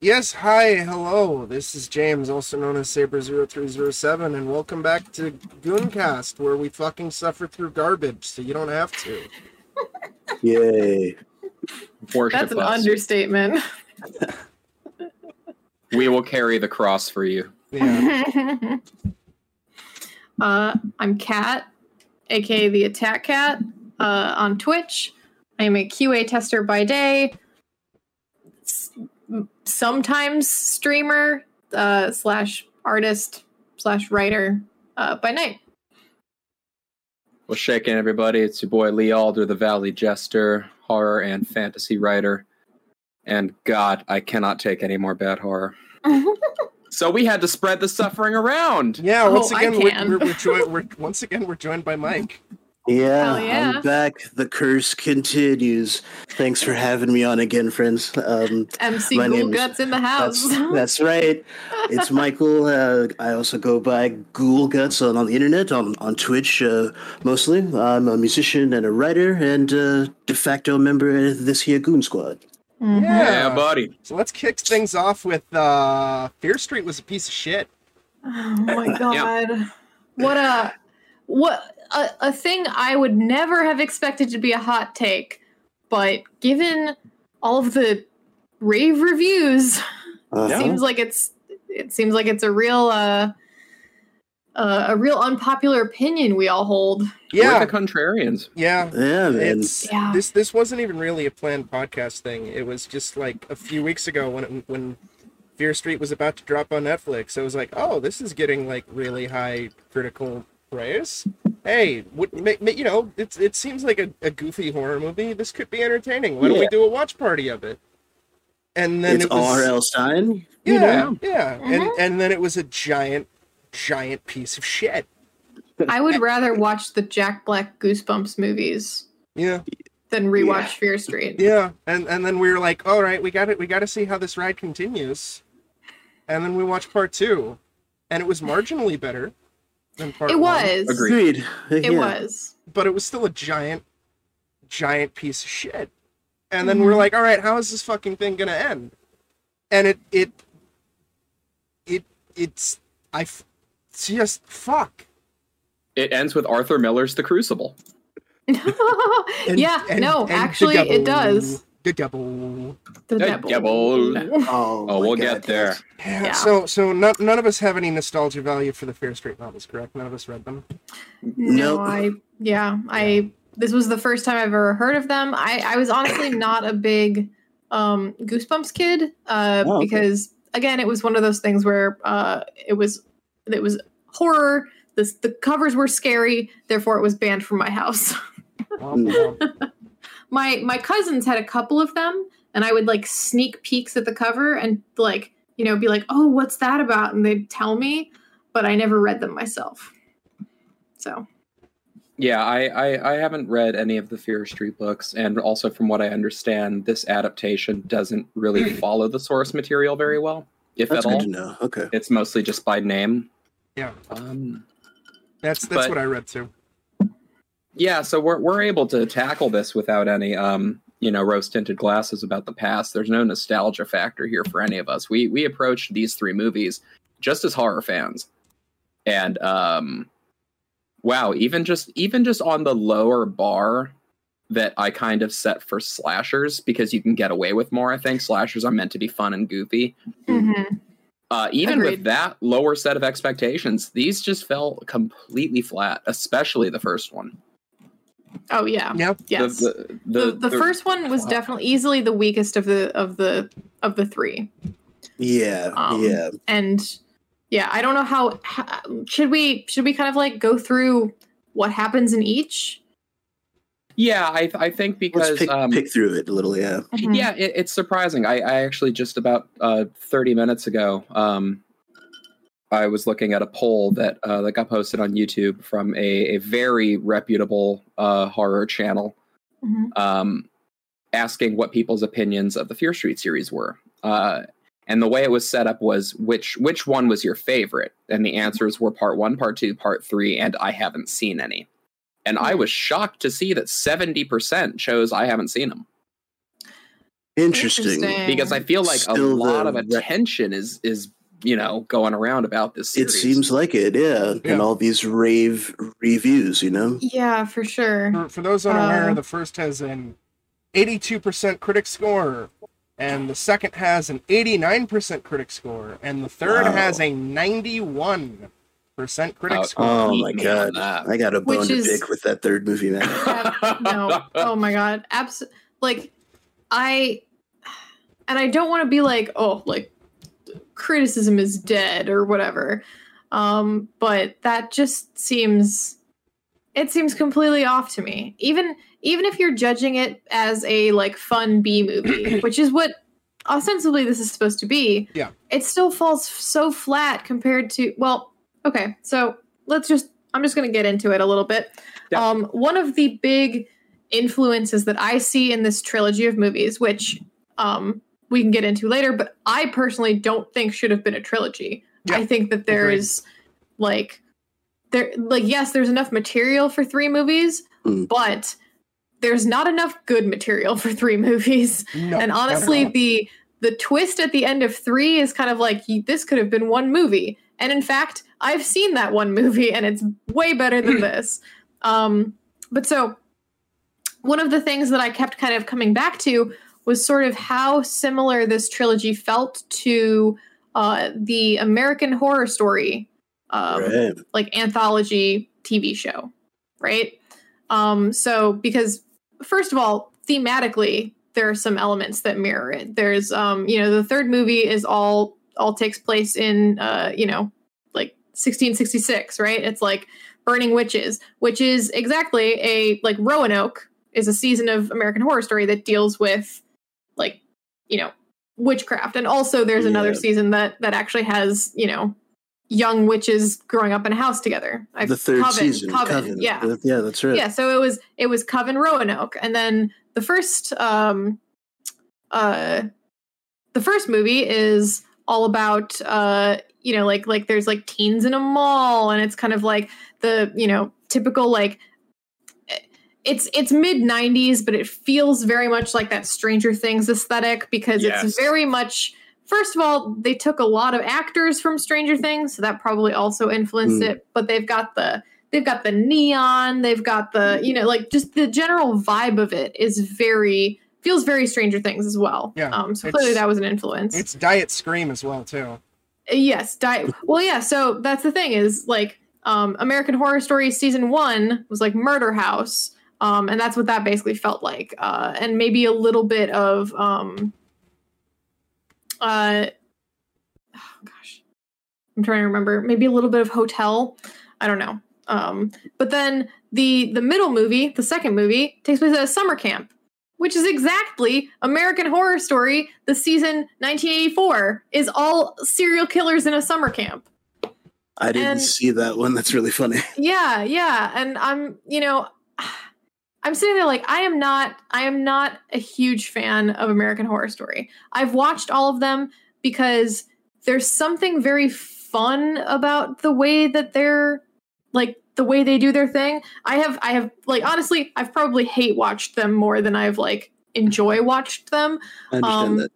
Yes, hi, hello. This is James, also known as Saber0307, and welcome back to Gooncast, where we fucking suffer through garbage, so you don't have to. Yay. Worship That's an us. understatement. we will carry the cross for you. Yeah. uh, I'm Kat, aka the Attack Cat, uh, on Twitch. I am a QA tester by day, s- sometimes streamer uh, slash artist slash writer uh, by night. What's shaking, everybody? It's your boy Lee Alder, the Valley Jester, horror and fantasy writer. And God, I cannot take any more bad horror. So we had to spread the suffering around. Yeah, Oh, once I again, we're, we're, we're, joined, we're once again we're joined by Mike. Yeah, Hell yeah. I'm back. The curse continues. Thanks for having me on again, friends. Um, MC My Ghoul name is- Guts in the house. that's, that's right. It's Michael. Uh, I also go by Ghoul Guts on, on the internet, on, on Twitch uh, mostly. I'm a musician and a writer and uh, de facto member of this here Goon Squad. Mhm. Yeah, buddy. So let's kick things off with uh, Fear Street was a piece of shit. Oh my god. What a what a, a thing I would never have expected to be a hot take, but given all of the rave reviews, Uh-huh. seems like it's it seems like it's a real uh, uh a real unpopular opinion we all hold. We're Yeah, the contrarians. yeah. Yeah, man. It's Yeah. this. This wasn't even really a planned podcast thing. It was just like a few weeks ago when it, when Fear Street was about to drop on Netflix. I was like, oh, this is getting like really high critical praise. Hey, what, ma, ma, you know, it's it seems like a, a goofy horror movie. This could be entertaining. Why don't we do a watch party of it? And then it's it was R.L. Stine. yeah, You know? yeah, and Mhm. and then it was a giant, giant piece of shit. I would rather watch the Jack Black Goosebumps movies Yeah. than rewatch Yeah. Fear Street. Yeah, and and then we were like, all right, we got it. We got to see how this ride continues. And then we watched part two, and it was marginally better than part. It was. Agreed. Agreed. It Yeah. was. but it was still a giant, giant piece of shit. And then we're mm-hmm. like, all right, how is this fucking thing gonna end? And it it it it's I f- just fuck. It ends with Arthur Miller's The Crucible. And- yeah, and- no, and actually, it devil- does. The devil. The The devil. devil. Oh, Oh, we'll God, get there. Yeah, Yeah. So so none, none of us have any nostalgia value for the Fear Street novels, correct? None of us read them. No, Nope. I yeah, I this was the first time I've ever heard of them. I I was honestly not a big um Goosebumps kid uh Oh, okay. because again, it was one of those things where uh it was it was horror, the the covers were scary, therefore it was banned from my house. Womp my my cousins had a couple of them and I would like sneak peeks at the cover and like, you know, be like, "Oh, what's that about?" and they'd tell me, but I never read them myself. So, Yeah, I, I, I haven't read any of the Fear Street books, and also from what I understand, this adaptation doesn't really follow the source material very well, if That's at good all. to know. Okay. It's mostly just by name. Yeah. Um, That's that's But- what I read too. Yeah, so we're we're able to tackle this without any um you know rose tinted glasses about the past. There's no nostalgia factor here for any of us. We we approached these three movies just as horror fans, and um, wow, even just even just on the lower bar that I kind of set for slashers because you can get away with more. I think slashers are meant to be fun and goofy. mhm. Uh, even with that lower set of expectations, these just fell completely flat, especially the first one. Oh yeah. Yeah. Yes. The, the, the, first one was definitely easily the weakest of the of the of the three Yeah. Um, yeah. and yeah i don't know how, how should we should we kind of like go through what happens in each Yeah, I, I think because Let's pick, um, pick through it a little. Yeah. yeah, it, it's surprising. I, I actually just about uh, thirty minutes ago, um, I was looking at a poll that uh, that got posted on YouTube from a, a very reputable uh, horror channel, Mhm. um, asking what people's opinions of the Fear Street series were. Uh, and the way it was set up was which which one was your favorite? And the answers were part one, part two, part three, and I haven't seen any. And I was shocked to see that seventy percent chose I haven't seen them. Interesting. Interesting. because I feel like a lot the of re- attention is is you know going around about this. It seems like it, yeah. Yeah. And all these rave reviews, you know? Yeah, for sure. For, for those unaware, Uh, the first has an 82% critic score, and the second has an 89% critic score, and the third Wow. has a 91% critic Oh, score. Oh my god. I got a bone Which to is- pick with that third movie, man. Ab- no. Oh my god. absolutely. like I and I don't want to be like, oh, like criticism is dead or whatever. Um, but that just seems it seems completely off to me. Even even if you're judging it as a like fun B movie, which is what ostensibly this is supposed to be. Yeah. It still falls so flat compared to well, okay. So, let's just I'm just going to get into it a little bit. Yeah. Um one of the big influences that I see in this trilogy of movies, which um, we can get into later, but I personally don't think should have been a trilogy. Yeah, I think that there agreed. is like there like yes, there's enough material for three movies, Mm. but there's not enough good material for three movies. No, and honestly, the the twist at the end of three is kind of like this could have been one movie. And in fact, I've seen that one movie, and it's way better than this. Um, but so one of the things that I kept kind of coming back to was sort of how similar this trilogy felt to uh, the American Horror Story, um, right. like anthology TV show, right? Um, so because first of all, thematically, there are some elements that mirror it. There's, um, you know, the third movie is all all takes place in, uh, you know, like 1666, right? It's like burning witches, which is exactly a like Roanoke is a season of American Horror Story that deals with you know, witchcraft. And also there's another season that that actually has, you know, young witches growing up in a house together. I- The third Coven, season. Coven, yeah. Uh, Yeah, that's right. Yeah, so it was it was Coven Roanoke, and then the first um uh the first movie is all about uh you know like like there's like teens in a mall and it's kind of like the you know typical like it's it's mid 90s but it feels very much like that stranger things aesthetic because Yes. it's very much first of all they took a lot of actors from stranger things so that probably also influenced Mm. it but they've got the they've got the neon they've got the you know like just the general vibe of it is very feels very stranger things as well Yeah, um so clearly that was an influence It's Diet Scream as well too. yes diet well yeah so that's the thing is like um american horror story season one was like murder house um and that's what that basically felt like uh and maybe a little bit of um uh oh gosh i'm trying to remember maybe a little bit of hotel i don't know um but then the the middle movie the second movie takes place at a summer camp which is exactly American Horror Story, the season 1984, is all serial killers in a summer camp. I didn't and- see that one. That's really funny. Yeah, yeah, and I'm, you know, I'm sitting there like I am not I am not a huge fan of American Horror Story. I've watched all of them because there's something very fun about the way that they're like the way they do their thing. I have I have like honestly, I've probably hate watched them more than I've like enjoy watched them. I understand Um, that.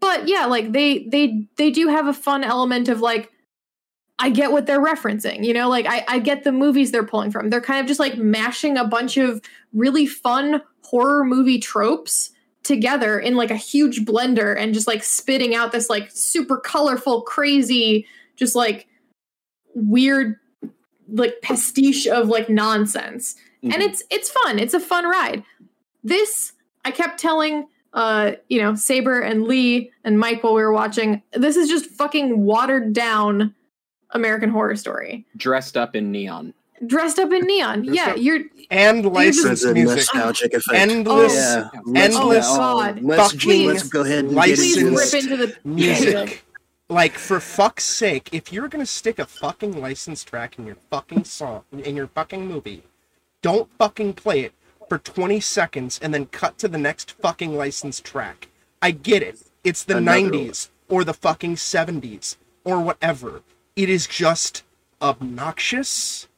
but yeah like they they they do have a fun element of like i get what they're referencing you know like I, I get the movies they're pulling from. They're kind of just like mashing a bunch of really fun horror movie tropes together in like a huge blender and just like spitting out this like super colorful crazy just like weird like pastiche of like nonsense. And Mhm. it's it's fun. It's a fun ride. This i kept telling uh you know saber and lee and mike while we were watching this is just fucking watered down american horror story dressed up in neon. dressed up in neon Dressed yeah up. you're And just- There's licensed a music. Oh, nostalgic effect. Endless, yeah. Endless oh, God. let's, fucking let's go ahead and licensed get into rip into the music. Like for fuck's sake, if you're gonna stick a fucking licensed track in your fucking song in your fucking movie, don't fucking play it for 20 seconds and then cut to the next fucking licensed track. I get it. It's the Another 90s or the fucking 70s or whatever. It is just obnoxious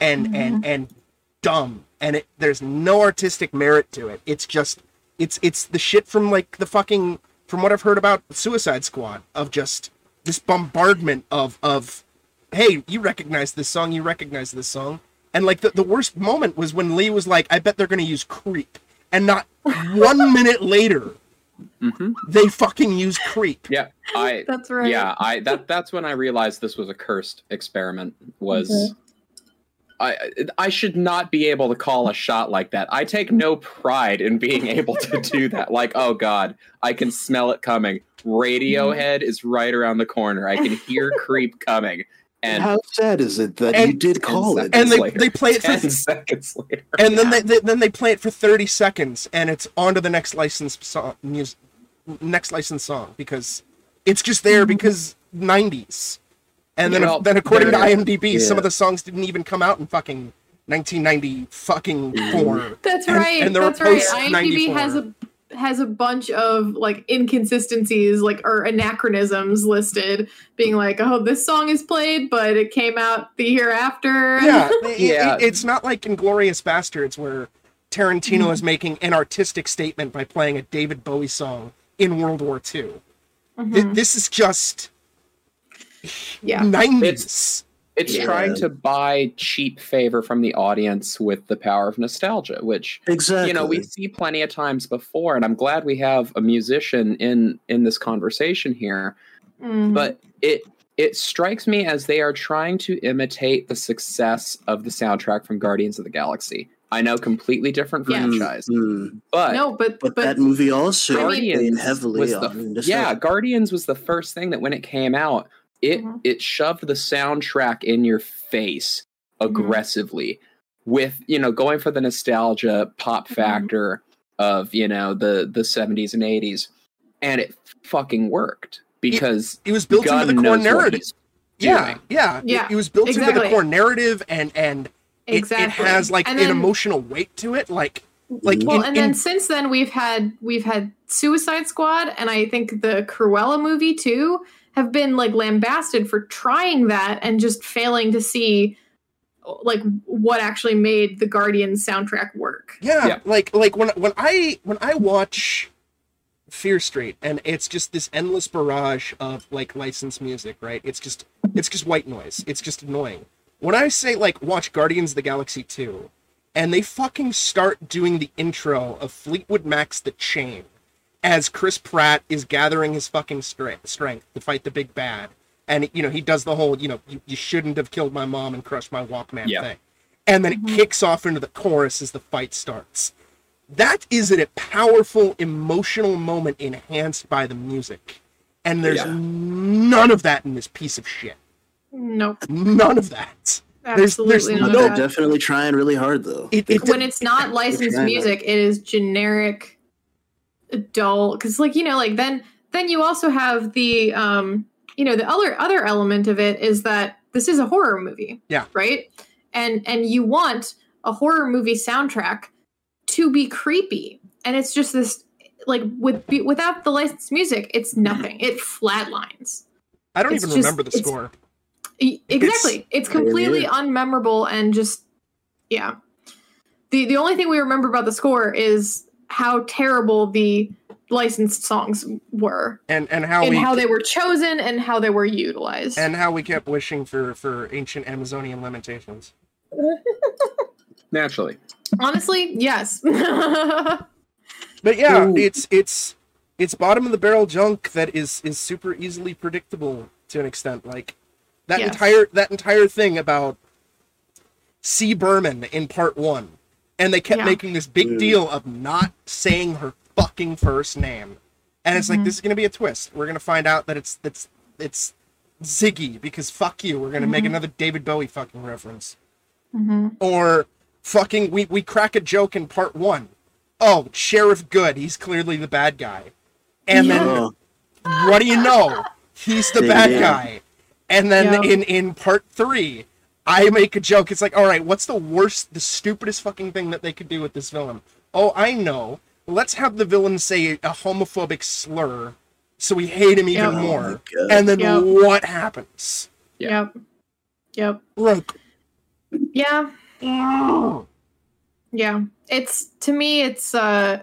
and mm-hmm. and and dumb and it there's no artistic merit to it. It's just It's it's the shit from like the fucking from what I've heard about Suicide Squad of just this bombardment of of hey, you recognize this song, you recognize this song. And like the, the worst moment was when Lee was like, I bet they're gonna use creep. And not one minute later, hmm they fucking use creep. Yeah, I That's right. yeah I that that's when I realized this was a cursed experiment. Was Mhm. I I should not be able to call a shot like that. I take no pride in being able to do that. Like, oh god, I can smell it coming. Radiohead is right around the corner. I can hear creep coming. And How sad is it that And- you did call it? And they, later. they play it for ten seconds later. and then they, they then they play it for 30 seconds and it's on to the next licensed song music next licensed song because it's just there because 90s and then Well, then according to there- IMDb some of the songs didn't even come out in fucking 1990 fucking four mm. That's And- right. and they were That's right. IMDb 94. has a has a bunch of like inconsistencies, like or anachronisms listed, being like, "Oh, this song is played, but it came out the year after." yeah, Yeah. it- it's not like Inglourious Basterds where Tarantino Mm-hmm. is making an artistic statement by playing a David Bowie song in World War II. Mhm. Th- this is just yeah. 90s. It's Yeah. trying to buy cheap favor from the audience with the power of nostalgia, which exactly. you know we see plenty of times before and i'm glad we have a musician in in this conversation here Mhm. but it it strikes me as they are trying to imitate the success of the soundtrack from guardians of the galaxy i know completely different Yes. franchise Mm, but no, but but, but, that movie also I mean- played Guardians heavily was the- on nostalgia. yeah guardians was the first thing that when it came out it Mhm. it shoved the soundtrack in your face Mhm. aggressively with you know going for the nostalgia pop Mhm. factor of you know the the 70s and 80s and it fucking worked because It was built Gunn into the core narrative. he's Yeah, yeah, It- Yeah, It, was built into the core narrative, and and it, exactly it has like And an emotional weight to it. Like like. Well, in- and in- then since then we've had we've had Suicide Squad and I think the Cruella movie too have been like lambasted for trying that and just failing to see like what actually made the Guardians soundtrack work. yeah, Yeah. like like when when I when I watch Fear Street, and it's just this endless barrage of like licensed music, right? It's just it's just white noise. It's just annoying. When I say like watch Guardians of the Galaxy 2, and they fucking start doing the intro of Fleetwood Mac's The Chain as Chris Pratt is gathering his fucking strength strength to fight the big bad. And you know, he does the whole, you know, you, you shouldn't have killed my mom and crushed my Walkman Yeah. thing. And then it mm-hmm. kicks off into the chorus as the fight starts. That is a powerful emotional moment enhanced by the music. And there's Yeah. none of that in this piece of shit. Nope, None of that. Absolutely there's none no- of They're that. definitely trying really hard though. It- it- when it's not licensed trying to- music, it is generic, dull. Because like you know, like then then you also have the um you know the other other element of it is that this is a horror movie. Yeah. Right. And and you want a horror movie soundtrack to be creepy, and it's just this like with without the licensed music, it's nothing. It flatlines. I don't It's even just- remember the score. Exactly. It's completely Yeah. unmemorable and just yeah. The the only thing we remember about the score is how terrible the licensed songs were And and how and we how they were chosen and how they were utilized. and how we kept wishing for for ancient Amazonian lamentations. naturally Honestly, yes. But yeah, Ooh. it's it's it's bottom of the barrel junk that is is super easily predictable to an extent. Like that Yes. entire that entire thing about C. Berman in part one, and they kept Yeah. making this big deal of not saying her fucking first name, and it's like Mhm. this is gonna be a twist. We're gonna find out that it's it's it's Ziggy because fuck you. We're gonna make Mhm. another David Bowie fucking reference Mhm. or fucking we we crack a joke in part one. Oh, Sheriff Goode, he's clearly the bad guy. And Yeah. Then what do you know? He's the bad guy. And then Yeah. in in part 3, I make a joke. It's like, "All right, what's the worst the stupidest fucking thing that they could do with this villain?" Oh, I know. Let's have the villain say a homophobic slur so we hate him even Yeah. Oh more. God. And then Yep. what happens? Yep. Yep. Like, Yeah. mm. Yeah. It's to me it's uh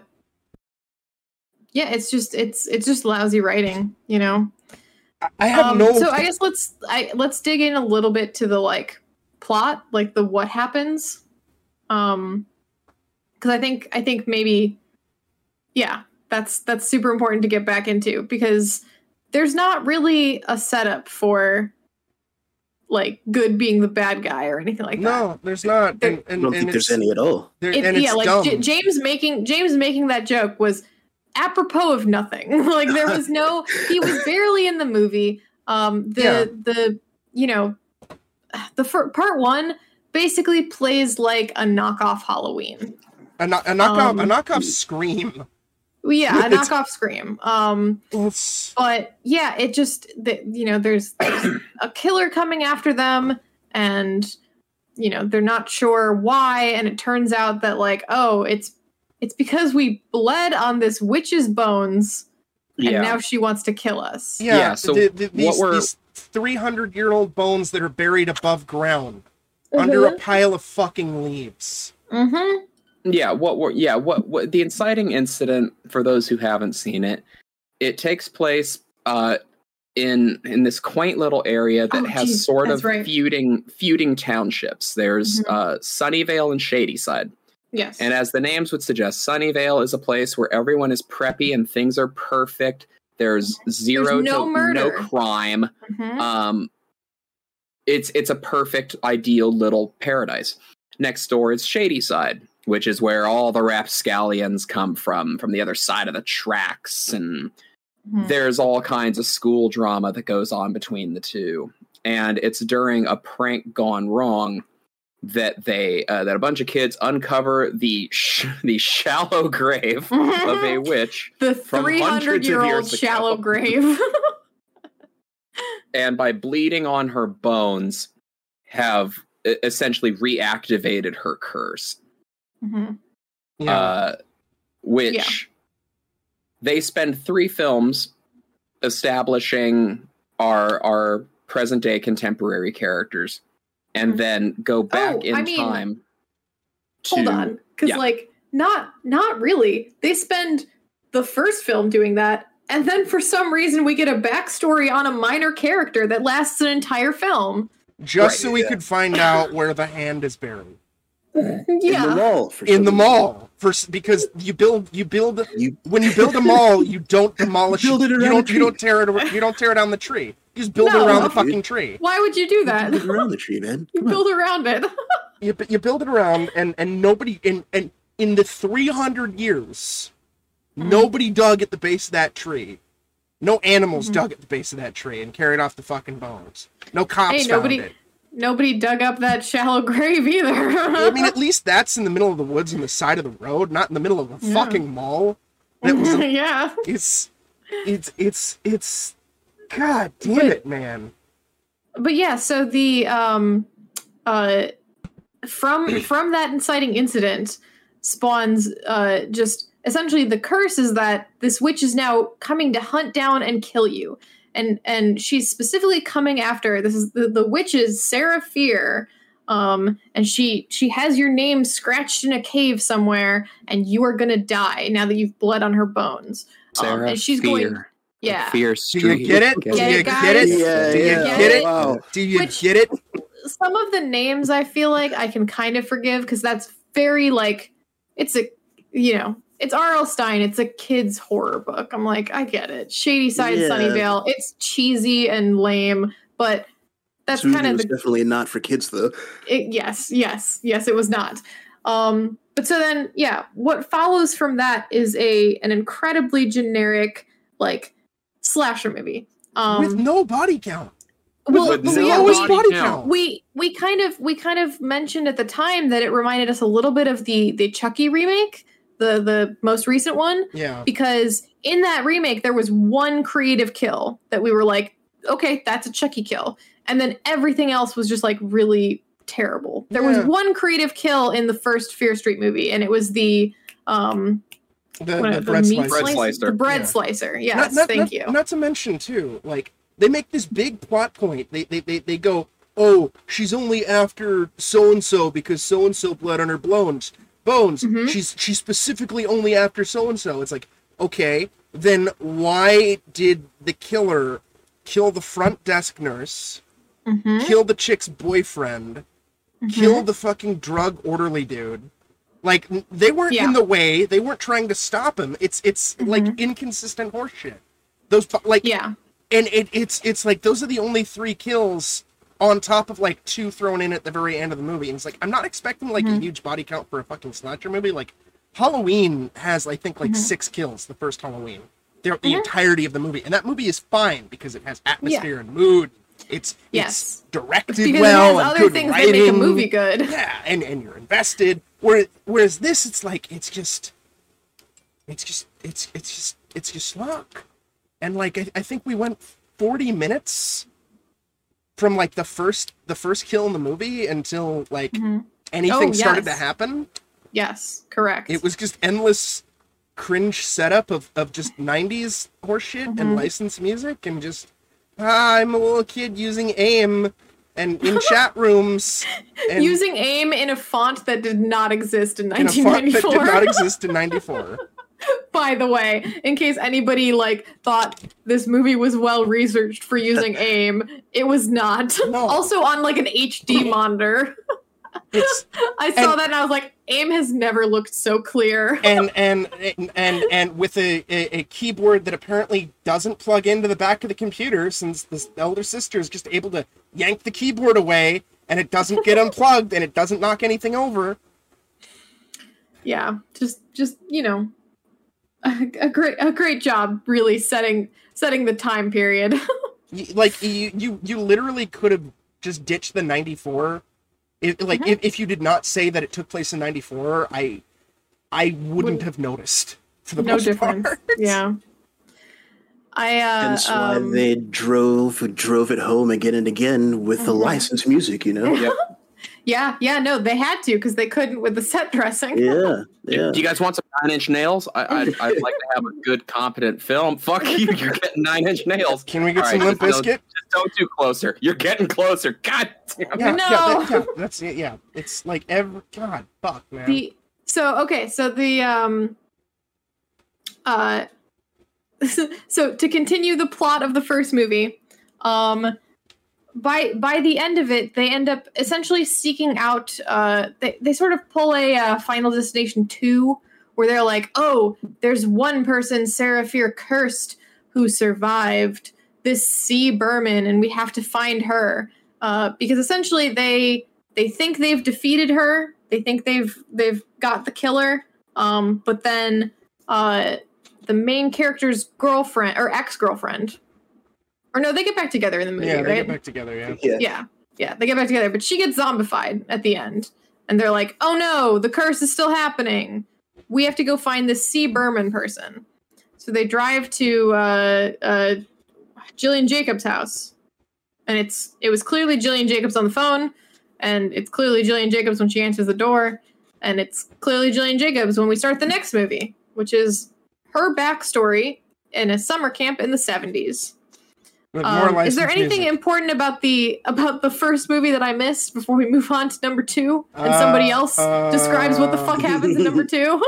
yeah, it's just it's it's just lousy writing, you know. I- I have Um, no. so I guess let's I let's dig in a little bit to the like plot, like the what happens. Um because I think I think maybe yeah, that's that's super important to get back into because there's not really a setup for like good being the bad guy or anything like that. no, there's not. There- And, I don't and think there's any at all. there- It- and it's yeah, like dumb. J- James making James making that joke was apropos of nothing. like there was no he was barely in the movie. Um the Yeah. the you know the fir- part 1 basically plays like a knockoff Halloween. a, kno- a knockoff, um, a knockoff scream. Yeah, a knockoff Scream. Um It's, but yeah, it just the, you know there's, there's a killer coming after them and you know they're not sure why and it turns out that like oh it's it's because we bled on this witch's bones and Yeah. now she wants to kill us. yeah. Yeah, so the, the, what these, we're- these 300 year old bones that are buried above ground under a pile of fucking leaves. Mm-hmm. yeah what we're yeah what, what the inciting incident for those who haven't seen it it takes place uh in in this quaint little area that Oh, has geez, sort of right. feuding feuding townships there's Mhm. uh sunnyvale and shadyside Yes. and as the names would suggest sunnyvale is a place where everyone is preppy and things are perfect there's zero no to murder. no crime Mhm. um it's it's a perfect ideal little paradise next door is shadyside which is where all the rapscallions come from from the other side of the tracks and Mhm. there's all kinds of school drama that goes on between the two and it's during a prank gone wrong that they uh, that a bunch of kids uncover the sh- the shallow grave of a witch the from 300 hundreds of year old years ago. shallow grave. and by bleeding on her bones have essentially reactivated her curse Mhm. Yeah. uh, which they spend three films establishing our our present day contemporary characters and Mhm. then go back Oh, in I mean, time to Hold on, because yeah. like not not really. They spend the first film doing that, and then for some reason we get a backstory on a minor character that lasts an entire film. Just right, so we yeah. could find out where the hand is buried. In the mall. For in the mall for because you build you build You when you build a mall you don't demolish Build it you don't the you don't tear it you don't tear down the tree you just build No. it around the Dude. fucking tree why would you do that? build it around the tree, man. you Come on. build around it. you, you build it around and and nobody in and in the 300 years Mhm. nobody dug at the base of that tree no animals Mhm. dug at the base of that tree and carried off the fucking bones no cops Hey, found it Nobody dug up that shallow grave either. i mean at least that's in the middle of the woods on the side of the road not in the middle of a Yeah. fucking mall that was yeah. it's it's it's it's god damn But- it man but yeah so the um uh from from that inciting incident spawns uh just essentially the curse is that this witch is now coming to hunt down and kill you and and she's specifically coming after this is the, the witch is sarah fear um and she she has your name scratched in a cave somewhere and you are gonna die now that you've bled on her bones Um, Sarah and she's Fear. going yeah Fear do you Street. get it do Get you it, get it? Yeah, do you yeah. get it Wow. do you Which- get it some of the names I feel like I can kind of forgive because that's very like it's a you know it's R.L. Stine. It's a kid's horror book. I'm like I get it. Shadyside Yeah. Sunnyvale. It's cheesy and lame, but that's This kind of the definitely not for kids, though. it, yes, yes, yes. It was not. Um, but so then, yeah, what follows from that is a an incredibly generic like slasher movie. Um, with no body count well, with well, no yeah, lowest we- body count. count we we kind of we kind of mentioned at the time that it reminded us a little bit of the the Chucky remake, the the most recent one, yeah because in that remake there was one creative kill that we were like, okay, that's a Chucky kill, and then everything else was just like really terrible. There was one creative kill in the first Fear Street movie, and it was the um the, what- the bread meat slice Bread slicer. the bread Yeah. slicer. Yes, not, not, thank not- you. not to mention too like they make this big plot point they they they, they go oh she's only after so and so because so and so bled on her bones bones Mhm. she's she's specifically only after so and so it's like okay then why did the killer kill the front desk nurse, Mhm. kill the chick's boyfriend, Mhm. kill the fucking drug orderly dude? Like they weren't Yeah. in the way. They weren't trying to stop him. It's it's like inconsistent horseshit. Those like Yeah. and it, it's it's like those are the only three kills on top of like two thrown in at the very end of the movie and it's like i'm not expecting like a mm-hmm. huge body count for a fucking slasher movie. Like halloween has i think like mm-hmm. six kills the first halloween they're the entirety of the movie and that movie is fine because it has atmosphere and mood. It's Yes. it's directed Because well it and other good things writing. that make a movie good. yeah and and you're invested. Whereas whereas this it's like it's just it's just it's it's just it's just luck. And like I, I think we went 40 minutes from like the first the first kill in the movie until like anything Oh, started to happen Yes, correct. it was just endless cringe setup of, of just 90s horseshit Mm-hmm. and licensed music and just ah, i'm a little kid using aim and in chat rooms and using AIM in a font that did not exist in in a font that 1994. did not exist in 94 by the way, in case anybody like thought this movie was well researched for using AIM, it was not. No. Also on like an HD monitor. it's I saw And- that and I was like, AIM has never looked so clear. and and and and with a, a, a keyboard that apparently doesn't plug into the back of the computer since this elder sister is just able to yank the keyboard away and it doesn't get unplugged and it doesn't knock anything over Yeah, just just you know, a, a great a great job really setting setting the time period. Y- like you you you literally could have just ditched the 94 if, like Mm-hmm. if, if you did not say that it took place in 94 i i wouldn't Wouldn't- have noticed for the no most difference. part Yeah. I uh That's why um, they drove drove it home again and again with the Mhm. licensed music. You know. Yep. Yeah, yeah, no, they had to because they couldn't with the set dressing. Yeah. Yeah. Do you guys want some nine inch nails? I, I'd, I'd like to have a good, competent film. Fuck you, you're getting nine inch nails. can we get All some right, limp just don't- biscuit Just don't too closer. You're getting closer. God damn it. yeah, No. yeah, that, yeah that's it yeah it's like every god fuck man the so okay so the um uh so to continue the plot of the first movie um by by the end of it they end up essentially seeking out uh they, they sort of pull a uh, final destination 2 where they're like oh there's one person fear cursed who survived this c berman and we have to find her. Uh because essentially they they think they've defeated her. They think they've they've got the killer. Um but then uh the main character's girlfriend or ex-girlfriend or no they get back together in the movie yeah they right? get back together yeah. Yeah. yeah. Yeah they get back together but she gets zombified at the end. And they're like oh no the curse is still happening. We have to go find this c. Berman person. So they drive to uh uh gillian jacobs house. And it's it was clearly gillian jacobs on the phone and it's clearly gillian jacobs when she answers the door and it's clearly gillian jacobs when we start the next movie which is her backstory in a summer camp in the 70s With um, is there anything music. important about the about the first movie that I missed before we move on to number two, and somebody Uh, else describes what the fuck uh, happens in number two?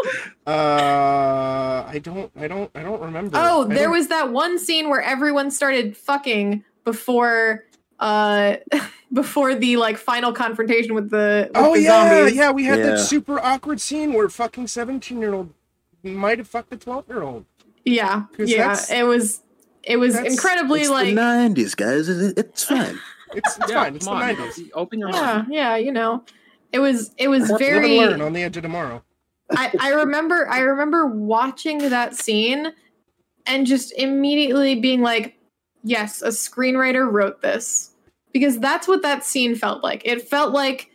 Uh, I don't, I don't, I don't remember. oh, I there don't- was that one scene where everyone started fucking before uh before the like final confrontation with the with Oh the yeah, zombies. yeah. We had Yeah. that super awkward scene where fucking seventeen-year-old might have fucked a twelve-year-old. yeah, 'Cause yeah. that's- It was it was that's- incredibly It's like the '90s, guys. It's fine. It's, it's Yeah, fine. It's the nineties. Open your yeah, mind. yeah, you know. It was it was very learn on the edge of tomorrow. I, I remember I remember watching that scene and just immediately being like, yes, a screenwriter wrote this. Because that's what that scene felt like. It felt like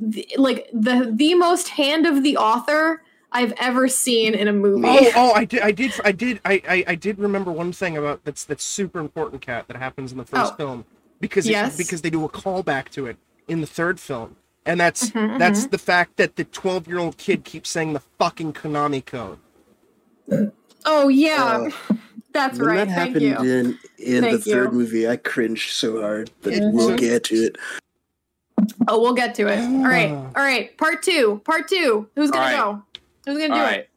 the, like the the most hand of the author I've ever seen in a movie. Oh, oh, I did, I did, I did, I, I, I did remember one thing about that's that's super important, cat, that happens in the first Oh. film because it- Yes. because they do a callback to it in the third film, and that's Mhm, that's the fact that the twelve-year-old kid keeps saying the fucking Konami code. Oh yeah. Uh, that's when right. that Thank happened you. in in Thank the third you. movie, I cringed so hard, but we'll get to it. Oh, we'll get to it. All right. Ah. All right. Part two. Part two. Who's gonna All go? Who's gonna do All it?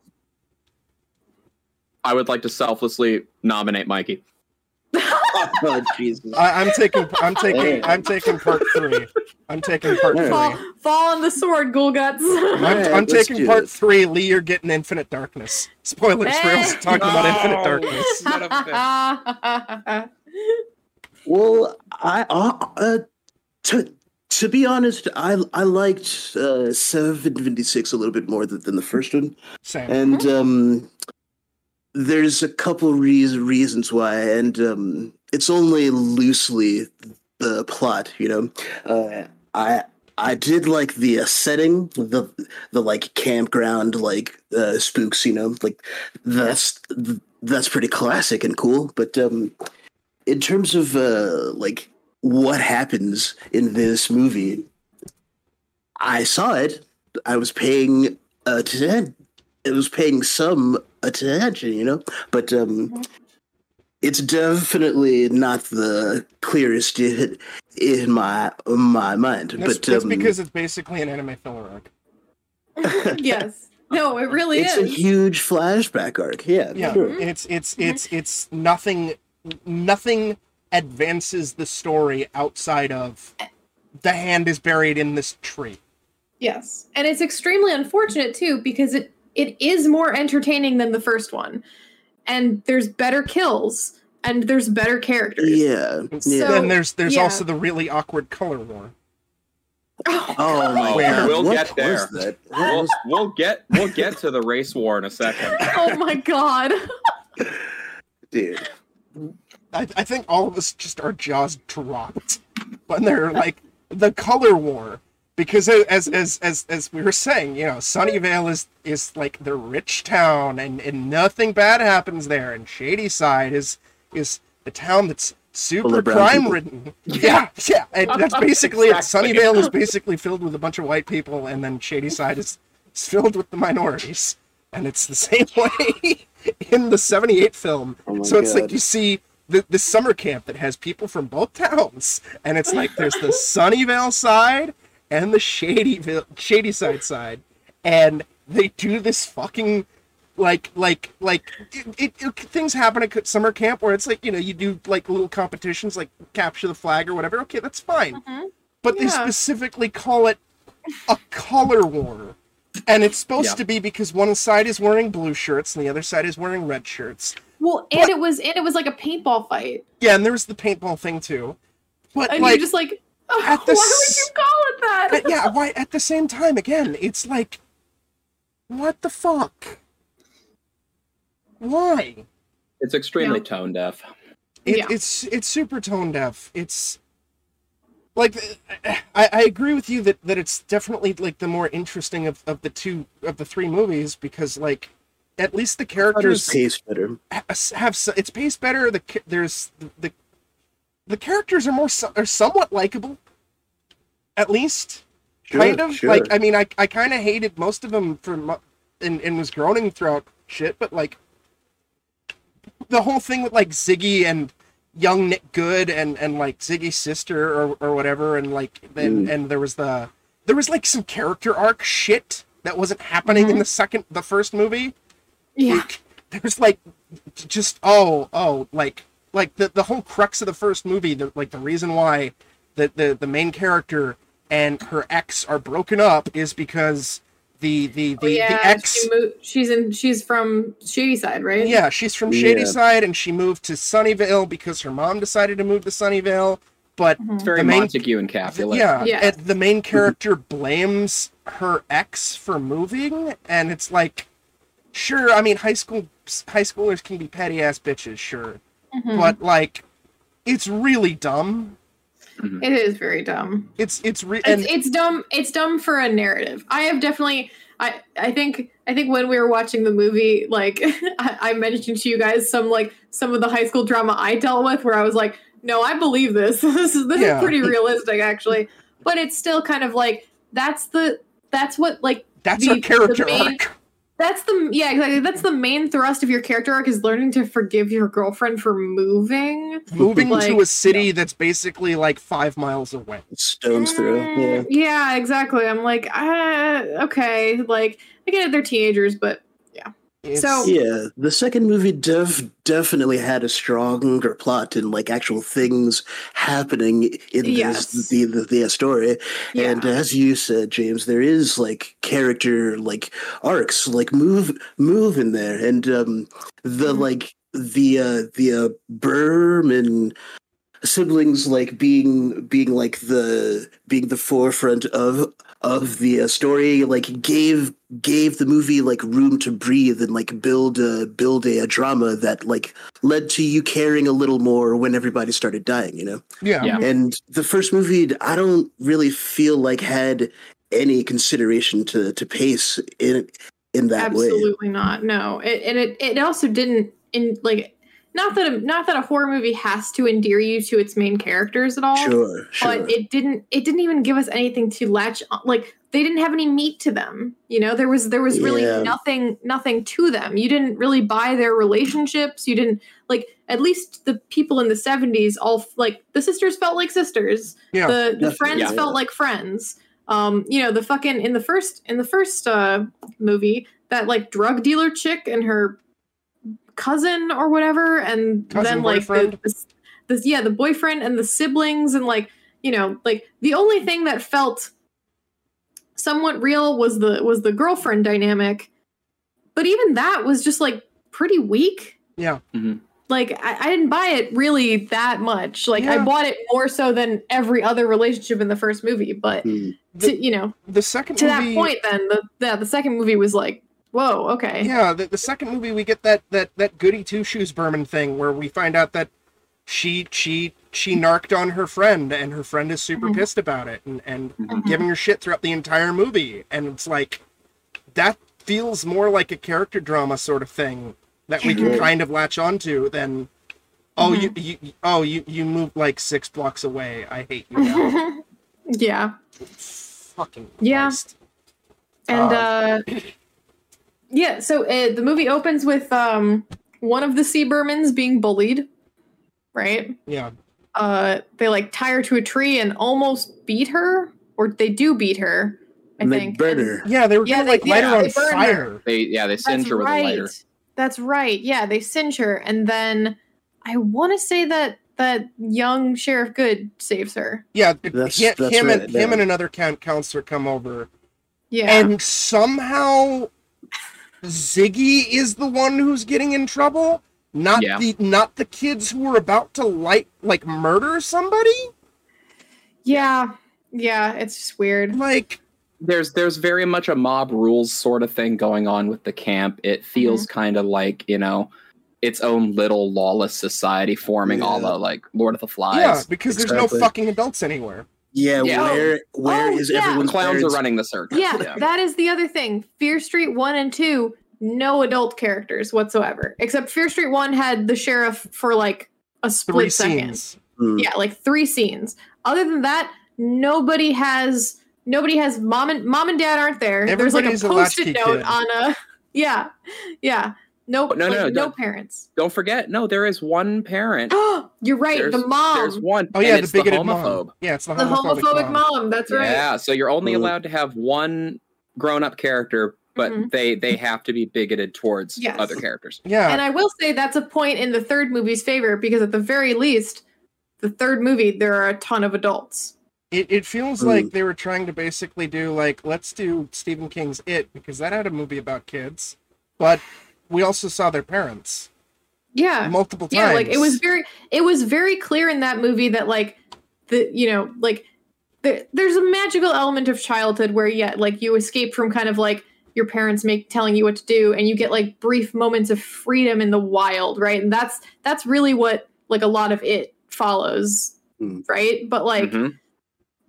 I would like to selflessly nominate Mikey. oh Jesus! I, I'm taking. I'm taking. Hey. I'm taking part three. I'm taking part All three. fall, fall on the sword, Ghoul Guts. I'm, Alright, I'm let's taking part this. three. Lee, you're getting Infinite Darkness. Spoilers. We're also talking about Infinite No. Darkness. Son of a Well, I uh, uh, to to be honest, I I liked uh, Seven Six a little bit more than, than the first one, Same. and um, there's a couple reas reasons why, and um, it's only loosely the plot. You know, uh, I. I did like the uh, setting, the the like campground like uh, spooks, you know, like that's that's pretty classic and cool. But um, in terms of uh, like what happens in this movie, I saw it. I was paying attention. It was paying some attention, you know, but um, it's definitely not the clearest in, in my my mind. That's, but that's um, because it's basically an anime filler arc. yes. No, it really it's is. a huge flashback arc. Yeah, Yeah, sure. it's it's it's it's nothing. Nothing advances the story outside of the hand is buried in this tree. Yes. And it's extremely unfortunate too because it it is more entertaining than the first one. And there's better kills and there's better characters. Yeah, And yeah. then there's there's yeah. also the really awkward color war. Oh, Oh my Where? god! We'll what get there. was that? What We'll, was we'll get we'll get to the race war in a second. oh my god. dude? I, I think all of us just our jaws dropped when they're like the color war because as as as as we were saying, you know, Sunnyvale is is like the rich town and and nothing bad happens there, and Shadyside is is the town that's super crime ridden. Yeah, yeah, and that's basically Exactly. it. Sunnyvale is basically filled with a bunch of white people, and then Shadyside is, is filled with the minorities, and it's the same way in the '78 film. Oh so it's like you see the, summer camp that has people from both towns, and it's like there's the Sunnyvale side and the Shadyville, Shadyside side, and they do this fucking like like like it, it, it- things happen at summer camp where it's like you know you do like little competitions like capture the flag or whatever. Okay, that's fine, mm-hmm. but they specifically call it a color war. And it's supposed Yeah. to be because one side is wearing blue shirts and the other side is wearing red shirts. Well, and it was and it was like a paintball fight. Yeah, and there was the paintball thing too. But And like, you're just like oh, at the why s- would you call it that? but yeah, why at the same time again, it's like, what the fuck? Why? It's extremely Yeah. tone deaf. It, Yeah. It's it's super tone deaf. It's like I, I agree with you that, that it's definitely like the more interesting of, of the two of the three movies because like at least the Characters paced better. have it's paced better. The there's the the, the characters are more are somewhat likable, at least Sure, kind of sure. like I mean I I kind of hated most of them for and and was groaning throughout shit, but like the whole thing with like Ziggy and young Nick Goode and and like Ziggy's sister or or whatever, and like then Mm. and there was the there was like some character arc shit that wasn't happening in the second the first movie yeah. like, there's like just oh oh like like the the whole crux of the first movie the like the reason why the the, the main character and her ex are broken up is because the the the, Oh, yeah, the ex she mo- she's in she's from Shadyside, right? yeah she's from Shady Yeah. Side and she moved to Sunnyvale because her mom decided to move to Sunnyvale but Mhm. It's very The main- Montague and Capulet. yeah, Yeah. and the main character blames her ex for moving, and it's like, sure. I mean, high school high schoolers can be petty ass bitches, sure, Mhm. but like, it's really dumb. it is very dumb. It's it's re- and It's, it's dumb. It's dumb for a narrative. I have definitely. I I think I think when we were watching the movie, like I, I mentioned to you guys some like some of the high school drama I dealt with, where I was like, no, I believe this. this is this Yeah. is pretty realistic, actually. But it's still kind of like that's the that's what like that's the- her character the main- arc. That's the yeah exactly that's the main thrust of your character arc is learning to forgive your girlfriend for moving. Moving to a city that's basically like five miles away. Stones throw. Yeah. Mm, yeah, exactly. I'm like, uh, okay, like I get it, they're teenagers, but It's- So- Yeah, the second movie def- definitely had a stronger plot and like actual things happening in Yes. this the, the the story. Yeah. And as you said, James, there is like character like arcs, like move move in there, and um the Mhm. like the uh the uh, Berman siblings like being being like the being the forefront of of the uh, story like gave gave the movie like room to breathe and like build a build a, a drama that like led to you caring a little more when everybody started dying you know yeah. Yeah. and the first movie i don't really feel like had any consideration to to pace in in that way Absolutely not. No, it, and it it also didn't in like not that a, not that a horror movie has to endear you to its main characters at all. sure sure But it didn't. It didn't even give us anything to latch. On. Like they didn't have any meat to them. You know, there was there was really Yeah. nothing nothing to them. You didn't really buy their relationships. You didn't like. At least the people in the seventies all like the sisters felt like sisters. Yeah. the the friends yeah. felt like friends. Um, you know, the fucking in the first in the first uh movie, that like drug dealer chick and her cousin or whatever, and Cousin, then like boyfriend? the, this, this yeah, the boyfriend and the siblings and like you know, like the only thing that felt somewhat real was the was the girlfriend dynamic, but even that was just like pretty weak Yeah. like I, I didn't buy it really that much. Like I bought it more so than every other relationship in the first movie. But Hmm. to, you know, The second to movie, that point, then the yeah, the second movie was like, whoa, okay, Yeah, the, the second movie we get that that that goody two shoes Berman thing where we find out that she she she narked on her friend and her friend is super Mhm. pissed about it and and Mhm. giving her shit throughout the entire movie and it's like that feels more like a character drama sort of thing that we can kind of latch onto than oh Mm-hmm. you, you oh you you moved like six blocks away I hate you now. yeah, fucking Yeah. Christ. and Uh, uh, yeah. So uh, the movie opens with um one of the Seabermans being bullied, right? yeah Uh, they like tie her to a tree and almost beat her, or they do beat her. I and they burn her yeah they were Yeah, gonna they- like light yeah, her on they burned her. fire They yeah, they singe That's her with right. a lighter. That's right. Yeah, they singe her, and then I want to say that that young Sheriff Goode saves her. Yeah, That's- hi- that's him right, and yeah. him and another count counselor come over, Yeah, and somehow Ziggy is the one who's getting in trouble, not Yeah. the not the kids who were about to light like murder somebody. yeah, yeah. It's just weird. Like, there's there's very much a mob rules sort of thing going on with the camp. It feels mm-hmm. kind of like you know its own little lawless society forming, Yeah. all the like Lord of the Flies. yeah, because there's no fucking adults anywhere. Yeah, Yeah. where where Oh, is yeah. everyone's Clowns parents? are running the circus. Yeah, that is the other thing. Fear Street one and two, no adult characters whatsoever, except Fear Street one had the sheriff for like a split Three second. scenes. Hmm. yeah like three scenes other than that nobody has nobody has mom and mom and dad aren't there there's like a Everybody's post-it latchkey note kid. on a yeah yeah no No, no, like, no, no don't- parents Don't forget, no, there is one parent. you're right There's, the mom There's one. Oh yeah, the it's bigoted homophobe. mom. Yeah, it's the the homophobic, homophobic mom. mom, that's right Yeah, so you're only Mm. allowed to have one grown-up character, but Mhm. they they have to be bigoted towards Yes. other characters. Yeah, and i will say that's a point in the third movie's favor because at the very least the third movie there are a ton of adults it, it feels Hmm. like they were trying to basically do like let's do Stephen King's It because that had a movie about kids, but we also saw their parents yeah multiple times. yeah like it was very it was very clear in that movie that like the you know like the, there's a magical element of childhood where yeah like you escape from kind of like your parents make telling you what to do and you get like brief moments of freedom in the wild right and that's that's really what like a lot of it follows Hmm. right but like Mhm.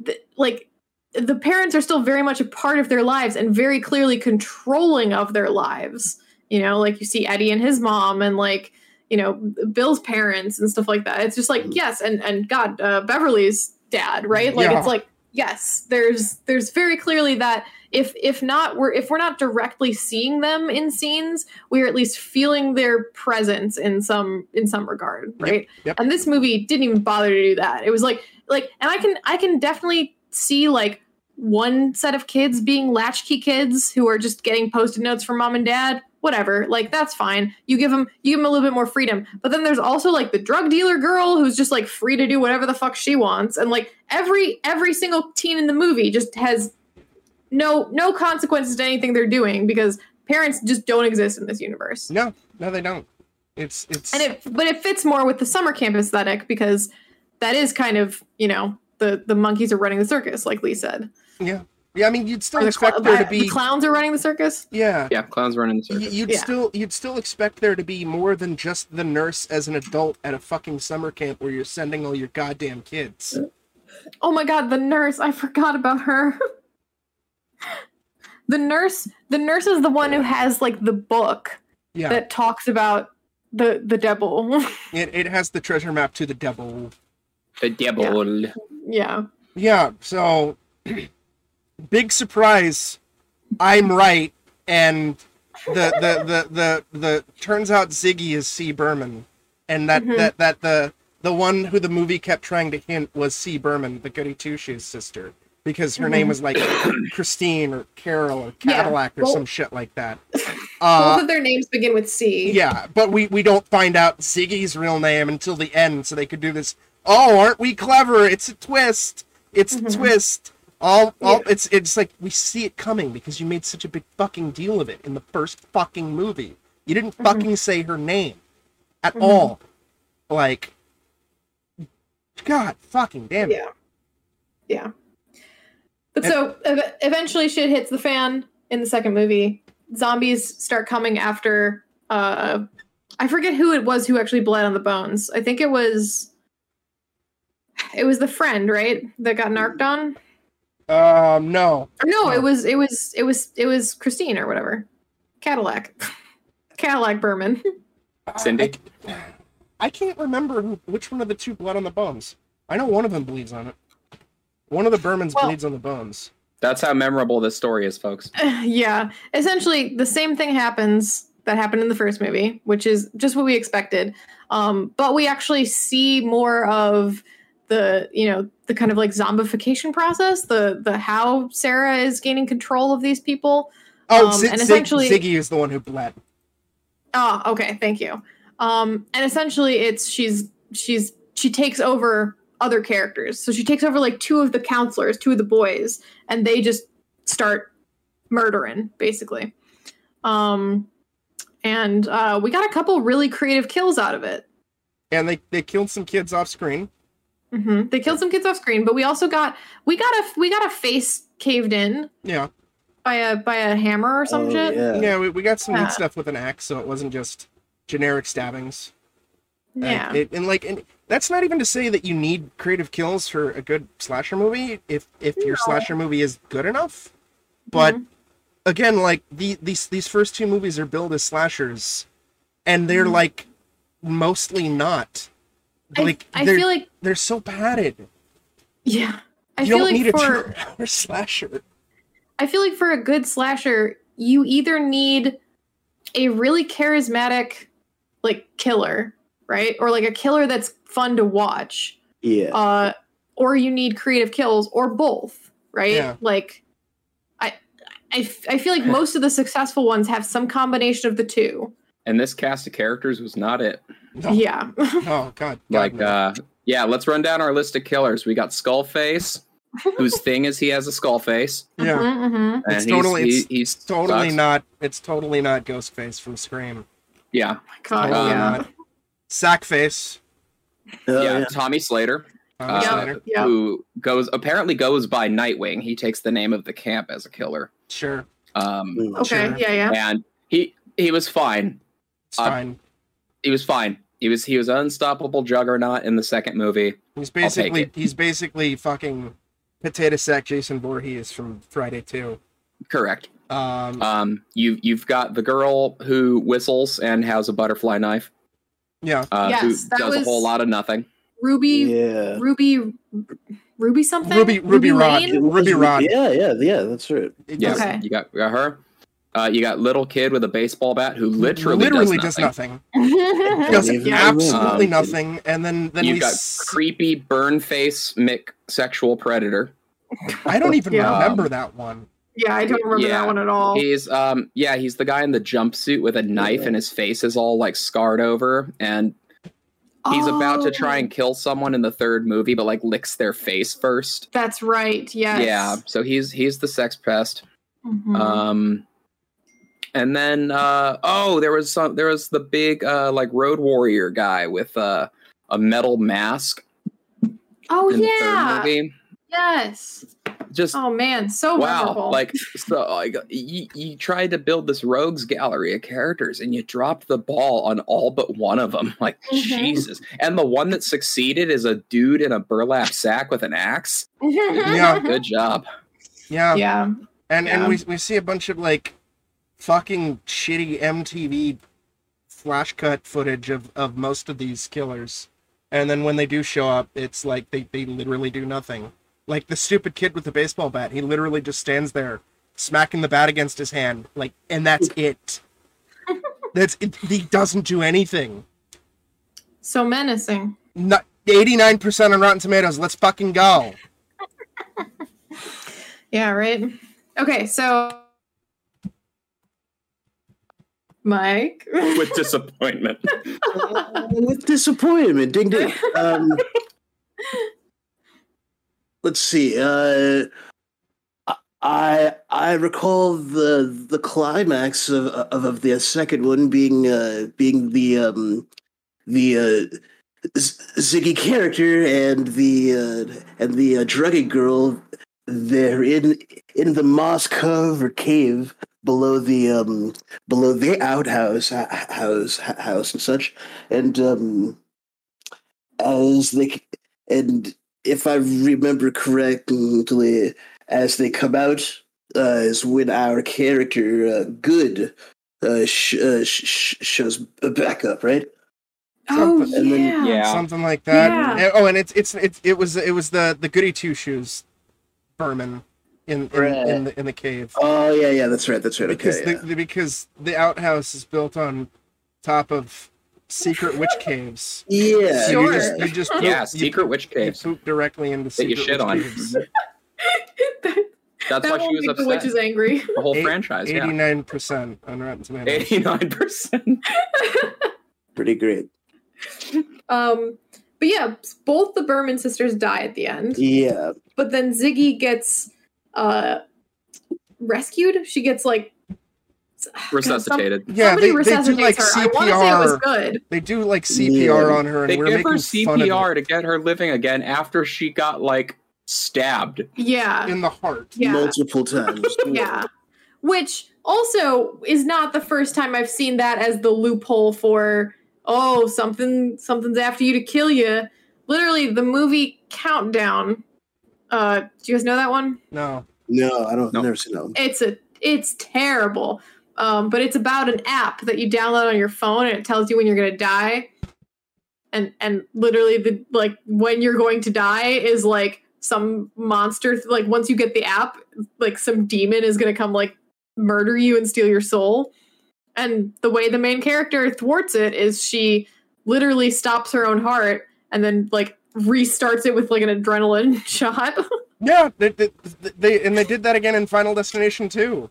the, like the parents are still very much a part of their lives and very clearly controlling of their lives you know like you see eddie and his mom and like you know bill's parents and stuff like that it's just like Mhm. yes and and god uh, beverly's dad right like Yeah. it's like yes there's there's very clearly that if if not we're if we're not directly seeing them in scenes we're at least feeling their presence in some in some regard right yep. and this movie didn't even bother to do that it was like like and i can i can definitely see like one set of kids being latchkey kids who are just getting post-it notes from mom and dad whatever. Like that's fine. You give them you give them a little bit more freedom. But then there's also like the drug dealer girl who's just like free to do whatever the fuck she wants. And like every every single teen in the movie just has no no consequences to anything they're doing because parents just don't exist in this universe. No, no, they don't. It's it's And it but it fits more with the summer camp aesthetic because that is kind of, you know, the the monkeys are running the circus, like Lee said. yeah, yeah. I mean, you'd still the, expect cl- there to the be clowns are running the circus. yeah. Yeah, clowns running the Y- circus. You'd Yeah. still you'd still expect there to be more than just the nurse as an adult at a fucking summer camp where you're sending all your goddamn kids. Oh my god, the nurse! I forgot about her. the nurse, the nurse is the one who has like the book Yeah, that talks about the the devil. it, it has the treasure map to the devil. The devil. yeah. Yeah, so big surprise. I'm right, and the the the the, the turns out Ziggy is C. Berman, and that Mhm. that that the the one who the movie kept trying to hint was C. Berman, the Goody Two Shoes sister, because her name was like Christine or Carol or Yeah, Cadillac or well- some shit like that. Both Uh, of their names begin with C. yeah, but we we don't find out Ziggy's real name until the end, so they could do this. Oh, aren't we clever? It's a twist. It's a Mhm. twist. All, all Yeah. it's it's like we see it coming because you made such a big fucking deal of it in the first fucking movie. You didn't Mhm. fucking say her name at Mhm. all. Like, God, fucking damn it. Yeah. Yeah. But And- so ev- eventually shit hits the fan in the second movie. Zombies start coming after uh I forget who it was who actually bled on the bones. I think it was it was the friend, right? That got narked on? Um, no, no, No. it was it was it was it was Christine or whatever. Cadillac. Cadillac Berman. Cindy? I, I can't remember who, which one of the two bled on the bones. I know one of them bleeds on it. One of the Bermans Well- bleeds on the bones. That's how memorable this story is, folks. yeah. Essentially the same thing happens that happened in the first movie, which is just what we expected. Um, but we actually see more of the, you know, the kind of like zombification process, the the how Sarah is gaining control of these people. Oh, Um, Zig- and essentially- Ziggy is the one who bled. Oh, okay, thank you. Um, and essentially, it's she's she's she takes over other characters. So she takes over like two of the counselors, two of the boys, and they just start murdering basically. Um, and uh, we got a couple really creative kills out of it. And they, they killed some kids off screen. Hmm They killed some kids off screen, but we also got we got a we got a face caved in Yeah. by a by a hammer or some Oh, shit. yeah. Yeah, we, we got some Yeah. neat stuff with an axe, so it wasn't just generic stabbings. And Yeah. it- and like, and that's not even to say that you need creative kills for a good slasher movie. If if your slasher movie is good enough, but Mhm. again, like the these these first two movies are billed as slashers, and they're Mhm. like mostly not. I, Like I they're feel like they're so padded. yeah. I you feel don't like need a for two-hour slasher. I feel like for a good slasher, you either need a really charismatic like killer, right? Or like a killer that's fun to watch. Yeah. Uh or you need creative kills or both, right? Yeah. Like I, I f- I feel like most of the successful ones have some combination of the two. And this cast of characters was not it. No. Yeah. Oh God. God Like, uh, yeah, let's run down our list of killers. We got Skullface, whose thing is he has a skull face. yeah. Mhm, mhm. And It's he's, totally- he- it's he's Totally sucks. not. It's totally not Ghostface from Scream. Yeah, God, Totally Um, yeah. Sackface. Oh, yeah, yeah. Tommy Slater, Tommy uh, Yep, Slater. yep. who goes apparently goes by Nightwing. He takes the name of the camp as a killer. Sure. Um. Okay, Sure. yeah, yeah. and he he was fine. It's Uh, fine. He was fine. He was he was an unstoppable juggernaut in the second movie. He's basically he's basically fucking potato sack Jason Voorhees from Friday Two. Correct. Um, Um, you you've got the girl who whistles and has a butterfly knife. yeah. Uh, Yes, who that does a whole lot of nothing. Ruby Yeah. Ruby Ruby something? Ruby- Ruby Rod. Lane? Ruby Rod. Yeah, yeah, yeah. That's right. It Yeah, Okay. you got you got her. Uh, you got little kid with a baseball bat who literally, literally does does nothing. nothing. Does absolutely Um, nothing. And then then You've got s- creepy burn face Mick sexual predator. I don't even Yeah. remember that one. Yeah, I don't remember Yeah. that one at all. He's um yeah, he's the guy in the jumpsuit with a knife and his face is all like scarred over and he's about to try Oh, and kill someone in the third movie but like licks their face first. That's right. Yes. Yeah, so he's he's the sex pest. Mhm. Um and then uh oh, there was some there was the big uh like road warrior guy with uh a metal mask oh in the yeah. third movie. Yes. Just Oh man, so wow memorable. like so like you, you tried to build this rogues gallery of characters and you dropped the ball on all but one of them like Mhm. jesus and the one that succeeded is a dude in a burlap sack with an axe Yeah. good job Yeah. yeah. And Yeah. and we we see a bunch of like fucking shitty MTV flash cut footage of of most of these killers. And then when they do show up, it's like they they literally do nothing. Like the stupid kid with the baseball bat, he literally just stands there smacking the bat against his hand like and that's it. That's it, he doesn't do anything. So menacing. Not 89% on Rotten Tomatoes. Let's fucking go. Yeah, right. Okay, so Mike. with disappointment with disappointment. Ding ding. Um, let's see. Uh, I I recall the the climax of of, of the second one being uh, being the um, the uh, Z- Ziggy character and the uh, and the uh, drugging girl. They're in in the moss covered cave below the um below the outhouse house house and such and um as they and if i remember correctly as they come out uh, is when our character uh, Goode uh, sh- uh, sh- sh- shows back up right oh And then- yeah. yeah Something like that. Yeah. And- oh, and it's it's it's it was it was the the goody two shoes Berman in in, Right. in the in the cave. oh yeah yeah that's right that's right because okay the, the- because the outhouse is built on top of secret witch caves. yeah, yeah. So Sure. you just you just poop, yeah secret poop- witch you caves poop directly into that you shit witch on caves. that that's that why she was make the witches upset angry. the whole Eight- franchise Eighty nine percent on Rotten Tomatoes. 89% pretty great um but yeah, both the Berman sisters die at the end. yeah But then Ziggy gets uh rescued. She gets like resuscitated Yeah, they, they do resuscitates like her. I say it was CPR. good. They do like CPR Yeah. on her, and they we're give her making fun of cpr to get her living again after she got like stabbed Yeah. in the heart. Yeah. multiple times Yeah. Which also is not the first time I've seen that as the loophole for oh something something's after you to kill you. Literally the movie Countdown. Uh do you guys know that one? No, no i don't No. never seen that one. It's a it's terrible. Um but it's about an app that you download on your phone and it tells you when you're going to die. And and literally the like when you're going to die is like some monster like once you get the app like some demon is going to come like murder you and steal your soul. And the way the main character thwarts it is she literally stops her own heart and then like restarts it with like an adrenaline shot. yeah, they, they, they and they did that again in Final Destination too.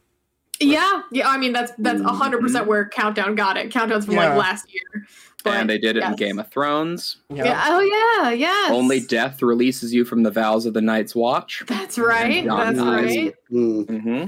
yeah, yeah. I mean that's that's Mm-hmm. hundred percent where Countdown got it. Countdown's from Yeah. like last year. But, and they did it in game of thrones Yeah, Yeah. Oh yeah. Yes. only death releases you from the vows of the night's watch That's right. And Jon That's dies. right. Hmm. hmm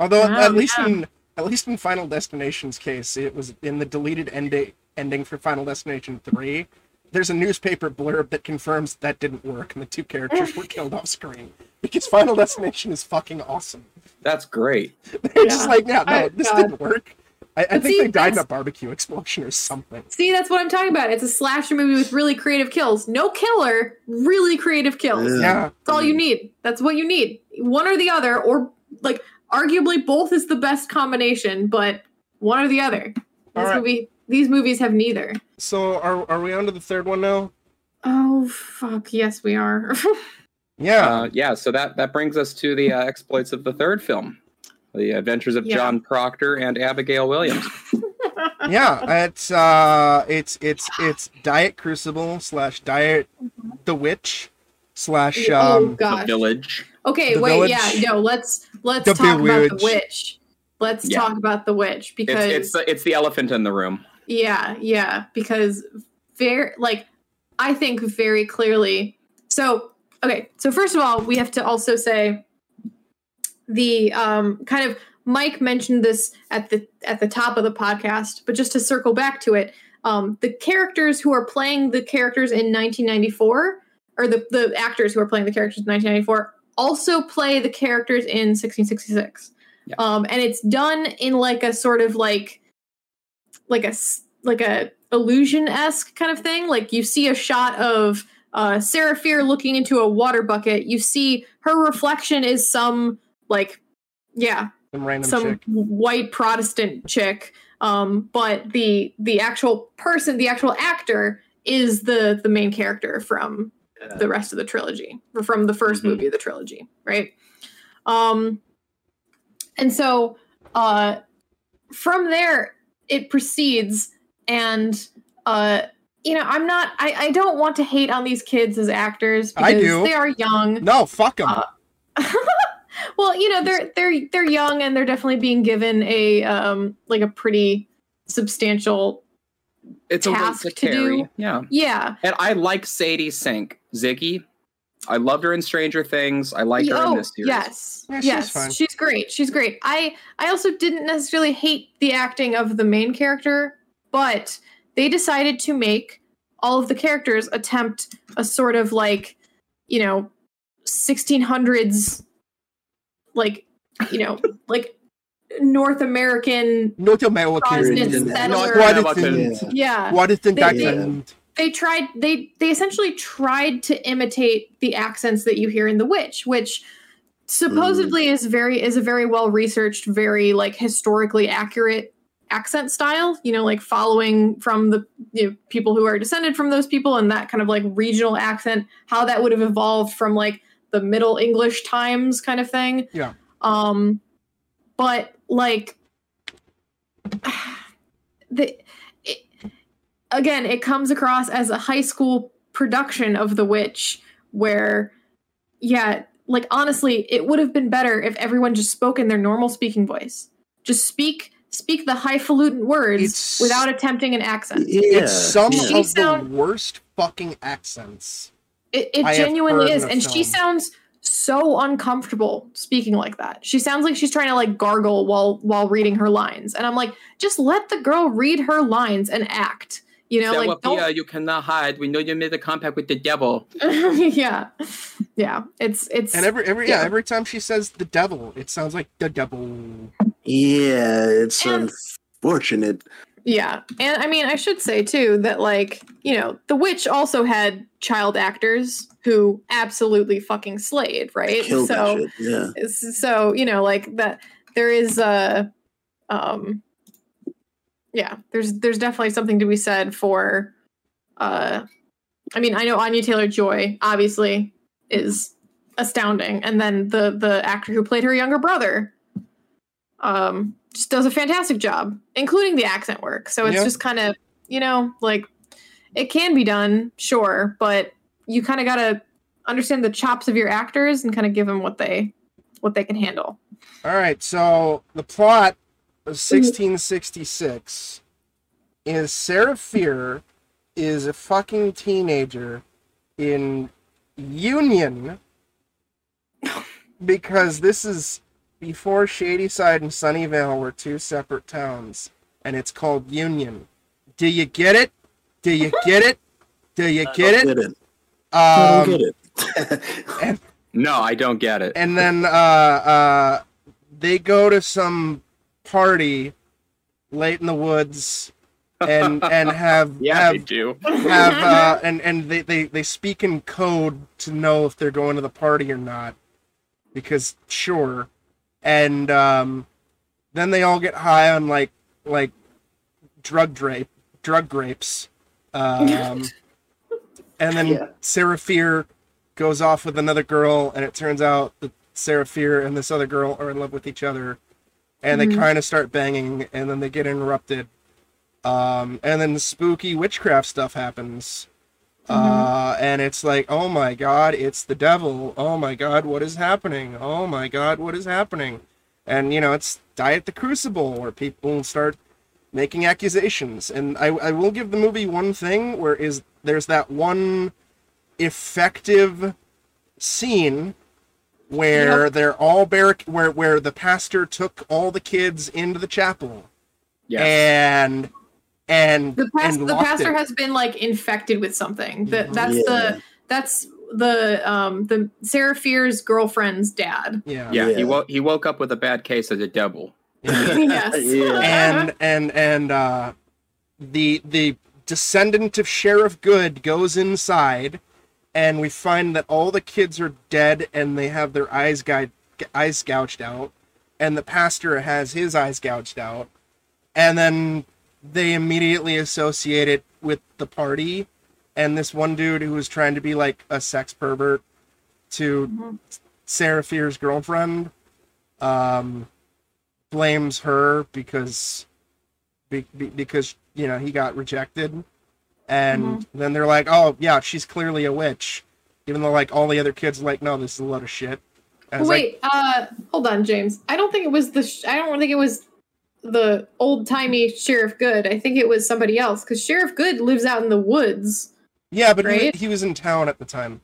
Although Wow, at least yeah. in at least in Final Destination's case, it was in the deleted ending ending for Final Destination three. There's a newspaper blurb that confirms that didn't work, and the two characters were killed off screen because Final Destination is fucking awesome. that's great They're just like, yeah, no, I- this God. didn't work. I, I think see, they died in a barbecue explosion or something. See, that's what I'm talking about. It's a slasher movie with really creative kills. No killer, really creative kills. Yeah. Yeah, That's all you need. That's what you need. One or the other, or like arguably both is the best combination, but one or the other. This All right. movie, these movies have neither. So are are we on to the third one now? Oh fuck! Yes, we are. Yeah. uh, yeah so that that brings us to the uh, exploits of the third film the adventures of Yeah. john proctor and abigail williams yeah, it's uh, it's it's it's Diet Crucible slash Diet the Witch, slash oh um The gosh. village. Okay, The wait, Village. yeah, no, let's let's The talk about the witch. Let's Yeah. talk about the witch because It's it's the, it's the elephant in the room. Yeah, yeah, because very like I think very clearly. So, okay, so first of all, we have to also say the um kind of Mike mentioned this at the at the top of the podcast, but just to circle back to it, um the characters who are playing the characters in 1994 or the the actors who are playing the characters in 1994 also play the characters in 1666. Yeah. Um and it's done in like a sort of like like a like a illusion esque kind of thing. Like you see a shot of uh, Sarah Fier looking into a water bucket. You see her reflection is some like yeah some random some chick. white Protestant chick. Um, but the the actual person, the actual actor, is the the main character from the rest of the trilogy, or from the 1st Mhm. movie of the trilogy, right? Um, and so uh, from there it proceeds, and uh, you know, I'm not, I, I don't want to hate on these kids as actors I because do. they are young. No, fuck them. Uh, well, you know, they're they're they're young and they're definitely being given a um like a pretty substantial It's a weight to to carry. do. Yeah. yeah. And I like Sadie Sink. Ziggy. I loved her in Stranger Things. I like her oh, in this series. yes. Yeah, she's yes. fine. She's great. She's great. I I also didn't necessarily hate the acting of the main character, but they decided to make all of the characters attempt a sort of like, you know, 1600s like, you know, like North American North American. Protestant Not settler. Protestant. Yeah. Protestant They- they- accent. They tried they they essentially tried to imitate the accents that you hear in the witch which supposedly is very is a very well researched very like historically accurate accent style you know like following from the you know, people who are descended from those people and that kind of like regional accent how that would have evolved from like the middle english times kind of thing Yeah. um but like the again it comes across as a high school production of the witch where yeah like honestly it would have been better if everyone just spoke in their normal speaking voice just speak speak the highfalutin words It's- without attempting an accent Yeah, it's some yeah. She of sound- the worst fucking accents. It, it I have genuinely heard is, in a and she sounds so uncomfortable speaking like that. She sounds like she's trying to like gargle while while reading her lines, and I'm like, just let the girl read her lines and act. You know, like don't. you cannot hide. We know you made a compact with the devil. yeah, yeah. It's it's And every every yeah, Yeah. every time she says the devil, it sounds like the devil. Yeah, it's And- unfortunate. Yeah. And I mean, I should say too that like, you know, The Witch also had child actors who absolutely fucking slayed, right? Killed so that shit. Yeah. so, you know, like that there is a um yeah, there's there's definitely something to be said for uh I mean, I know Anya Taylor Joy obviously is astounding. And then the the actor who played her younger brother um just does a fantastic job including the accent work. So it's Yeah. just kind of you know like it can be done sure but you kind of got to understand the chops of your actors and kind of give them what they what they can handle. All right, so the plot of 1666 is Sarah Fier is a fucking teenager in Union because this is before Shadyside and Sunnyvale were two separate towns, and it's called Union. Do you get it? Do you get it? Do you get I don't it? get it. I Um, don't get it. No, I don't get it. and then uh uh they go to some party late in the woods and and have yeah, they have do. have uh and and they, they they speak in code to know if they're going to the party or not because sure and um then they all get high on like like drug drape drug grapes um and then Yeah. Fier goes off with another girl and it turns out that Sarah Fier and this other girl are in love with each other and they Mhm. kind of start banging and then they get interrupted um and then spooky witchcraft stuff happens Uh, and it's like, oh my god, it's the devil. Oh my god, what is happening? Oh my god, what is happening? And you know, it's Die at the Crucible where people start making accusations. And I, I will give the movie one thing where is there's that one effective scene where they're all barric where where the pastor took all the kids into the chapel Yes. and and The, past, and the pastor it. has been like infected with something. That that's Yeah. the that's the um the Sarah Fier's girlfriend's dad. yeah yeah, Yeah. he woke he woke up with a bad case of the devil. yes. Yeah. and and and uh the the descendant of sheriff Goode goes inside and we find that all the kids are dead and they have their eyes guide, eyes gouged out and the pastor has his eyes gouged out and then they immediately associate it with the party and this one dude who was trying to be like a sex pervert to Mhm. Sarah Fier's girlfriend um blames her because be, be, because you know he got rejected and Mhm. then they're like oh yeah she's clearly a witch even though like all the other kids are like no this is a load of shit it's like Wait, uh, hold on, James. I don't think it was the. Sh- I don't think it was the old timey Sheriff Goode. I think it was somebody else because Sheriff Goode lives out in the woods. yeah but he, right? he was in town at the time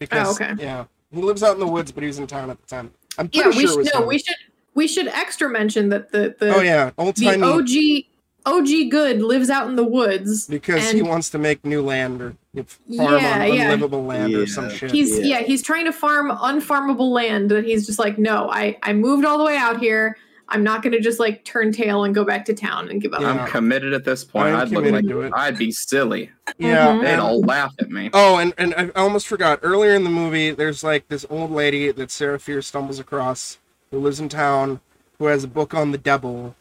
because Oh, okay. yeah he lives out in the woods but he was in town at the time i'm Yeah, pretty we sure it should no, we should we should extra mention that the the oh yeah old timey OG OG Goode lives out in the woods. because he wants to make new land or farm Yeah, on yeah. unlivable land or some shit He's Yeah. yeah. he's trying to farm unfarmable land that he's just like, no, I I moved all the way out here. I'm not gonna just like turn tail and go back to town and give up. Yeah. I'm committed at this point. I'm I'd look like it. I'd be silly. yeah Mhm. They'd all laugh at me. Oh, and, and I almost forgot. Earlier in the movie, there's like this old lady that Sarah Fier stumbles across who lives in town who has a book on the devil.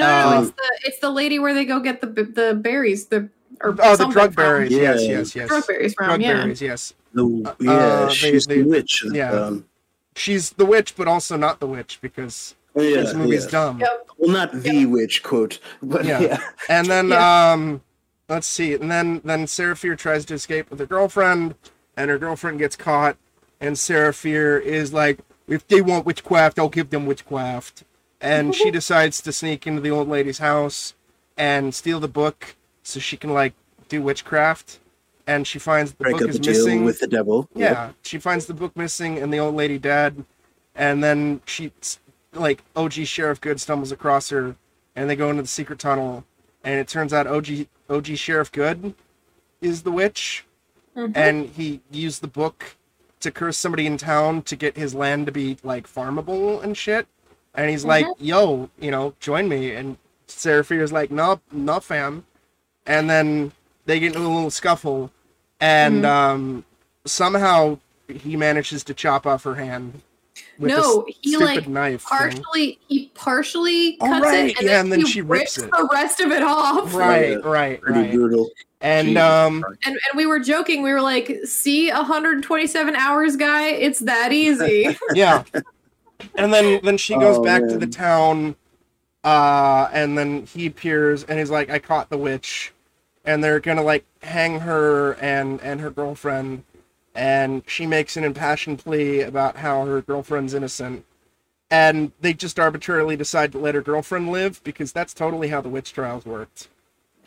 No, no, Um, it's the it's the lady where they go get the the berries, the or Oh, the drug from. berries. Yeah. Yes, yes, yes. Drug berries from Drug yeah. berries, yes. The, yeah, uh, they- she's they- the witch. yeah. Um, She's the witch, but also not the witch because oh, yeah, this movie's yeah. dumb. Yep. Well, not the witch quote, but Yeah. yeah. And then, Yeah. um, let's see. And then, then Sarah Fier tries to escape with her girlfriend, and her girlfriend gets caught. And Sarah Fier is like, if they want witchcraft, I'll give them witchcraft. And she decides to sneak into the old lady's house and steal the book so she can like do witchcraft. And she finds the Break book up is a deal missing. with the devil. Yeah, she finds the book missing and the old lady dead, and then she, like, OG Sheriff Goode stumbles across her, and they go into the secret tunnel, and it turns out OG OG Sheriff Goode is the witch, Mhm. and he used the book to curse somebody in town to get his land to be like farmable and shit, and he's like, "Yo, you know, join me," and Sarah Fier's like, "No, no, fam," and then they get into a little scuffle, and Mhm. um, somehow he manages to chop off her hand. With No, he, stupid like, knife. thing. Partially, he partially Oh, cuts right, it, and yeah, then, and then he she rips it. the rest of it off. Right, Yeah, right, Pretty right. brutal. And Jesus um, Christ. And and we were joking. We were like, "See, 127 hours, guy. It's that easy." yeah. And then then she goes Oh, back to the town, uh, and then he appears and he's like, "I caught the witch," and they're gonna like hang her and and her girlfriend, and she makes an impassioned plea about how her girlfriend's innocent, and they just arbitrarily decide to let her girlfriend live because that's totally how the witch trials worked.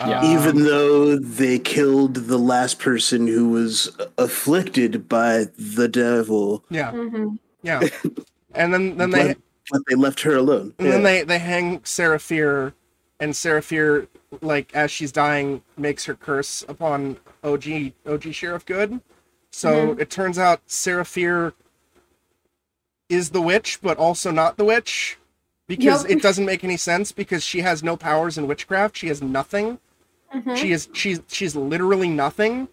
Yeah. Um, Even though they killed the last person who was afflicted by the devil, yeah, Mhm. yeah, and then then they but, but they left her alone. And Yeah. then they they hang Sarah Fier, and Sarah Fier like as she's dying, makes her curse upon OG OG Sheriff Goode. So it turns out Sarah Fier is the witch, but also not the witch, because Yep. it doesn't make any sense because she has no powers in witchcraft. She has nothing. Mhm. She is she's she's literally nothing.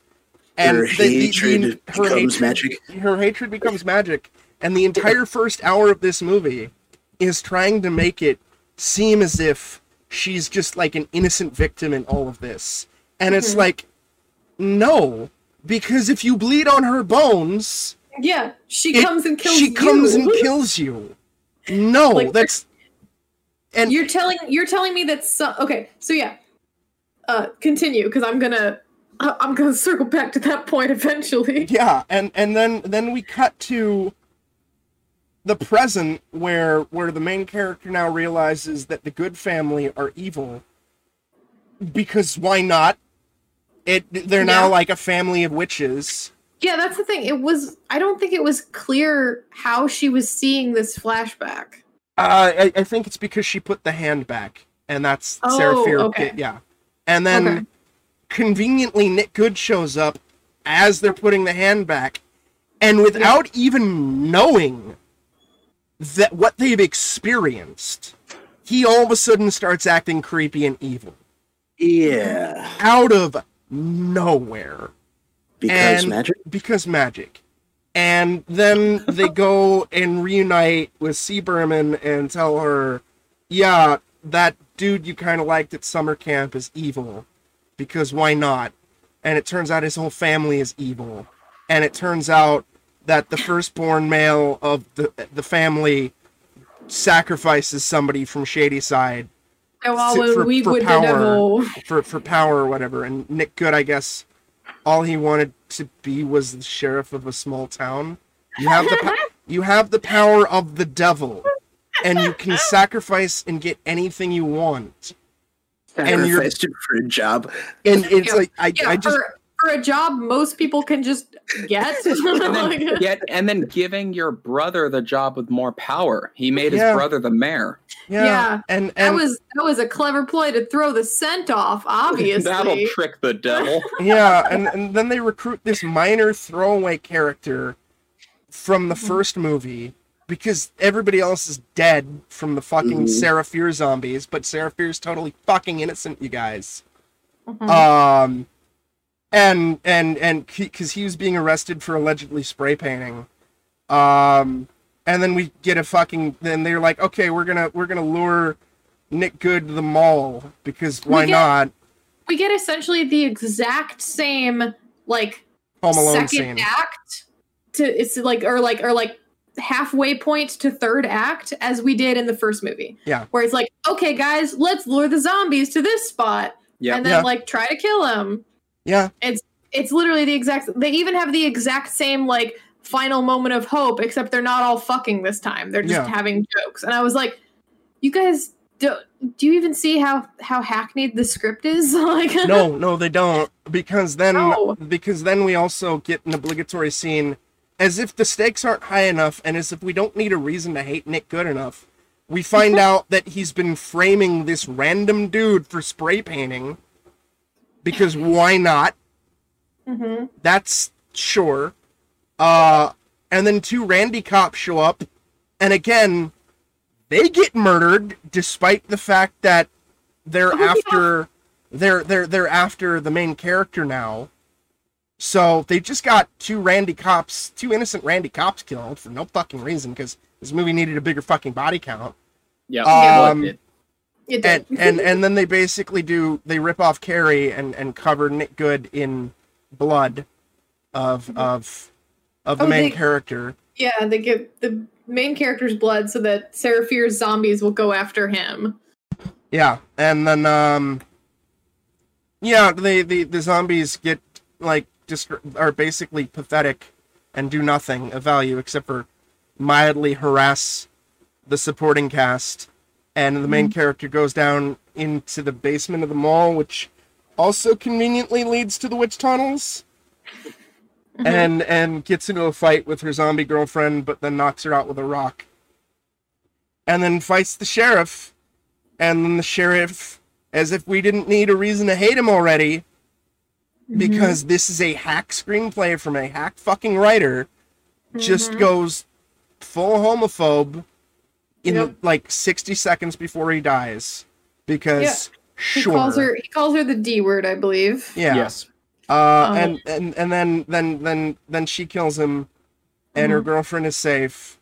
And Her the- the- the- hatred her becomes hatred- magic. Her hatred becomes magic, and the entire first hour of this movie is trying to make it seem as if she's just like an innocent victim in all of this. And it's Mhm. like, no, because if you bleed on her bones, Yeah, she it- comes and kills you. she comes and kills you. No, Like, that's and You're telling you're telling me that so, okay, so yeah. Uh continue because I'm going to I'm gonna circle back to that point eventually. Yeah, and and then then we cut to the present where where the main character now realizes that the Goode family are evil because why not? It they're now like a family of witches. Yeah, that's the thing. It was. I don't think it was clear how she was seeing this flashback. Uh, I, I think it's because she put the hand back, and that's Oh, Sarah Fier. okay. Yeah, and then Okay. conveniently Nick Goode shows up as they're putting the hand back, and without even knowing that what they've experienced, he all of a sudden starts acting creepy and evil Yeah, out of nowhere because And- magic. because magic. And then they go and reunite with C. Berman and tell her, yeah, that dude you kind of liked at summer camp is evil. Because why not? And it turns out his whole family is evil. And it turns out that the firstborn male of the, the family sacrifices somebody from Shadyside And while For- for- we for would power. for for power or whatever. And Nick Goode, I guess, all he wanted to be was the sheriff of a small town. You have the po- you have the power of the devil, and you can sacrifice and get anything you want. and you're- Sacrificed him for a job. And it's Yeah. like I, yeah, I just for for a job most people can just get. and then Like, get and then giving your brother the job with more power. He made his brother the mayor. yeah, Yeah. and that was that was a clever ploy to throw the scent off. Obviously, That'll trick the devil. yeah, and, and then they recruit this minor throwaway character from the first movie because everybody else is dead from the fucking Mhm. Sarah Fier zombies, but Sarah Fier's totally fucking innocent, you guys. Mhm. Um, and and and because he was being arrested for allegedly spray painting. Um, and then we get a fucking. Then they're like, okay, we're gonna we're gonna lure Nick Goode to the mall because why get- not? we get essentially the exact same like Home Alone second scene. act to it's like or like or like halfway point to third act as we did in the first movie. Yeah. Where it's like, okay, guys, let's lure the zombies to this spot Yeah. and then Yeah. like try to kill him. Yeah, It's it's literally the exact they even have the exact same like final moment of hope, except they're not all fucking this time. They're just Yeah. having jokes. And I was like, you guys do, do you even see how how hackneyed the script is? like no, no, they don't because then No. because then we also get an obligatory scene as if the stakes aren't high enough and as if we don't need a reason to hate Nick Goode enough. We find out that he's been framing this random dude for spray painting because why not? Mhm. That's sure. Uh and then two Randy cops show up and again they get murdered despite the fact that they're Oh, yeah. after they're they're they're after the main character now. So they just got two Randy cops, two innocent Randy cops killed for no fucking reason because this movie needed a bigger fucking body count. Yeah. Um, It- It And did. and and then they basically do they rip off Carrie and and cover Nick Goode in blood of of of the Oh, main they- character. Yeah, they give the main character's blood so that Sarah Fier's zombies will go after him. Yeah, and then um, yeah, the the the zombies get like just are basically pathetic and do nothing of value except for mildly harass the supporting cast, and the main mm-hmm. character goes down into the basement of the mall, which also conveniently leads to the witch tunnels. Mm-hmm. And and gets into a fight with her zombie girlfriend, but then knocks her out with a rock. And then fights the sheriff, and then the sheriff, as if we didn't need a reason to hate him already, mm-hmm. because this is a hack screenplay from a hack fucking writer, just Mhm. goes full homophobe in Yep. like 60 seconds before he dies. Because He sure. calls her he calls her the D word, I believe. yeah. Yes. Uh, Um, and, and and then then then then she kills him, and her Mhm. girlfriend is safe,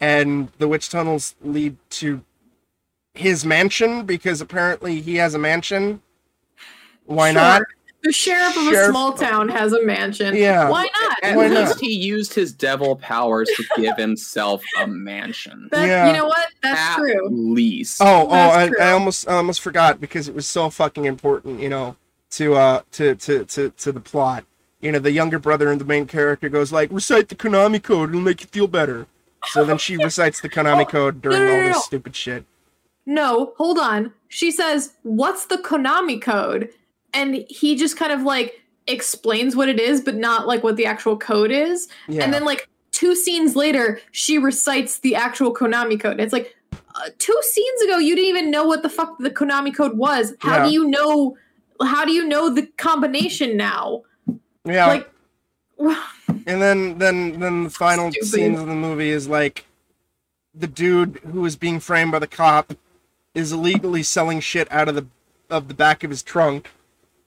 and the witch tunnels lead to his mansion because apparently he has a mansion. Why Sure. not? The sheriff of a Sheriff- small town has a mansion. Yeah. Why not? At Why least not? he used his devil powers to give himself a mansion. That, Yeah. You know what? That's At true. least. Oh, oh, I. I almost I almost forgot because it was so fucking important, you know, to uh to to to to the plot. You know, the younger brother and the main character goes like, "Recite the Konami code; it'll make you feel better." So then she recites the Konami Oh, code during no, no, all this no. stupid shit. No, hold on. She says, "What's the Konami code?" And he just kind of like explains what it is, but not like what the actual code is. Yeah. And then like two scenes later, she recites the actual Konami code. It's like uh, two scenes ago, you didn't even know what the fuck the Konami code was. How Yeah. do you know? How do you know the combination now? yeah. Like, And then then then the final Stupid. scenes of the movie is like the dude who is being framed by the cop is illegally selling shit out of the of the back of his trunk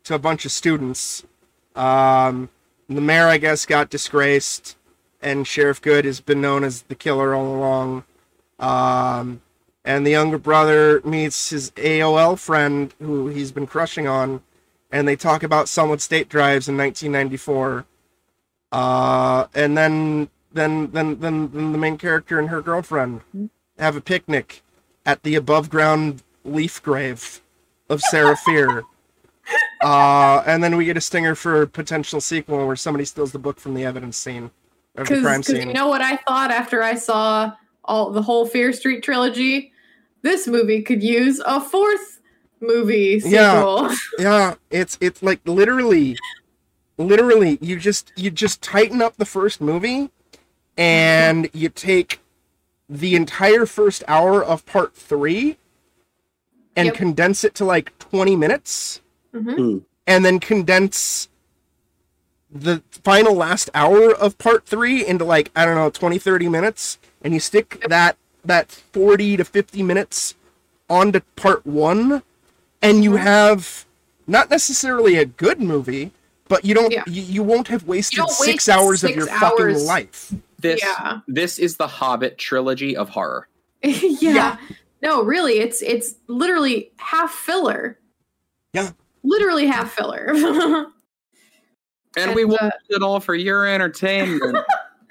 to a bunch of students. Um, the mayor, I guess, got disgraced, and Sheriff Goode has been known as the killer all along. Um, and the younger brother meets his AOL friend who he's been crushing on, and they talk about solid state drives in 1994. Uh, and then then then then then the main character and her girlfriend have a picnic at the above ground leaf grave of Sarah Fier. Uh, and then we get a stinger for a potential sequel where somebody steals the book from the evidence scene of the crime scene. you know what I thought after I saw all the whole Fear Street trilogy, this movie could use a fourth movie Yeah. sequel. yeah, it's it's like literally, literally, you just you just tighten up the first movie, and you take the entire first hour of part three, and Yep. condense it to like twenty minutes, Mhm. and then condense the final last hour of part three into like i don't know 20 30 minutes and you stick that that 40 to 50 minutes onto part one and you Mhm. have not necessarily a good movie but you don't Yeah. you, you won't have wasted don't six waste hours of your hours. fucking life This Yeah. this is the Hobbit trilogy of horror. yeah. Yeah. No, really, it's it's literally half filler. Yeah. Literally half filler. And, we And, uh, watched it all for your entertainment.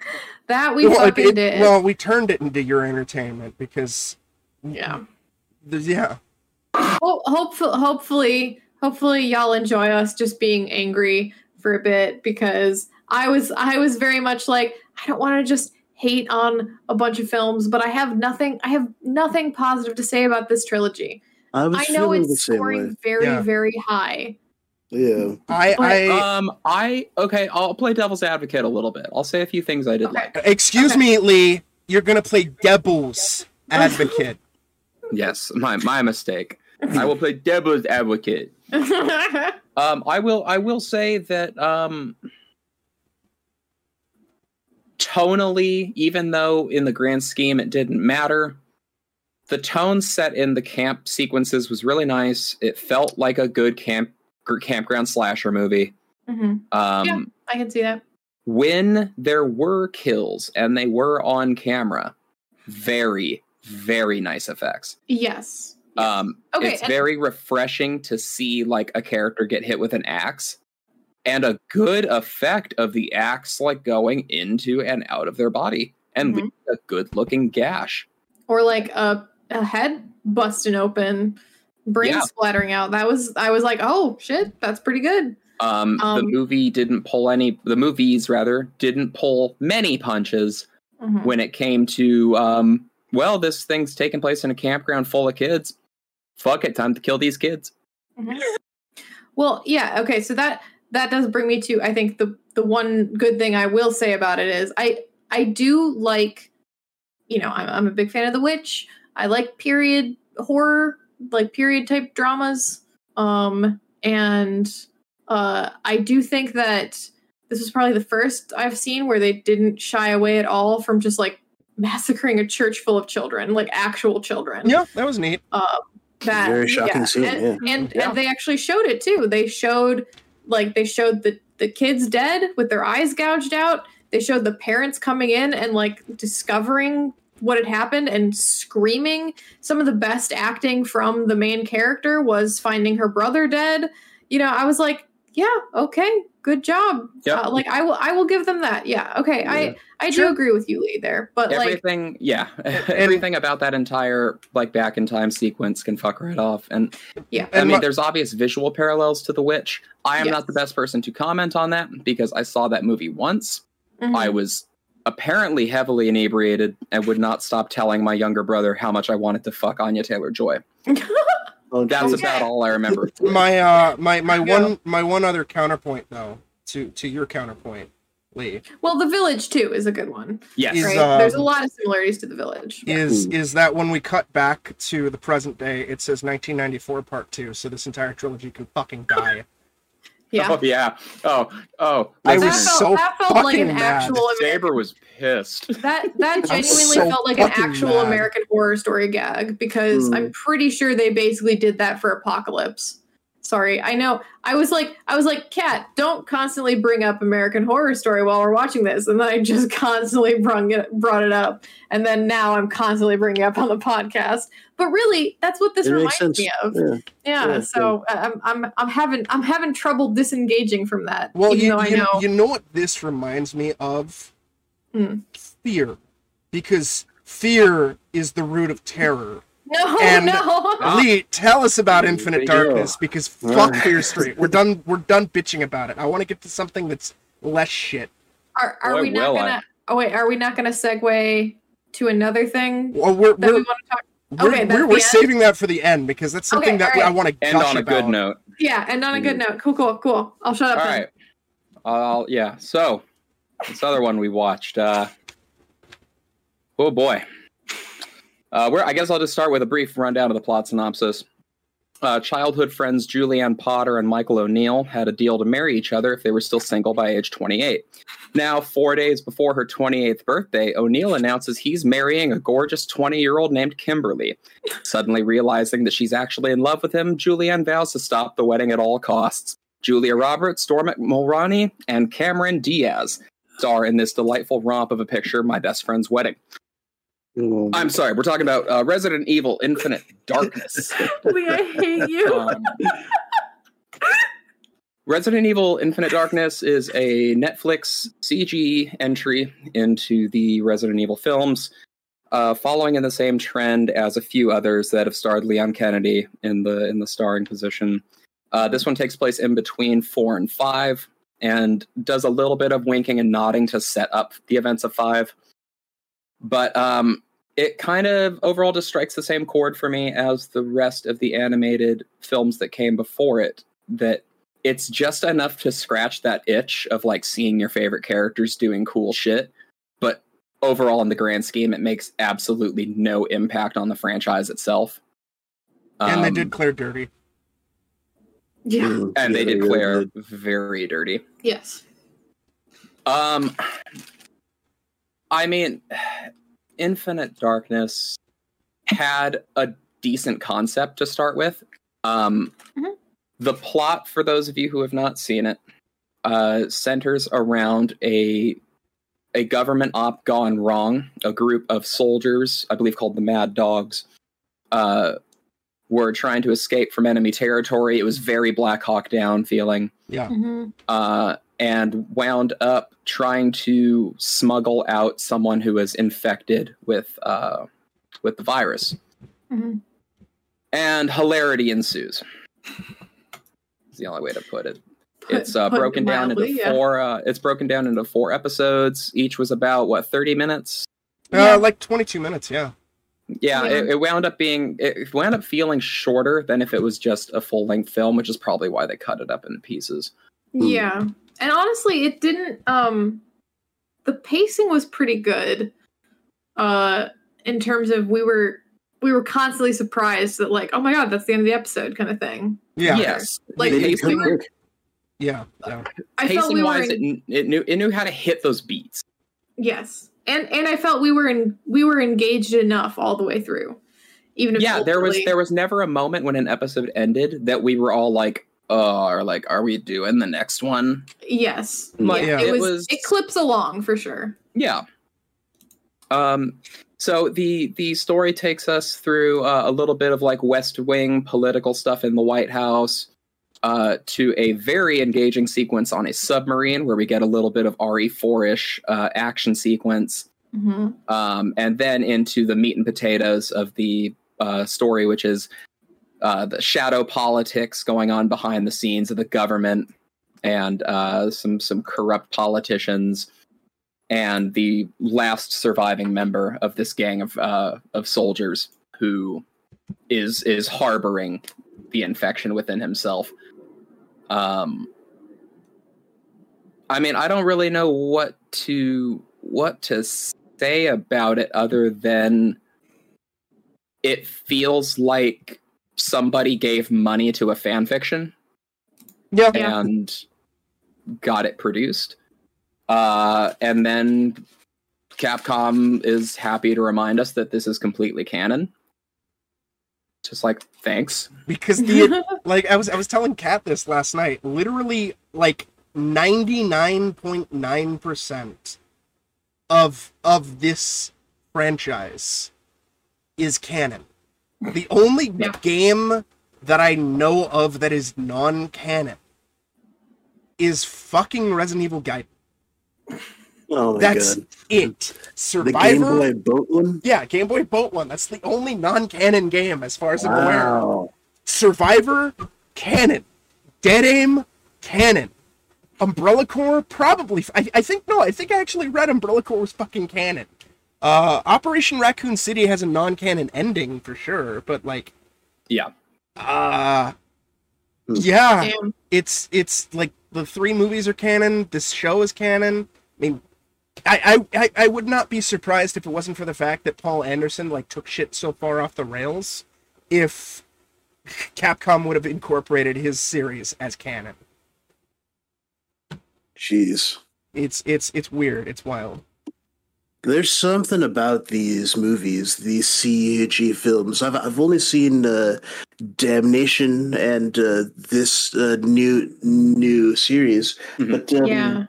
that we well, fucking it- did. well we turned it into your entertainment because yeah. the, yeah Ho- hopefully, hopefully, hopefully, y'all enjoy us just being angry for a bit because I was, I was very much like, I don't want to just hate on a bunch of films, but I have nothing, I have nothing positive to say about this trilogy. I was I know feeling the it's same scoring way. very, Yeah. very high. Yeah. i But- i um, I okay. I'll play devil's advocate a little bit. I'll say a few things I did Okay. like. excuse Okay. me lee you're gonna play devil's advocate Yes, my my mistake. I will play devil's advocate. Um, I will. I will say that um, tonally, even though in the grand scheme it didn't matter, the tone set in the camp sequences was really nice. It felt like a good camp campground slasher movie. Mhm. Um, Yeah. I can see that. When there were kills and they were on camera, very very nice effects. Yes. Um, Okay, it's and- very refreshing to see like a character get hit with an axe, and a good effect of the axe like going into and out of their body, and Mhm. a good looking gash. Or like a, a head busting open, brain Yeah. splattering out. That was, I was like, oh shit, that's pretty good. Um, the Um, movie didn't pull any. The movies rather didn't pull many punches Mhm. when it came to um. Well, this thing's taking place in a campground full of kids. Fuck it, time to kill these kids. Mhm. Well, yeah, okay, so that that does bring me to I think the the one good thing I will say about it is I I do like you know, I'm I'm a big fan of The Witch. I like period horror, like period type dramas. Um and uh I do think that this was probably the first I've seen where they didn't shy away at all from just like massacring a church full of children, like actual children yeah that was neat that Very shocking yeah. scene, and, yeah. and Yeah. and they actually showed it too they showed like they showed the the kids dead with their eyes gouged out they showed the parents coming in and like discovering what had happened and screaming some of the best acting from the main character was finding her brother dead you know i was like yeah, okay, good job. Yep. Uh, like I will, I will give them that. Yeah, okay, Yeah. I I Sure. do agree with you, Lee. There, but like, everything yeah everything about that entire like back in time sequence can fuck right off and yeah, i And mean my- there's obvious visual parallels to the witch i am not the best person to comment on that because i saw that movie once Mhm. i was apparently heavily inebriated and would not stop telling my younger brother how much i wanted to fuck anya taylor joy Okay. that's Okay. about all i remember My uh my my Yeah. one my one other counterpoint though to to your counterpoint, Lee, well, the village too is a good one. yes Is, Right, um, there's a lot of similarities to the village. is Ooh. is that when we cut back to the present day, it says 1994 part two, so this entire trilogy can fucking die. Yeah, oh yeah oh oh I was felt, so that felt like an fucking mad. actual saber was pissed that that genuinely so felt like an actual mad. American horror story gag because Hmm. I'm pretty sure they basically did that for Apocalypse. Sorry, I know. I was like, I was like, Kat, don't constantly bring up American Horror Story while we're watching this, and then I just constantly brought it brought it up, and then now I'm constantly bringing it up on the podcast. But really, that's what this It reminds me of. Yeah. Yeah, Yeah, so uh, I'm I'm I'm having I'm having trouble disengaging from that. Well, even you, though I you, know. you know what this reminds me of? Hmm. Fear. Because fear is the root of terror. No, and- no. Lee, tell us about There Infinite you. Darkness because fuck Fear Street. We're done we're done bitching about it. I want to get to something that's less shit. Are, are Boy, we not gonna? Oh wait, are we not gonna segue to another thing Well, we're that we we're want to talk? we're, okay, we're, we're saving that for the end because that's something Okay, that alright. I want to end on a good note Yeah, and on a good note. Cool, cool, cool. I'll shut up. All then. right. Uh, yeah. So this other one we watched. Uh, oh boy. Uh, where I guess I'll just start with a brief rundown of the plot synopsis. Uh, childhood friends Julianne Potter and Michael O'Neill had a deal to marry each other if they were still single by age 28. Now, four days before her 28th birthday, O'Neill announces he's marrying a gorgeous 20 year old named Kimberly. Suddenly realizing that she's actually in love with him, Julianne vows to stop the wedding at all costs. Julia Roberts, Dermot Mulroney, and Cameron Diaz star in this delightful romp of a picture, My Best Friend's Wedding. Oh, I'm sorry, we're talking about uh, Resident Evil Infinite Darkness. Lee, I hate you. Um, Resident Evil Infinite Darkness is a Netflix CG entry into the Resident Evil films, uh, following in the same trend as a few others that have starred Leon Kennedy in the in the starring position. Uh, this one takes place in between four and five, and does a little bit of winking and nodding to set up the events of five. But um, it kind of overall just strikes the same chord for me as the rest of the animated films that came before it. That it's just enough to scratch that itch of like seeing your favorite characters doing cool shit. But overall, in the grand scheme, it makes absolutely no impact on the franchise itself. And they Um, did clear dirty. yeah. mm, and they did really Claire did. very dirty. Yes. Um, I mean, Infinite Darkness had a decent concept to start with. Um, Mhm. The plot, for those of you who have not seen it, uh, centers around a a government op gone wrong. A group of soldiers, I believe called the Mad Dogs, uh, were trying to escape from enemy territory. It was very Black Hawk Down feeling Yeah. Mhm. uh, and wound up trying to smuggle out someone who was infected with uh, with the virus, Mhm. and hilarity ensues. It's the only way to put it. Put- It's uh, put it broken down into mildly, yeah. four. Uh, it's broken down into four episodes. Each was about what thirty minutes. Yeah. Uh, like 22 minutes, yeah. Yeah, Yeah. It, it wound up being it wound up feeling shorter than if it was just a full length film, which is probably why they cut it up in pieces. Yeah. And honestly, it didn't um the pacing was pretty good. Uh in terms of we were we were constantly surprised that like, oh my god, that's the end of the episode kind of thing. Yeah. Yes, Like, They did pacing- Yeah. yeah. I felt pacing we were wise, in, it, it knew it knew how to hit those beats. yes. And and I felt we were in we were engaged enough all the way through. Even if yeah there was there was never a moment when an episode ended that we were all like uh or like are we doing the next one Yes. Like, yeah, it it was, was- it clips along for sure. yeah um so the the story takes us through uh, a little bit of like west wing political stuff in the white house uh, to a very engaging sequence on a submarine where we get a little bit of RE4 ish uh, action sequence, hmm um, and then into the meat and potatoes of the uh, story, which is uh, the shadow politics going on behind the scenes of the government and uh, some some corrupt politicians and the last surviving member of this gang of uh, of soldiers who is is harboring the infection within himself. Um, I mean, I don't really know what to what to say about it other than it feels like somebody gave money to a fan fiction Yeah. Yeah. and got it produced. Uh, and then Capcom is happy to remind us that this is completely canon. Just like, thanks. Because the like I was I was telling Kat this last night. Literally like 99.9% of of this franchise is canon. The only Yeah. game that I know of that is non-canon is fucking Resident Evil Gaiden. Oh my That's god. it. The Game Boy Boat one? Yeah, Game Boy Boat one. That's the only non-canon game as far as I'm aware. Survivor, canon. Dead Aim, canon. Umbrella Corps, probably. I, I think, no, I think I actually read Umbrella Corps was fucking canon. Uh, Operation Raccoon City has a non canon ending for sure, but like, Yeah. uh, Hmm. yeah, Damn. it's, it's like the three movies are canon, this show is canon. I mean, I, I, I, I would not be surprised if it wasn't for the fact that Paul Anderson like took shit so far off the rails if Capcom would have incorporated his series as canon. Jeez. It's it's it's weird. It's wild. There's something about these movies, these CG films. I've I've only seen uh, Damnation and uh, this uh, new new series, Mhm. but um, yeah.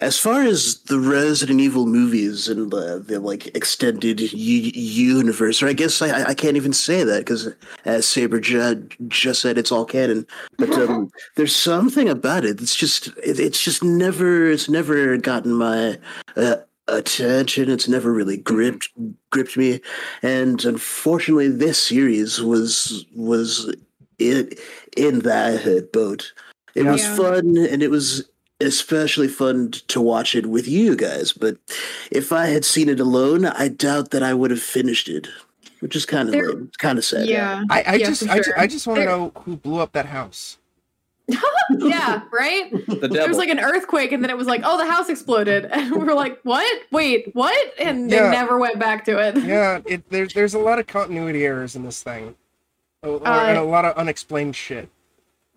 as far as the Resident Evil movies and uh, the like extended u- universe, or I guess I, I can't even say that because as Saber ju- just said, it's all canon. But um, there's something about it. It's just it, it's just never it's never gotten my uh, attention. It's never really gripped gripped me, and unfortunately, this series was was in in that boat. It was fun, and it was especially fun to watch it with you guys. But if I had seen it alone, I doubt that I would have finished it, which is kind of It's kind of sad. Yeah. I, I Yeah, just for I, ju- sure. I just want to know who blew up that house. Yeah, right? The There was like an earthquake, and then it was like, oh, the house exploded. And we were like, what? Wait, what? And they Yeah. never went back to it. Yeah, it there's there's a lot of continuity errors in this thing, A- or- Uh, and a lot of unexplained shit.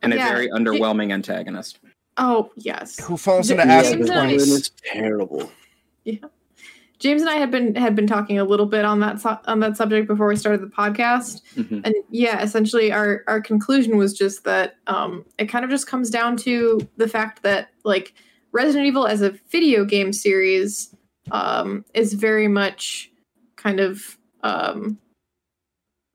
and a Yeah. very underwhelming antagonist. Oh, yes. Who falls into Yeah, acid James and I- twice? It's terrible. James and I had been had been talking a little bit on that su- on that subject before we started the podcast, Mhm. and yeah, essentially our our conclusion was just that um, it kind of just comes down to the fact that like Resident Evil as a video game series um, is very much kind of um,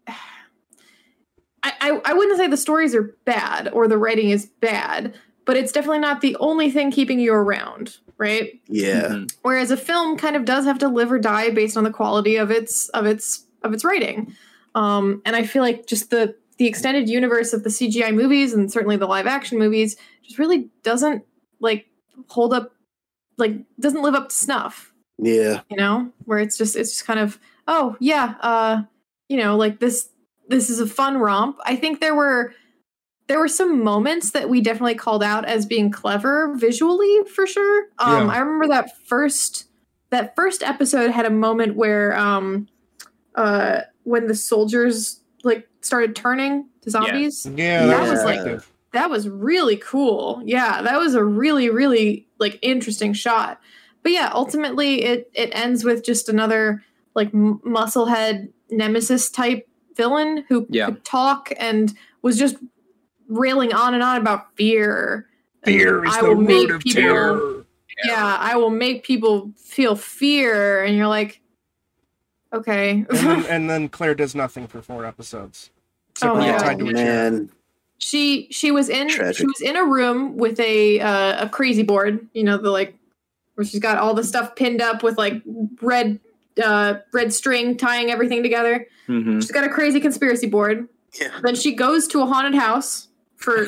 I, I I wouldn't say the stories are bad or the writing is bad, but it's definitely not the only thing keeping you around, right? Yeah. Mhm. whereas a film kind of does have to live or die based on the quality of its of its of its writing um and i feel like just the the extended universe of the cgi movies and certainly the live action movies just really doesn't like hold up like doesn't live up to snuff Yeah. you know where it's just it's just kind of oh yeah uh you know like this this is a fun romp i think there were there were some moments that we definitely called out as being clever visually for sure um Yeah. i remember that first that first episode had a moment where um uh when the soldiers like started turning to zombies Yeah, That that was was like- that was really cool. Yeah, that was a really really like interesting shot. But yeah, ultimately it it ends with just another like m- musclehead nemesis type villain who Yeah. could talk and was just railing on and on about fear. Fear is I the will root make of people- terror. Yeah, I will make people feel fear and you're like okay. And then, and then Claire does nothing for four episodes. Oh, for yeah. tied to a. Man. she she was in she was in a room with a uh, a crazy board. You know the like where she's got all the stuff pinned up with like red uh, red string tying everything together. Mhm. She's got a crazy conspiracy board. Yeah. Then she goes to a haunted house for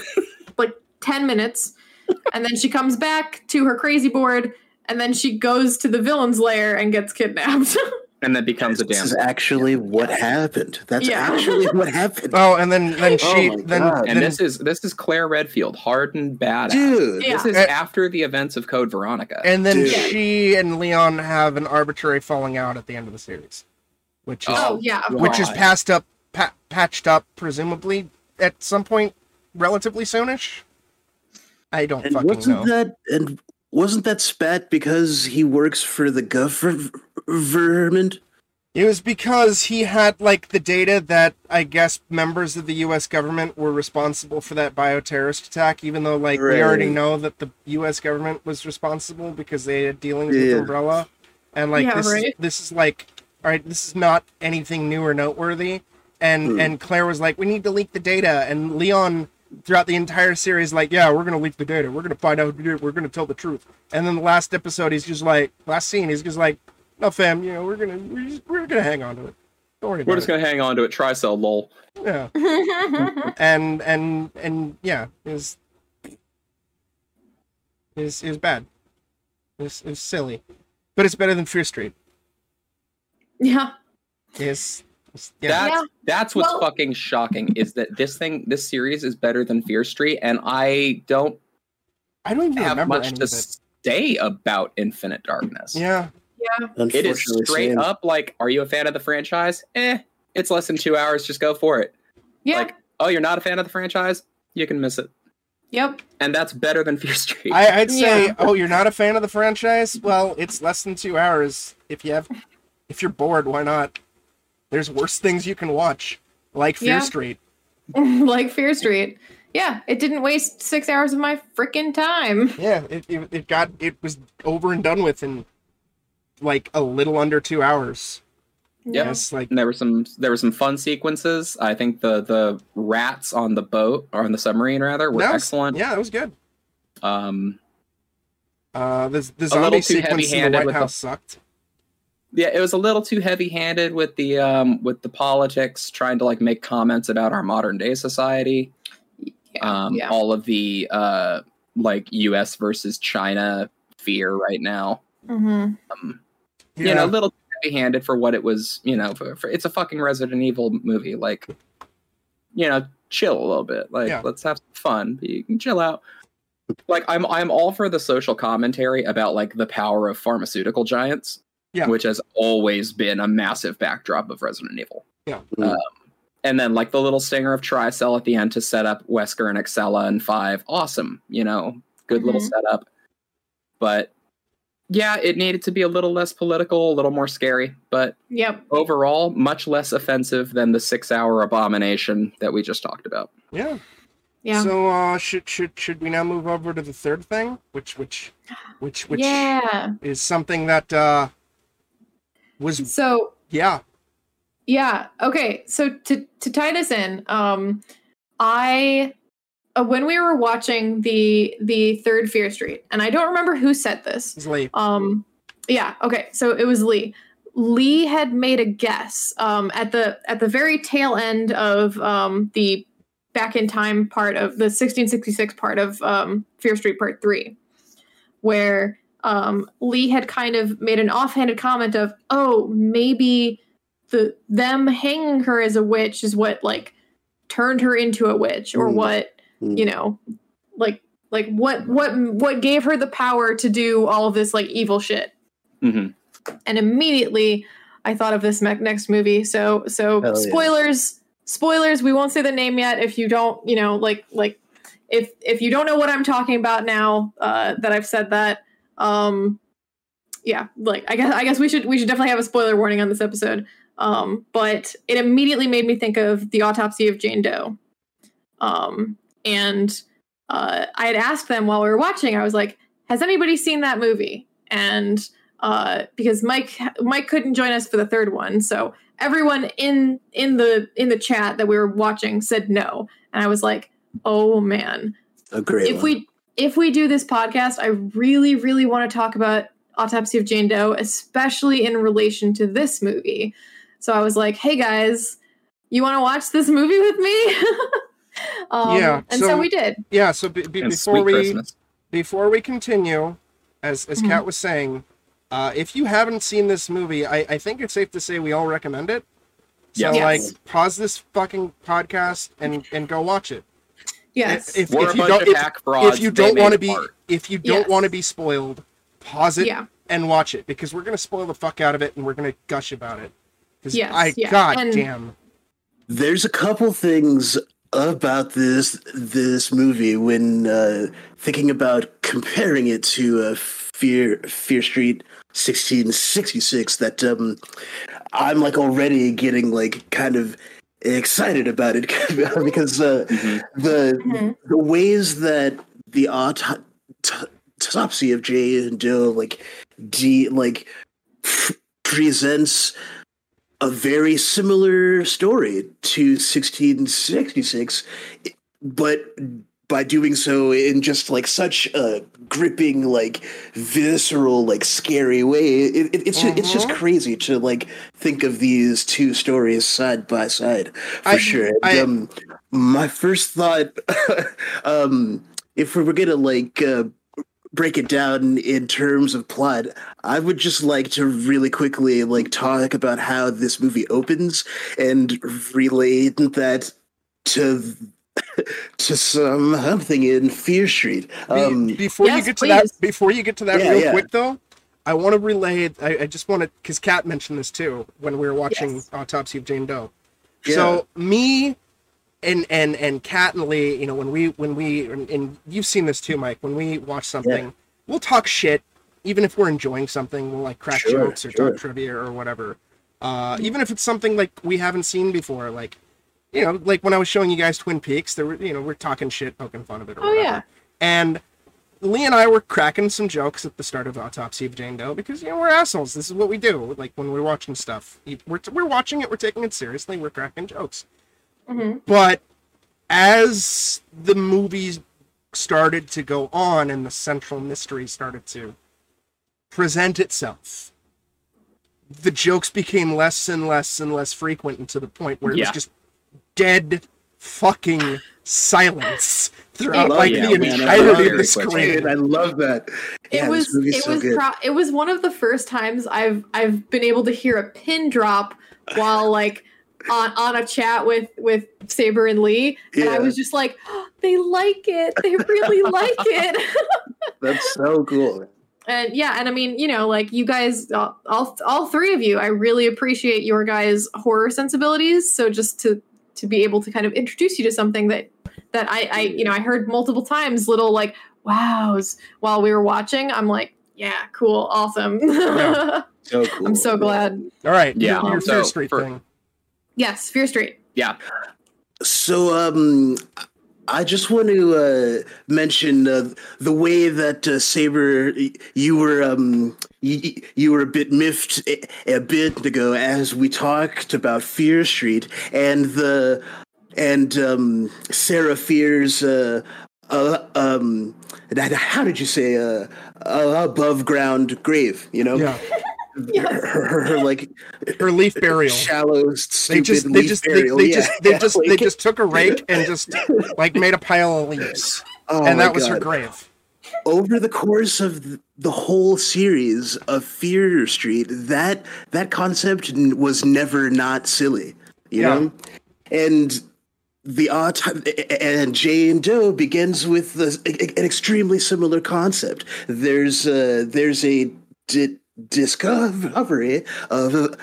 like 10 minutes. And then she comes back to her crazy board. And then she goes to the villain's lair and gets kidnapped. and then becomes a This is actually what happened. That's Yeah. actually what happened. Oh, and then then Oh she my then, God. and then this is this is Claire Redfield, hardened badass. Dude. Yeah. This is Eh. after the events of Code Veronica. and then Dude. she and Leon have an arbitrary falling out at the end of the series, which is oh, yeah. of which is passed up, pa- patched up, presumably at some point, relatively soonish. I don't And fucking wasn't know. that and wasn't that spat because he works for the government? It was because he had like the data that I guess members of the U.S. government were responsible for that bioterrorist attack, even though like we already know that the U.S. government was responsible because they had dealings with Umbrella, and like Yeah, this, right. this is like, all right, this is not anything new or noteworthy, and Hmm. and Claire was like, we need to leak the data, and Leon throughout the entire series like, yeah, we're gonna leak the data, we're gonna find out, who did it, we're gonna tell the truth, and then the last episode, he's just like, last scene, he's just like, no, fam, you know, we're gonna we're, just, we're gonna hang on to it. Don't worry We're about just it. gonna hang on to it. Try sell lol. Yeah, and and and yeah, is is is bad. Is is silly, but it's better than Fear Street. yeah. Is is- yeah. That's Yeah. that's what's Well- fucking shocking is that this thing, this series is better than Fear Street, and I don't I don't even have much to say about Infinite Darkness. Yeah, Yeah. It is straight same. up like, are you a fan of the franchise? Eh, it's less than two hours. Just go for it. Yeah. Like, oh, you're not a fan of the franchise? You can miss it. yep. And that's better than Fear Street. I, I'd say, Yeah. oh, you're not a fan of the franchise? Well, it's less than two hours. If you have, if you're bored, why not? There's worse things you can watch, like Fear Yeah. Street. like Fear Street. Yeah. It didn't waste six hours of my freaking time. Yeah, it, it it got it was over and done with in like a little under two hours. Yep. Yes, like And there were some there were some fun sequences. I think the the rats on the boat or on the submarine rather were was- excellent. Yeah, that was good. Um, Uh, the the A zombie little too sequence in the heavy-handed White with the- House sucked. Yeah, it was a little too heavy handed with the um with the politics, trying to like make comments about our modern day society. Yeah. um, yeah. all of the uh, like U.S. versus China fear right now. hmm Um, Yeah, You know, a little heavy-handed for what it was. You know, for, for, it's a fucking Resident Evil movie. Like, you know, chill a little bit. Like, Yeah. let's have some fun. But you can chill out. Like, I'm I'm all for the social commentary about like the power of pharmaceutical giants. Yeah. which has always been a massive backdrop of Resident Evil. Yeah. Mm. Um, and then like the little stinger of Tricell at the end to set up Wesker and Excella and Five. Awesome, you know, good little Mhm. setup. But yeah, it needed to be a little less political, a little more scary, but Yep. overall, much less offensive than the six-hour abomination that we just talked about. yeah. Yeah. So uh, should should should we now move over to the third thing, which which which which yeah. is something that uh was So yeah Yeah. Okay. So to to tie this in, um, I uh, when we were watching the the third Fear Street, and I don't remember who said this. it's late. Um, yeah. Okay. So it was Lee. Lee had made a guess um, at the at the very tail end of um, the back in time part of the 1666 part of um, Fear Street Part Three, where um, Lee had kind of made an offhanded comment of, "Oh, maybe the them hanging her as a witch is what like turned her into a witch, or Mm. what Mm. you know, like like what what what gave her the power to do all of this like evil shit." Mm-hmm. and immediately I thought of this next movie. So so Hell yeah. spoilers spoilers. We won't say the name yet. If you don't, you know, like like if if you don't know what I'm talking about now, uh, that I've said that, um, yeah, like I guess I guess we should we should definitely have a spoiler warning on this episode. Um, but it immediately made me think of the autopsy of Jane Doe. Um, and uh, I had asked them while we were watching. I was like, "Has anybody seen that movie?" And uh, because Mike Mike couldn't join us for the third one, so everyone in in the in the chat that we were watching said no, and I was like, oh man, A great if one. we if we do this podcast, I really, really want to talk about Autopsy of Jane Doe, especially in relation to this movie. So I was like, "Hey guys, you want to watch this movie with me?" um, Yeah, and so, so- we did. Yeah. So be, be, And before we Christmas. before we continue, as as Mhm. Kat was saying, uh, if you haven't seen this movie, I, I think it's safe to say we all recommend it. So Yes. like, pause this fucking podcast and and go watch it. Yes. If, We're if you don't if, if you don't want to be part. if you don't Yes. want to be spoiled, pause it yeah. and watch it because we're gonna spoil the fuck out of it and we're gonna gush about it. 'Cause Yes, I yeah, god and- damn. There's a couple things about this this movie when uh, thinking about comparing it to uh, Fear Fear Street 1666 that um, I'm like already getting like kind of excited about it because uh, Mhm. the Mhm. the ways that the auto- t- autopsy of Jane Doe like de- like f- presents a very similar story to 1666 but by doing so in just like such a gripping like visceral like scary way it, it- it's just, it's just Mhm. crazy to like think of these two stories side by side for I- sure And, I- um, my first thought um if we were gonna like uh, break it down in terms of plot i would just like to really quickly like talk about how this movie opens and relate that to to some something in fear street Be- um before you yes, get to that, before you get to that Yeah, real yeah. quick though, I want to relay. I, I just want to because Kat mentioned this too when we were watching Yes. Autopsy of Jane Doe. Yeah. So me and and and Kat and Lee, you know, when we when we and, and you've seen this too, Mike. When we watch something, we'll talk shit, even if we're enjoying something. We'll like crack Sure, jokes or sure. talk trivia or whatever. Uh, even if it's something like we haven't seen before, like you know, like when I was showing you guys Twin Peaks, there were you know we're talking shit, poking fun of it. Or Oh whatever. yeah. And Lee and I were cracking some jokes at the start of Autopsy of Jane Doe because you know we're assholes. This is what we do. Like when we're watching stuff, we're we're watching it, we're taking it seriously, we're cracking jokes. Mhm. But as the movies started to go on and the central mystery started to present itself, the jokes became less and less and less frequent, and to the point where it Yeah. was just dead fucking silence throughout It- like Yeah, the man, it entirety of the screen. I love that. It Yeah, was it so was good. pro- it was one of the first times I've I've been able to hear a pin drop while like on on a chat with with Saber and Lee, and I was just like, they like it, they really like it. That's so cool. and yeah and i mean you know like you guys all, all all three of you i really appreciate your guys horror sensibilities so just to to be able to kind of introduce you to something that that i i you know i heard multiple times little like wows while we were watching i'm like yeah cool awesome Yeah. So cool. i'm so glad All right, Yeah, your so Fear Street for- thing. yes fear street Yeah. So, um, I just want to uh, mention uh, the way that uh, Saber, you were um, you, you were a bit miffed a, a bit ago as we talked about Fear Street and the and um, Sarah Fier's uh, uh, um, how did you say uh, uh, above ground grave? You know, Yeah, her, her, her, like her leaf burial. shallow, They stupid just, they leaf just, they, burial. they Yeah, just, they yeah, just, they just took a rake and just like made a pile of leaves, Oh and that was her grave. Over the course of the whole series of Fear Street, that that concept was never not silly, you Yeah. know, and the auto- and Jane Doe begins with the, an extremely similar concept. There's uh, there's a di- discovery of.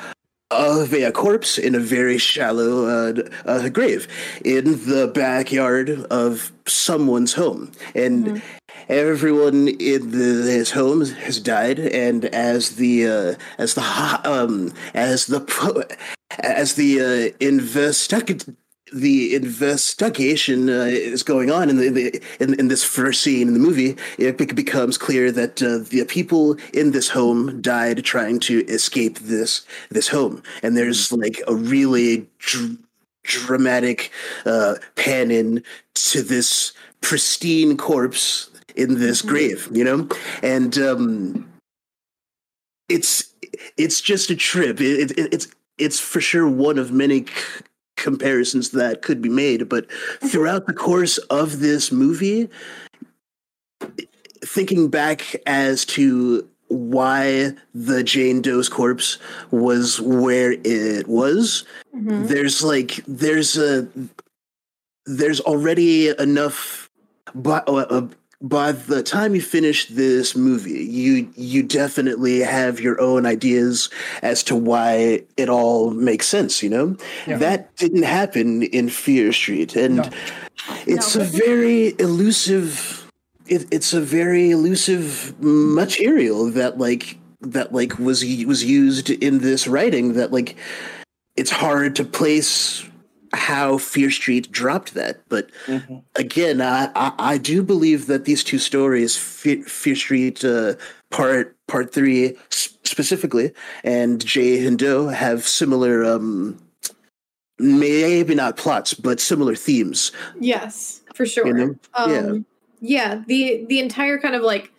Of a corpse in a very shallow uh, uh, grave in the backyard of someone's home, and everyone in the, this home has died and as the uh, as the um as the as the uh, investig- the investigation uh, is going on in the, in the in, in this first scene in the movie it becomes clear that uh, the people in this home died trying to escape this this home. And there's like a really dr- dramatic uh, pan in to this pristine corpse in this Mhm. grave, you know, and um, it's it's just a trip. It, it, it's it's for sure one of many c- comparisons that could be made, but throughout the course of this movie, thinking back as to why the Jane Doe's corpse was where it was, Mhm. there's like there's a there's already enough by, uh, by the time you finish this movie you you definitely have your own ideas as to why it all makes sense you know Yeah. that didn't happen in fear street and No. it's No. a very elusive it, it's a very elusive material that like that like was was used in this writing that like it's hard to place how Fear Street dropped that. But Mm-hmm. again, I, I, I do believe that these two stories, Fear, Fear Street uh, Part Part Three specifically, and Jane Doe have similar, um, maybe not plots, but similar themes. Yes, for sure. You know? Um, yeah. the the entire kind of like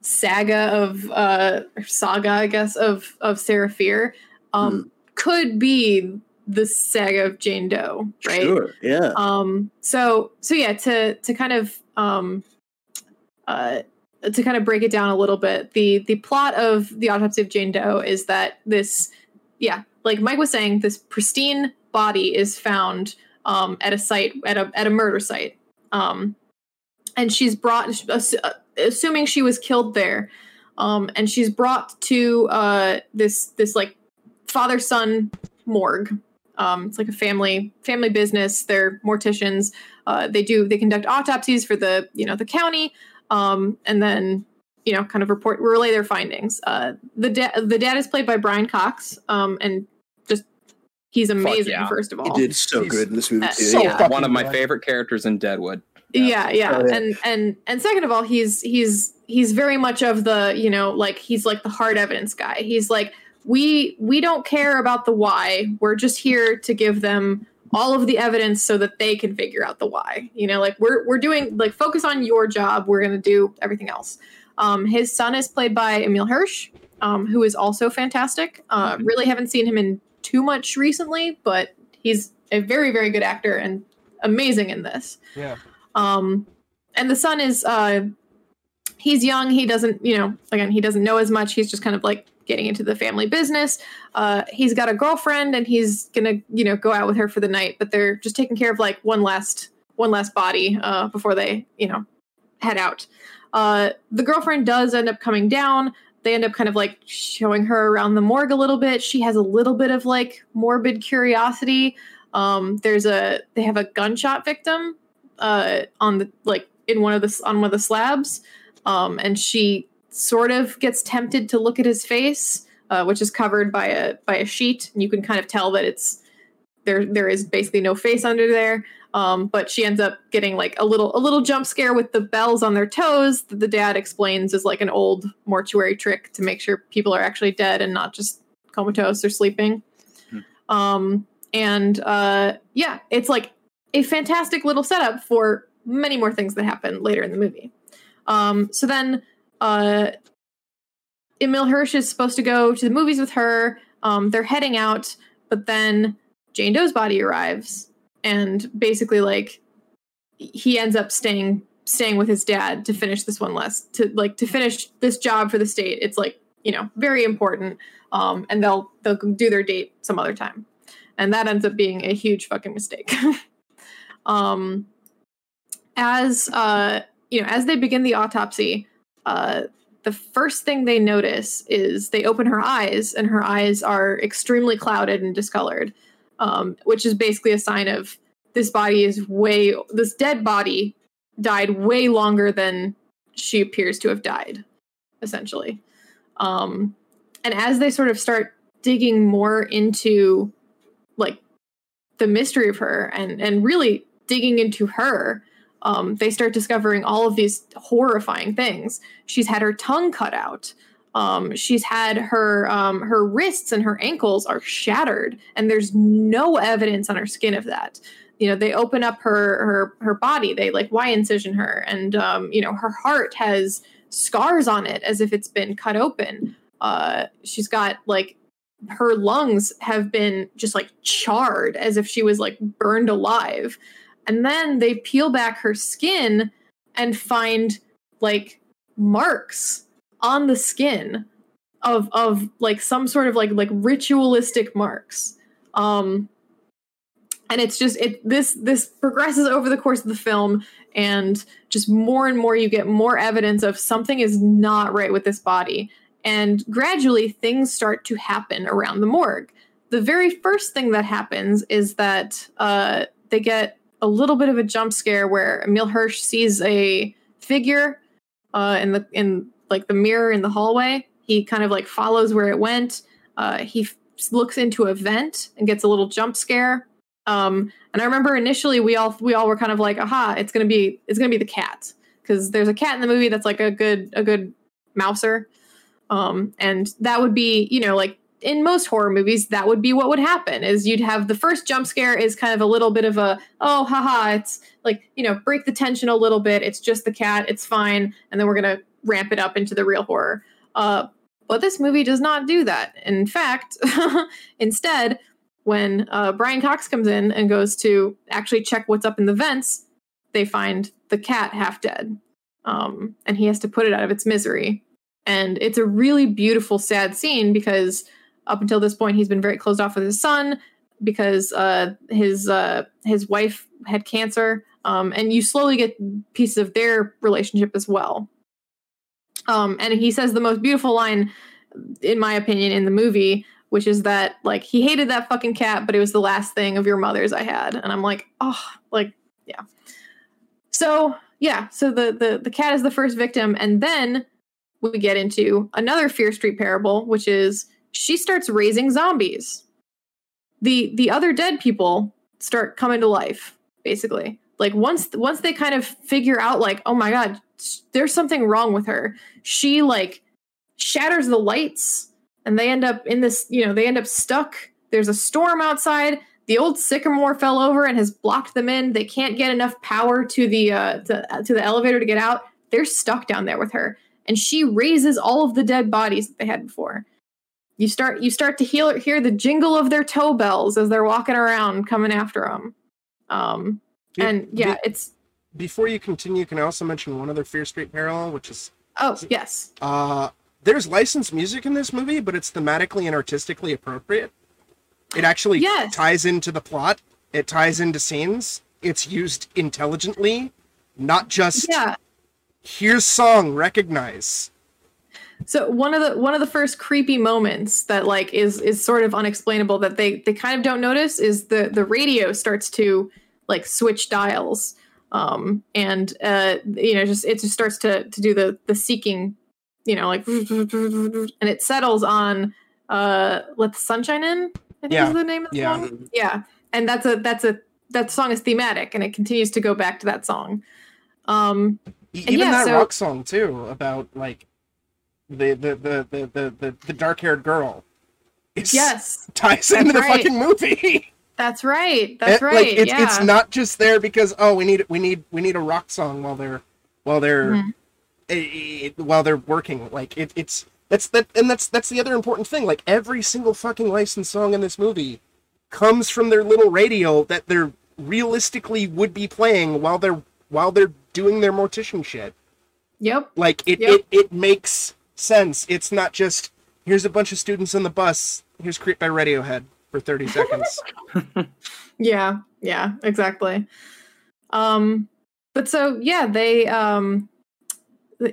saga of uh saga, I guess, of of Sarah Fier, um, could be the saga of Jane Doe, right? Sure, yeah. Um, so so yeah, to to kind of um, uh, to kind of break it down a little bit, the the plot of the autopsy of Jane Doe is that this, yeah, like Mike was saying, this pristine body is found um, at a site at a at a murder site, um, and she's brought, uh, assuming she was killed there, um, and she's brought to uh, this this like father son morgue. Um, it's like a family family business. They're morticians. Uh, they do they conduct autopsies for the you know the county, um, and then you know kind of report relay their findings. Uh, the da- the dad is played by Brian Cox, um, and just he's amazing. yeah. First of He all, did so He's good in this movie uh, too. so yeah. One of my good. favorite characters in Deadwood. yeah yeah Oh, yeah. and and and second of all he's he's he's very much of the you know like he's like the hard evidence guy he's like we we don't care about the why. We're just here to give them all of the evidence so that they can figure out the why. You know like we're we're doing like focus on your job. We're going to do everything else. Um his son is played by emile hirsch um who is also fantastic. Uh Mhm. really haven't seen him in too much recently but he's a very very good actor and amazing in this. Yeah. um and the son is uh he's young. He doesn't you know again he doesn't know as much. He's just kind of like getting into the family business. Uh he's got a girlfriend and he's gonna you know go out with her for the night but they're just taking care of like one last one last body uh before they you know head out. Uh the girlfriend does end up coming down. They end up kind of like showing her around the morgue a little bit. She has a little bit of like morbid curiosity. Um there's a they have a gunshot victim uh on the like in one of the on one of the slabs. Um and she sort of gets tempted to look at his face uh, which is covered by a by a sheet and you can kind of tell that it's there there is basically no face under there um but she ends up getting like a little a little jump scare with the bells on their toes that the dad explains is like an old mortuary trick to make sure people are actually dead and not just comatose or sleeping Hmm. um and uh yeah it's like a fantastic little setup for many more things that happen later in the movie. Um, so then uh, Emile Hirsch is supposed to go to the movies with her. Um, they're heading out, but then Jane Doe's body arrives, and basically, like, he ends up staying staying with his dad to finish this one last to like to finish this job for the state. It's like you know very important, um, and they'll they'll do their date some other time, and that ends up being a huge fucking mistake. um, as uh, you know, as they begin the autopsy, uh, the first thing they notice is they open her eyes, and her eyes are extremely clouded and discolored, um, which is basically a sign of this body is way this dead body died way longer than she appears to have died, essentially. Um, and as they sort of start digging more into like the mystery of her and and really digging into her um, they start discovering all of these horrifying things she's had her tongue cut out Um, she's had her um, her wrists and her ankles are shattered, and there's no evidence on her skin of that. You know, they open up her her her body, they like why incision her, and um, you know, her heart has scars on it as if it's been cut open. Uh, she's got like her lungs have been just like charred as if she was like burned alive. And then they peel back her skin and find like marks on the skin of of like some sort of like like ritualistic marks. Um and it's just it this this progresses over the course of the film and just more and more you get more evidence of something is not right with this body and gradually things start to happen around the morgue. The very first thing that happens is that uh, they get a little bit of a jump scare where Emile Hirsch sees a figure uh, in the in like the mirror in the hallway. He kind of like follows where it went. Uh, he f- looks into a vent and gets a little jump scare. Um, and I remember initially we all we all were kind of like, aha, it's gonna be it's gonna be the cat because there's a cat in the movie that's like a good a good mouser. Um, and that would be, you know, like in most horror movies, that would be what would happen is you'd have the first jump scare is kind of a little bit of a, oh, haha, it's like, you know, break the tension a little bit. It's just the cat. It's fine. And then we're going to ramp it up into the real horror. Uh, but this movie does not do that. In fact, instead, when uh, Brian Cox comes in and goes to actually check what's up in the vents, they find the cat half dead. Um, and he has to put it out of its misery and it's a really beautiful, sad scene because up until this point, he's been very closed off with his son because uh, his uh, his wife had cancer, um, and you slowly get pieces of their relationship as well. Um, and he says the most beautiful line, in my opinion, in the movie, which is that like he hated that fucking cat, but it was the last thing of your mother's I had, and I'm like, oh, like yeah. So yeah, so the the the cat is the first victim, and then we get into another Fear Street parable, which is she starts raising zombies. The the other dead people start coming to life, basically. Like once once they kind of figure out like, oh my god, there's something wrong with her. She like shatters the lights and they end up in this, you know, they end up stuck. There's a storm outside. The old sycamore fell over and has blocked them in. They can't get enough power to the uh, to, to the elevator to get out. They're stuck down there with her and she raises all of the dead bodies that they had before. You start you start to hear hear the jingle of their toe bells as they're walking around coming after them. Um, and yeah, it's before you continue. Can I also mention one other Fear Street parallel, which is oh yes, uh, there's licensed music in this movie, but it's thematically and artistically appropriate. It actually yes. ties into the plot. It ties into scenes. It's used intelligently, not just yeah here's song recognize so one of the one of the first creepy moments that like is is sort of unexplainable that they they kind of don't notice is the the radio starts to like switch dials um and uh you know just it just starts to to do the the seeking you know like and it settles on uh let the sunshine in i think Yeah. is the name of the Yeah. song yeah and that's a that's a that song is thematic and it continues to go back to that song um even yeah, that so- rock song too about like the the the the the, the, the dark haired girl yes ties into the fucking movie That's right. That's It- right. like it's yeah. it's not just there because oh we need we need we need a rock song while they're while they're Mhm. eh, eh, while they're working like it, it's that's that and that's that's the other important thing like every single fucking licensed song in this movie comes from their little radio that they're realistically would be playing while they're while they're doing their mortician shit Yep. like it Yep. it, it makes sense it's not just here's a bunch of students on the bus here's creep by radiohead for 30 seconds Yeah. Yeah. Exactly. Um. But so yeah, they um,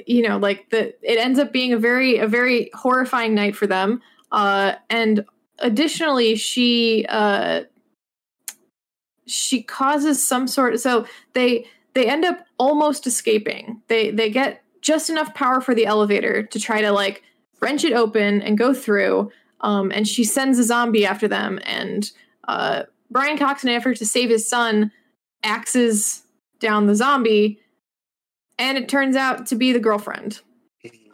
you know, like the it ends up being a very a very horrifying night for them. Uh, and additionally, she uh, she causes some sort. So they they end up almost escaping. They they get just enough power for the elevator to try to like wrench it open and go through. Um, and she sends a zombie after them, and uh, Brian Cox, in an effort to save his son, axes down the zombie, and it turns out to be the girlfriend.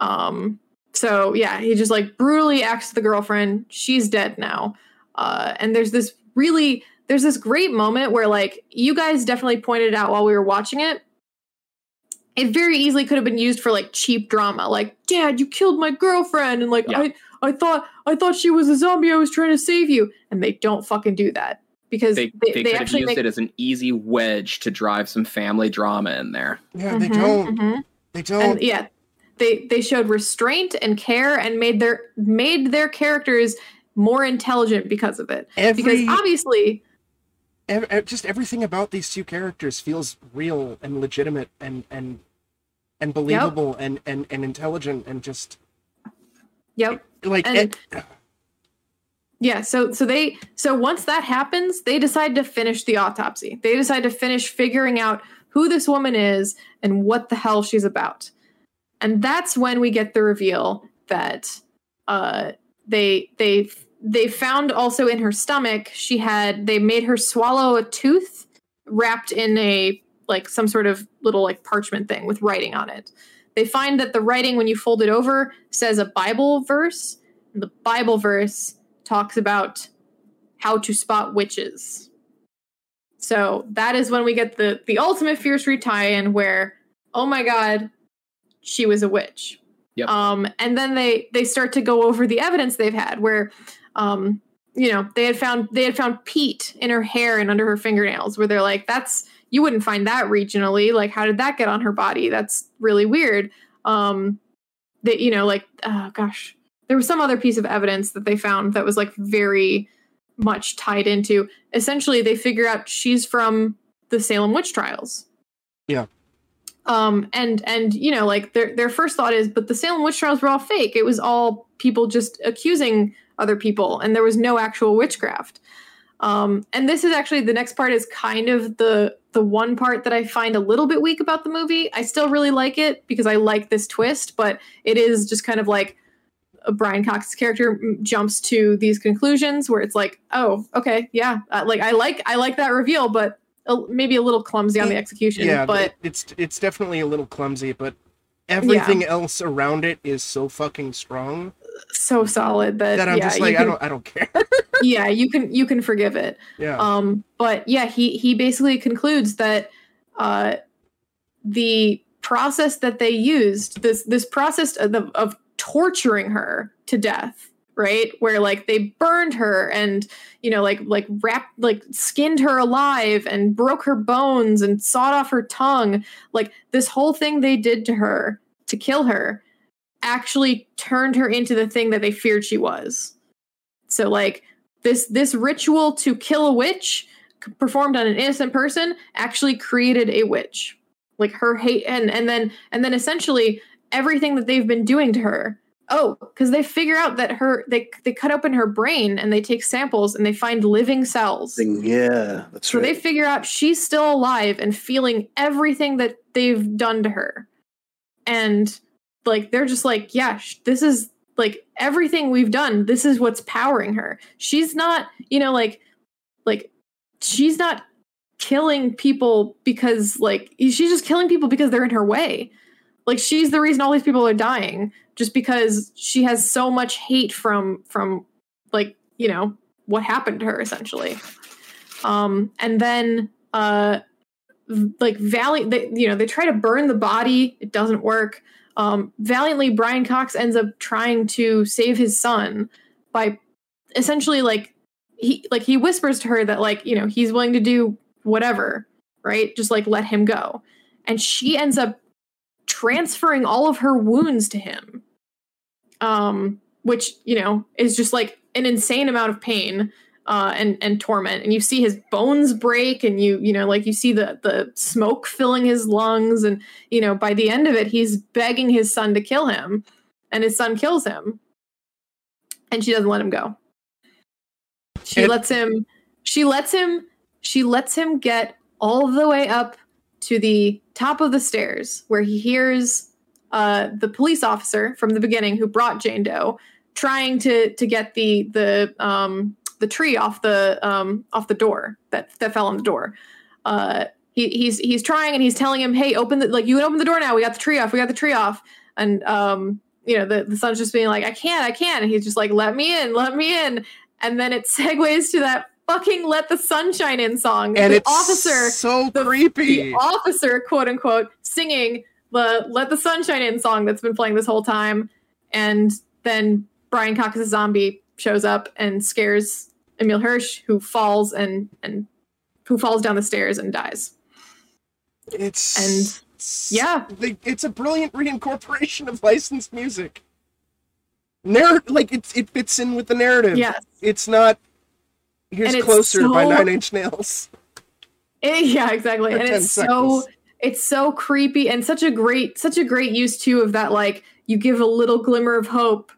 Um, so yeah, he just like brutally axes the girlfriend. She's dead now. Uh, and there's this really there's this great moment where like you guys definitely pointed out while we were watching it. It very easily could have been used for like cheap drama, like "Dad, you killed my girlfriend," and like Yeah. I I thought I thought she was a zombie. I was trying to save you, and they don't fucking do that because They, they, they, they could have actually used make it as an easy wedge to drive some family drama in there. Yeah, they Mhm, don't. mhm. They don't. and yeah they they showed restraint and care and made their made their characters more intelligent because of it every, because obviously ev- ev- just everything about these two characters feels real and legitimate and and and believable and and and intelligent and just yep. Like And- it, yeah so so they so once that happens they decide to finish the autopsy. They decide to finish figuring out who this woman is and what the hell she's about. And that's when we get the reveal that uh they they they found also in her stomach she had they made her swallow a tooth wrapped in a like some sort of little like parchment thing with writing on it. They find that the writing when you fold it over says a bible verse and the bible verse talks about how to spot witches. So that is when we get the the ultimate Fear Street tie-in where oh my god she was a witch. Yep. um and then they they start to go over the evidence they've had where um you know they had found they had found peat in her hair and under her fingernails where they're like that's you wouldn't find that regionally like how did that get on her body that's really weird um that you know like oh gosh there was some other piece of evidence that they found that was like very much tied into essentially they figure out she's from the Salem witch trials. Yeah. Um and and you know like their their first thought is but the Salem witch trials were all fake. It was all people just accusing other people and there was no actual witchcraft. Um and this is actually the next part is kind of the the one part that I find a little bit weak about the movie. I still really like it because I like this twist, but it is just kind of like uh, Brian Cox's character jumps to these conclusions where it's like, oh, okay, yeah, uh, like I like I like that reveal, but uh, maybe a little clumsy on the execution. yeah but it's it's definitely a little clumsy but everything else around it is so fucking strong so solid that, that i'm yeah, just like i don't i don't care yeah, you can you can forgive it. yeah Um, but yeah, he he basically concludes that uh, the process that they used this this process of, of torturing her to death, right? Where like they burned her and you know like like wrapped like skinned her alive and broke her bones and sawed off her tongue. Like this whole thing they did to her to kill her actually turned her into the thing that they feared she was. So like this this ritual to kill a witch performed on an innocent person actually created a witch like her hate and and then and then essentially everything that they've been doing to her oh because they figure out that her they they cut open her brain and they take samples and they find living cells Yeah, that's so right. they figure out she's still alive and feeling everything that they've done to her. And like they're just like, yeah, sh- this is like everything we've done. This is what's powering her. She's not, you know, like like she's not killing people because like she's just killing people because they're in her way. Like she's the reason all these people are dying just because she has so much hate from from like, you know, what happened to her essentially um and then uh like valiant they, you know they try to burn the body it doesn't work um valiantly brian cox ends up trying to save his son by essentially like he like he whispers to her that like you know he's willing to do whatever right? Just like let him go. And she ends up transferring all of her wounds to him. Um which you know is just like an insane amount of pain uh, and and torment, and you see his bones break, and you you know like you see the the smoke filling his lungs, and you know by the end of it, he's begging his son to kill him, and his son kills him, and she doesn't let him go. She And- lets him. She lets him. She lets him get all the way up to the top of the stairs, where he hears uh, the police officer from the beginning who brought Jane Doe trying to to get the the um the tree off the um off the door that that fell on the door. Uh he, he's he's trying and he's telling him, "Hey, open the like you open the door now. We got the tree off. We got the tree off." And um you know, the, the son's just being like, I can't, I can't. And he's just like, let me in, let me in. And then it segues to that fucking let the sunshine in song. And the it's officer, so the- creepy. the officer, quote unquote, singing the let the sunshine in song that's been playing this whole time. And then Brian Cox's zombie shows up and scares Emile Hirsch, who falls and and who falls down the stairs and dies. It's And- yeah. they, it's a brilliant reincorporation of licensed music. Narr- like it, it fits in with the narrative. Yes. it's not. Here's it's closer by Nine Inch Nails. Eh, yeah, exactly. And 10 it's so it's so creepy and such a great such a great use too of that like you give a little glimmer of hope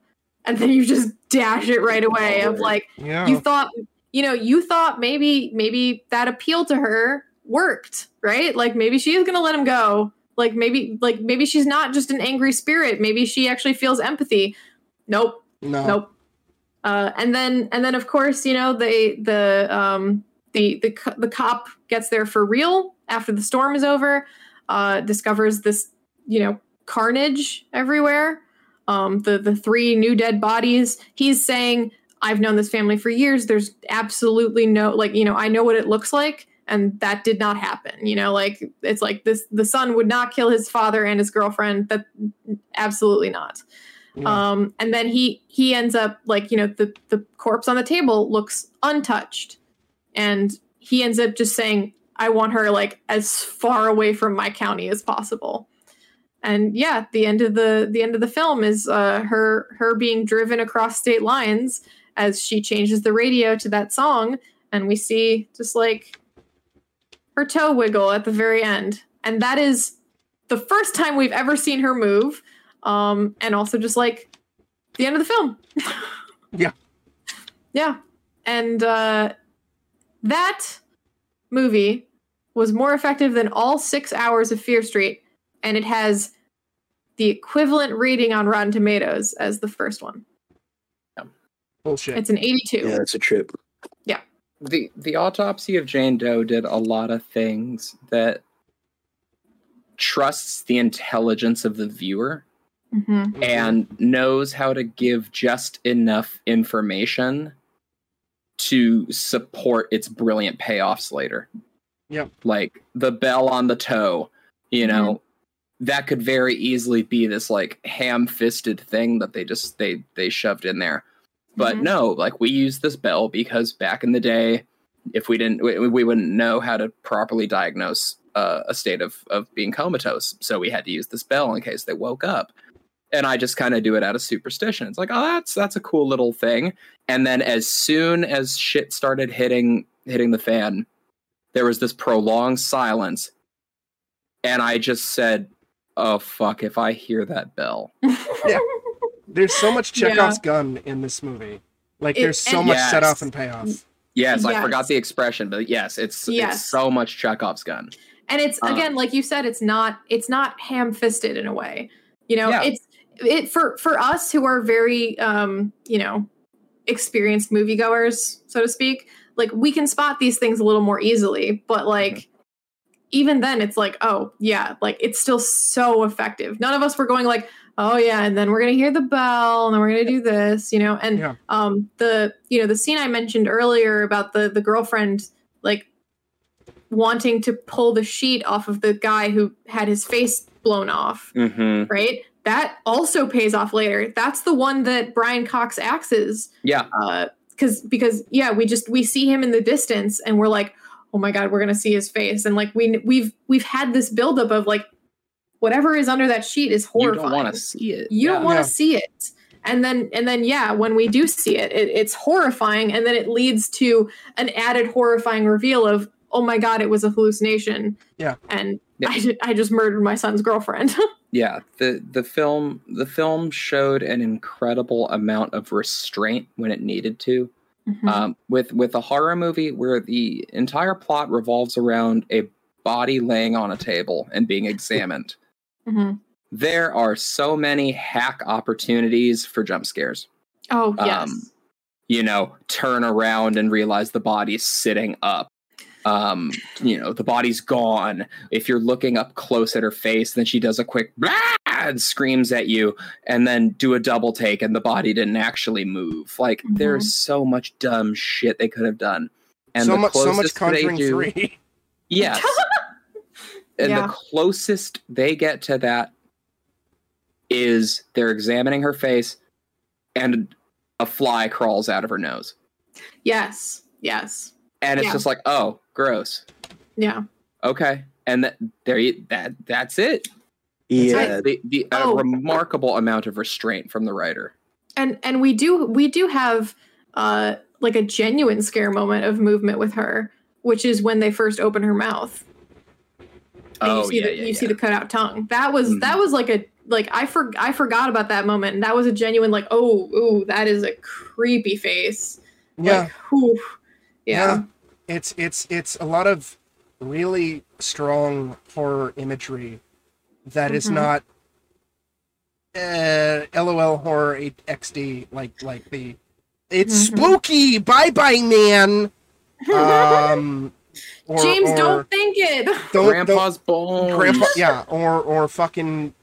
and then you just dash it right away of like Yeah, you thought you know you thought maybe maybe that appeal to her worked right? Like maybe she is gonna let him go. Like maybe like maybe she's not just an angry spirit. Maybe she actually feels empathy. Nope. No, nope. Uh, and then and then of course you know they the um the the the cop gets there for real after the storm is over uh discovers this you know carnage everywhere um the the three new dead bodies he's saying i've known this family for years. There's absolutely no like you know i know what it looks like. And that did not happen you know like it's like this the son would not kill his father and his girlfriend. That absolutely not. Yeah. um and then he he ends up like you know the the corpse on the table looks untouched. And he ends up just saying i want her like as far away from my county as possible and yeah the end of the the end of the film is uh her her being driven across state lines as she changes the radio to that song. And we see just like her toe wiggle at the very end. And that is the first time we've ever seen her move um and also just like the end of the film. Yeah. yeah. And uh that movie was more effective than all six hours of fear street and it has the equivalent rating on rotten tomatoes as the first one bullshit. it's an 82 Yeah, that's a trip. Yeah. The the autopsy of Jane Doe did a lot of things that trusts the intelligence of the viewer Mhm. and knows how to give just enough information to support its brilliant payoffs later. Yep. Like the bell on the toe, you know, that could very easily be this like ham-fisted thing that they just they they shoved in there. But Mhm. no, like we use this bell because back in the day, if we didn't, we, we wouldn't know how to properly diagnose uh, a state of of being comatose. So we had to use this bell in case they woke up. And I just kind of do it out of superstition. It's like, oh, that's that's a cool little thing. And then as soon as shit started hitting hitting the fan, there was this prolonged silence, and I just said, "Oh fuck! If I hear that bell." There's so much Yeah. Chekhov's gun in this movie. Like It- there's so and- much Yes. set off and payoff. Yes, I forgot the expression, but yes, it's Yes. it's so much Chekhov's gun. and it's Uh. again like you said it's not it's not ham-fisted in a way you know Yeah. it's it for for us who are very um you know experienced moviegoers so to speak like we can spot these things a little more easily but like even then it's like oh yeah like it's still so effective none of us were going like oh yeah and then we're gonna hear the bell and then we're gonna do this you know and Yeah. um the you know the scene i mentioned earlier about the the girlfriend like wanting to pull the sheet off of the guy who had his face blown off Mm-hmm. right that also pays off later that's the one that brian cox axes Yeah, uh because because yeah we just we see him in the distance and we're like oh my god we're gonna see his face and like we we've we've had this buildup of like whatever is under that sheet is horrifying you horrifying don't want to see it. you yeah. don't want to Yeah. see it and then and then yeah when we do see it, it it's horrifying and then it leads to an added horrifying reveal of oh my god it was a hallucination Yeah. and Yeah. I, I just murdered my son's girlfriend yeah the the film the film showed an incredible amount of restraint when it needed to Mhm. um, with with a horror movie where the entire plot revolves around a body laying on a table and being examined Mhm. there are so many hack opportunities for jump scares oh yes Um, you know turn around and realize the body's sitting up um you know the body's gone if you're looking up close at her face then she does a quick blah and screams at you and then do a double take and the body didn't actually move. Like Mhm. there's so much dumb shit they could have done. And so much, so much closest Conjuring do- three. Yes. and Yeah. the closest they get to that is they're examining her face and a fly crawls out of her nose. Yes. Yes. And it's Yeah. just like, oh, gross. Yeah. Okay. And that there you that that's it. Yeah, The the a Oh. remarkable amount of restraint from the writer. And and we do we do have uh like a genuine scare moment of movement with her, which is when they first open her mouth. And Oh you see yeah, the, yeah, you yeah. see the cutout tongue. That was Mhm. that was like a like I for I forgot about that moment, and that was a genuine like oh ooh that is a creepy face. Yeah. Like, whew. Yeah. it's it's it's a lot of really strong horror imagery that is Mhm. not uh lol horror 8xd like like the it's Mhm. spooky bye bye man um or, James, or don't think it. don't- don't- Grandpa's bones. grandpa yeah or or fucking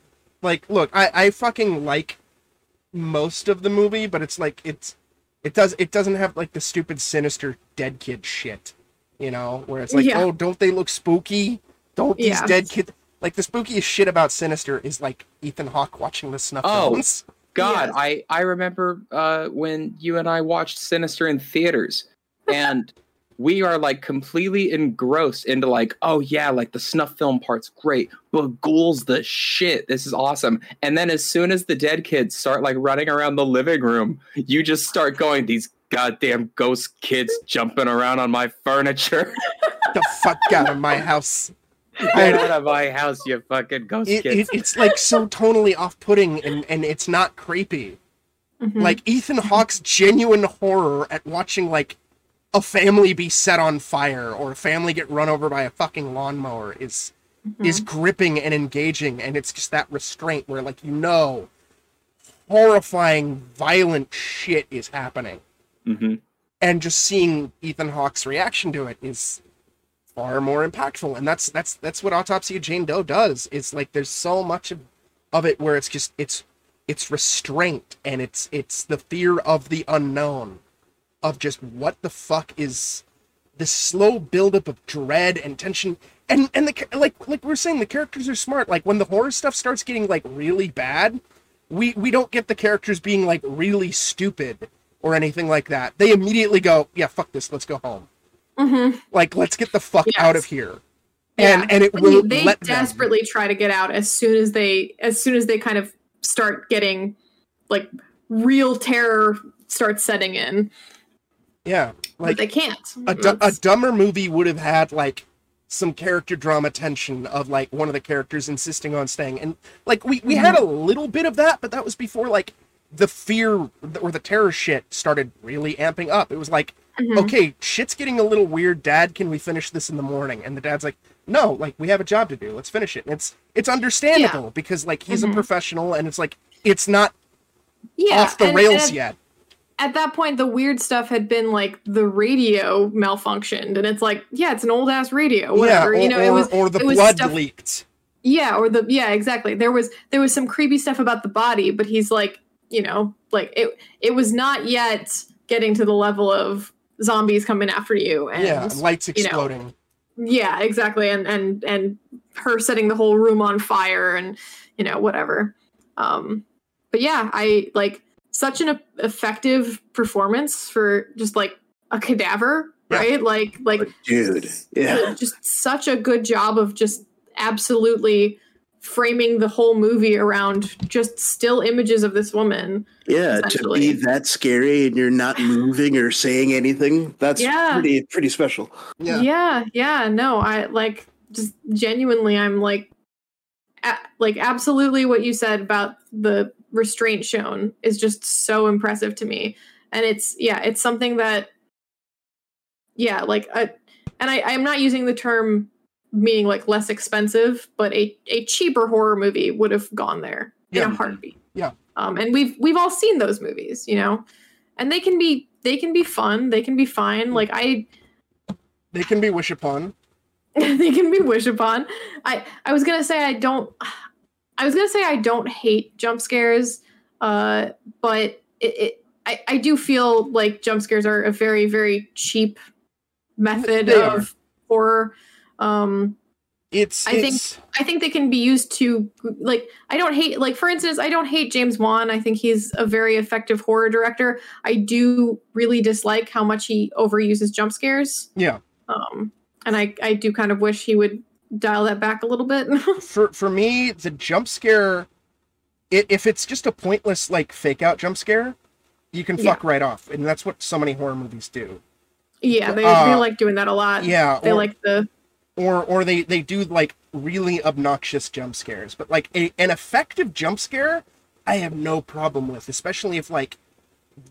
like look i i fucking like most of the movie but it's like it's it does it doesn't have like the stupid sinister dead kid shit you know where it's like Yeah. oh don't they look spooky don't these Yeah. dead kids like the spookiest shit about sinister is like ethan hawke watching the snuff Oh. films God, Yes. I I remember uh, when you and I watched Sinister in theaters, and we are like completely engrossed into like, oh yeah, like the snuff film part's great, but ghouls the shit. This is awesome. And then as soon as the dead kids start like running around the living room, you just start going, these goddamn ghost kids jumping around on my furniture. the fuck out of my house Get out of my house, you fucking ghost it, kids. it, it's like so tonally off-putting and and it's not creepy Mhm. like Ethan Hawke's genuine horror at watching like a family be set on fire or a family get run over by a fucking lawnmower is is gripping and engaging and it's just that restraint where like you know horrifying violent shit is happening. Mhm. and just seeing Ethan Hawke's reaction to it is far more impactful and that's that's that's what autopsy of Jane Doe does. It's like there's so much of, of it where it's just it's it's restraint and it's it's the fear of the unknown of just what the fuck is this slow buildup of dread and tension. And and the like like we are saying the characters are smart. Like when the horror stuff starts getting like really bad we we don't get the characters being like really stupid or anything like that. They immediately go yeah fuck this. Let's go home. Mhm. like let's get the fuck Yes. out of here. Yeah. and and it They- will they them. desperately try to get out as soon as they as soon as they kind of start getting like real terror starts setting in yeah but like they can't. a, du- a dumber movie would have had like some character drama tension of like one of the characters insisting on staying. And like we we had a little bit of that but that was before like the fear or the terror shit started really amping up. It was like Mhm. okay shit's getting a little weird. Dad can we finish this in the morning? And the dad's like no like we have a job to do. Let's finish it. And it's it's understandable because like he's Mhm. a professional and it's like it's not yeah off the and- rails and yet at that point the weird stuff had been like the radio malfunctioned and it's like yeah it's an old ass radio whatever yeah or, you know or, it was or the was blood stuff- leaked. Yeah or the yeah exactly. There was there was some creepy stuff about the body but he's like you know like it it was not yet getting to the level of zombies coming after you and yeah lights you know, exploding. Yeah exactly and and and her setting the whole room on fire and you know whatever. Um but yeah i like such an effective performance for just like a cadaver Yeah. right like like dude. Yeah. just such a good job of just absolutely framing the whole movie around just still images of this woman Yeah, to be that scary and you're not moving or saying anything, that's Yeah. pretty pretty special. yeah yeah yeah no i like just genuinely i'm like a- like absolutely what you said about the restraint shown is just so impressive to me and it's yeah it's something that yeah like uh, and i i'm not using the term meaning like less expensive but a, a cheaper horror movie would have gone there in Yeah. a heartbeat Yeah. um and we've we've all seen those movies you know and they can be they can be fun they can be fine like i they can be wish upon they can be wish upon. I I was gonna say I don't. I was gonna say I don't hate jump scares, uh, but it, it I, I do feel like jump scares are a very very cheap method They of horror. Um, It's I think- I think they can be used to like I don't hate like for instance I don't hate James Wan I think he's a very effective horror director I do really dislike how much he overuses jump scares yeah. um and I I do kind of wish he would dial that back a little bit For for me, the jump scare, it, if it's just a pointless like fake out jump scare, you can fuck right off, and that's what so many horror movies do. yeah they, they Uh, like doing that a lot Yeah, they or, like the or or they they do like really obnoxious jump scares but like a, an effective jump scare i have no problem with especially if like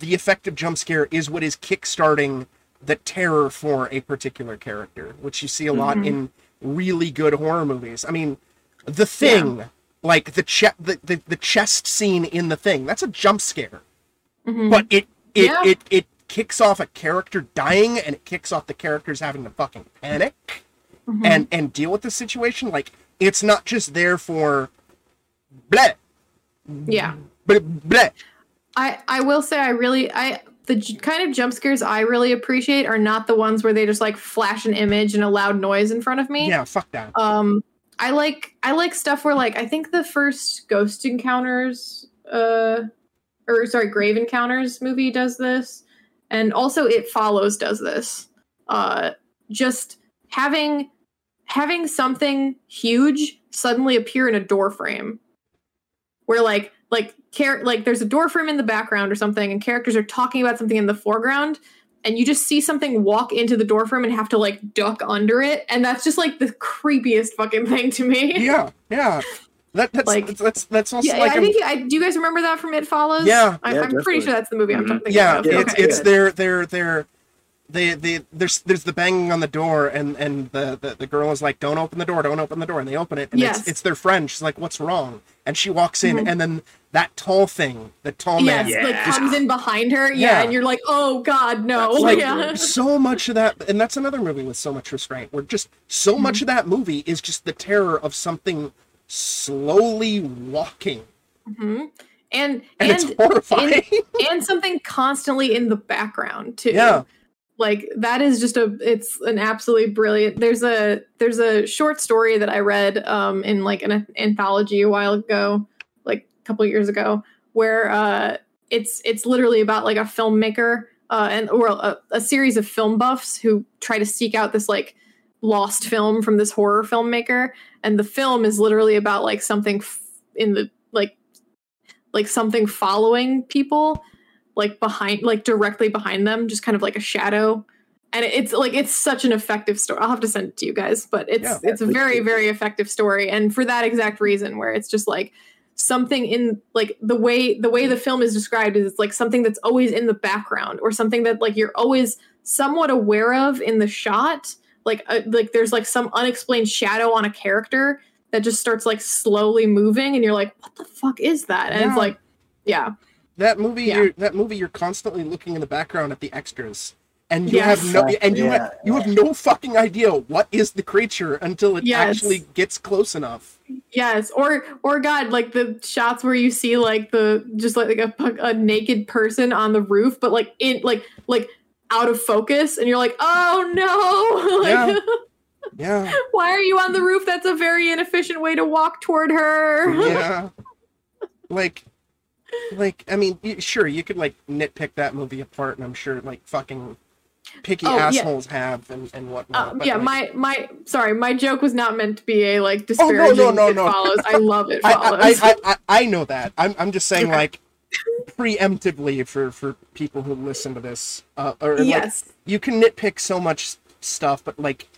the effective jump scare is what is kickstarting the terror for a particular character which you see a lot Mhm. in really good horror movies i mean the thing like the, che- the, the the chest scene in the thing that's a jump scare Mhm. but it it, Yeah. it it kicks off a character dying and it kicks off the characters having to fucking panic Mhm. and and deal with the situation like it's not just there for bleh yeah bleh, bleh. I I will say I really I the j- kind of jump scares I really appreciate are not the ones where they just like flash an image and a loud noise in front of me. yeah fuck that Um I like I like stuff where like I think the first Ghost Encounters uh or sorry, Grave Encounters movie does this and also It Follows does this. Uh just having having something huge suddenly appear in a door frame where like like char- like there's a door frame in the background or something and characters are talking about something in the foreground and you just see something walk into the door frame and have to like duck under it and that's just like the creepiest fucking thing to me yeah yeah that that's Like- that's, that's that's also yeah, like I a- think I, do you guys remember that from It Follows? Yeah. I'm, Yeah, I'm pretty sure that's the movie I'm Mhm. thinking yeah, of. Yeah, it's okay, it's good. their their their they they there's there's the banging on the door and and the, the the girl is like don't open the door don't open the door and they open it and Yes. it's it's their friend she's like what's wrong and she walks in Mhm. and then that tall thing the tall man yes, like Yeah. comes in behind her, yeah, Yeah. and you're like, oh god, no, like yeah, so much of that and that's another movie with so much restraint where just so Mm-hmm. much of that movie is just the terror of something slowly walking Mhm. and and, and it's horrifying and something constantly in the background too. yeah like that is just a it's an absolutely brilliant there's a there's a short story that i read um in like an anthology a while ago like couple years ago where uh it's it's literally about like a filmmaker uh and or a, a series of film buffs who try to seek out this like lost film from this horror filmmaker. And the film is literally about like something f- in the like like something following people like behind like directly behind them just kind of like a shadow. And it's like it's such an effective story i'll have to send it to you guys but it's Yeah, it's a very very effective story. And for that exact reason where it's just like something in like the way the way the film is described is it's like something that's always in the background or something that like you're always somewhat aware of in the shot like uh, like there's like some unexplained shadow on a character that just starts like slowly moving and you're like what the fuck is that and Yeah. it's like yeah that movie Yeah. you're, that movie you're constantly looking in the background at the extras and you Yes. have no and you Yeah, have, you have no fucking idea what is the creature until it Yes. actually gets close enough Yes, or or God, like the shots where you see like the just like, like a, a naked person on the roof, but like in like like out of focus, and you're like, oh no, like, yeah why are you on the roof? That's a very inefficient way to walk toward her. yeah like like i mean sure you could like nitpick that movie apart and i'm sure like fucking picky Oh, yeah. assholes have and, and whatnot Um, yeah, like, my my sorry, my joke was not meant to be a like disparaging. Oh, no, no, no, no. follows. I love it I, follows. I, I, I, I know that i'm, I'm just saying Okay. like preemptively for for people who listen to this uh or like, yes, you can nitpick so much stuff, but like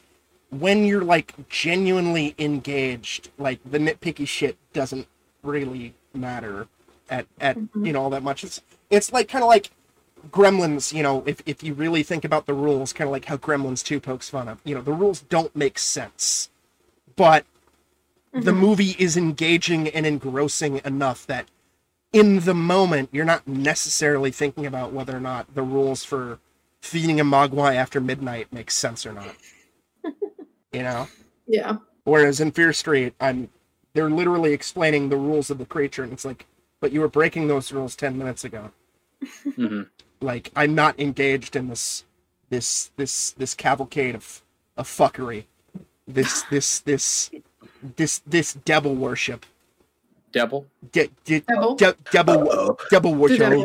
when you're like genuinely engaged, like the nitpicky shit doesn't really matter at at Mhm. you know all that much. It's it's like kind of like Gremlins, you know, if if you really think about the rules, kind of like how Gremlins 2 pokes fun of. You know, the rules don't make sense. But the Mhm. movie is engaging and engrossing enough that in the moment you're not necessarily thinking about whether or not the rules for feeding a mogwai after midnight makes sense or not. you know? yeah, Whereas in Fear Street, I'm they're literally explaining the rules of the creature, and it's like, but you were breaking those rules ten minutes ago. hmm Like I'm not engaged in this this this this cavalcade of of fuckery. This this this this this devil worship. Devil. De, de, Devil? de, devil Uh-oh. devil worship. devil.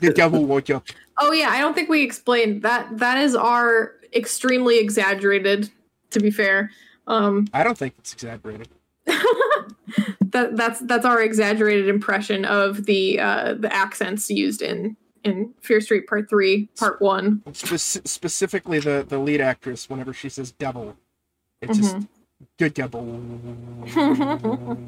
The devil worship. Oh yeah, I don't think we explained that. That is our extremely exaggerated. To be fair, um, I don't think it's exaggerated. that that's that's our exaggerated impression of the uh, the accents used in in Fear Street Part Three, Part One. Spec- specifically the the lead actress whenever she says devil. It's just Mhm. good devil.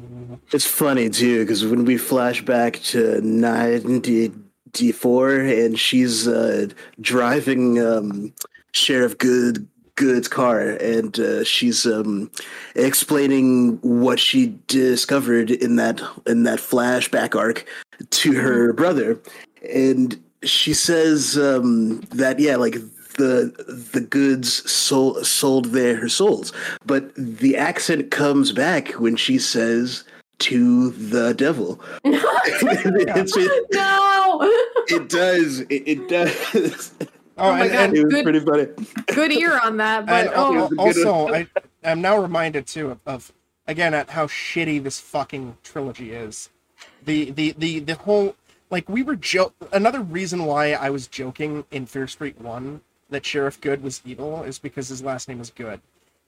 It's funny too because when we flash back to '94 and she's uh, driving um, Sheriff Goode Goode's car and uh, she's um, explaining what she discovered in that in that flashback arc to her brother, and she says um, that yeah, like the the Goodes sold sold their souls, but the accent comes back when she says to the devil. It's- it, no, it does. It, it does. Oh, Oh my and, God. and, it was Good- pretty funny. good ear on that. But and oh, al- was also, I am now reminded too of, of again at how shitty this fucking trilogy is. The the the the whole like we were joke. Another reason why I was joking in Fear Street One that Sheriff Goode was evil is because his last name is Goode.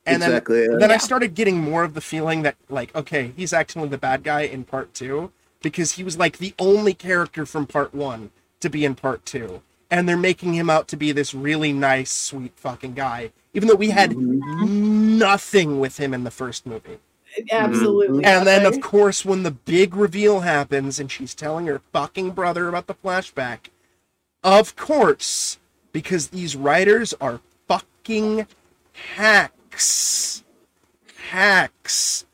And exactly. then yeah. then I started getting more of the feeling that like okay he's actually the bad guy in part two because he was like the only character from part one to be in part two and they're making him out to be this really nice sweet fucking guy even though we had mm-hmm. nothing with him in the first movie absolutely. Mm-hmm. and then of course when the big reveal happens and she's telling her fucking brother about the flashback of course because these writers are fucking hacks. Hacks.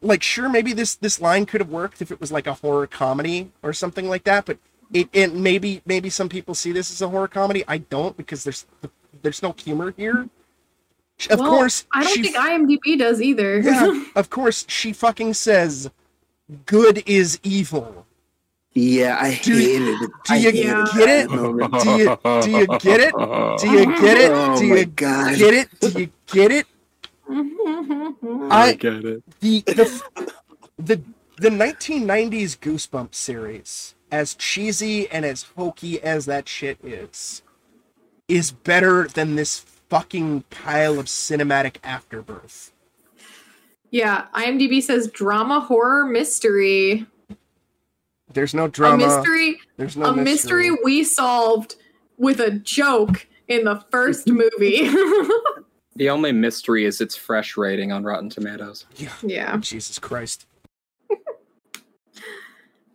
Like sure maybe this this line could have worked if it was like a horror comedy or something like that but it, it maybe maybe some people see this as a horror comedy. I don't because there's there's no humor here of Well, course I don't she think IMDb does either. yeah, of course, she fucking says, "Goode is evil." yeah, I Do you- it. do I you hated get it? that moment. Do you do you get it? Do you get it? Oh Do you god! get it? Do you get it? I get it. the the the the 1990s Goosebumps series, as cheesy and as hokey as that shit is, is better than this fucking pile of cinematic afterbirth. Yeah, IMDb says drama, horror, mystery. There's no drama. A drama. mystery, There's no a mystery we solved with a joke in the first movie. The only mystery is its fresh rating on Rotten Tomatoes. Yeah. yeah. Jesus Christ.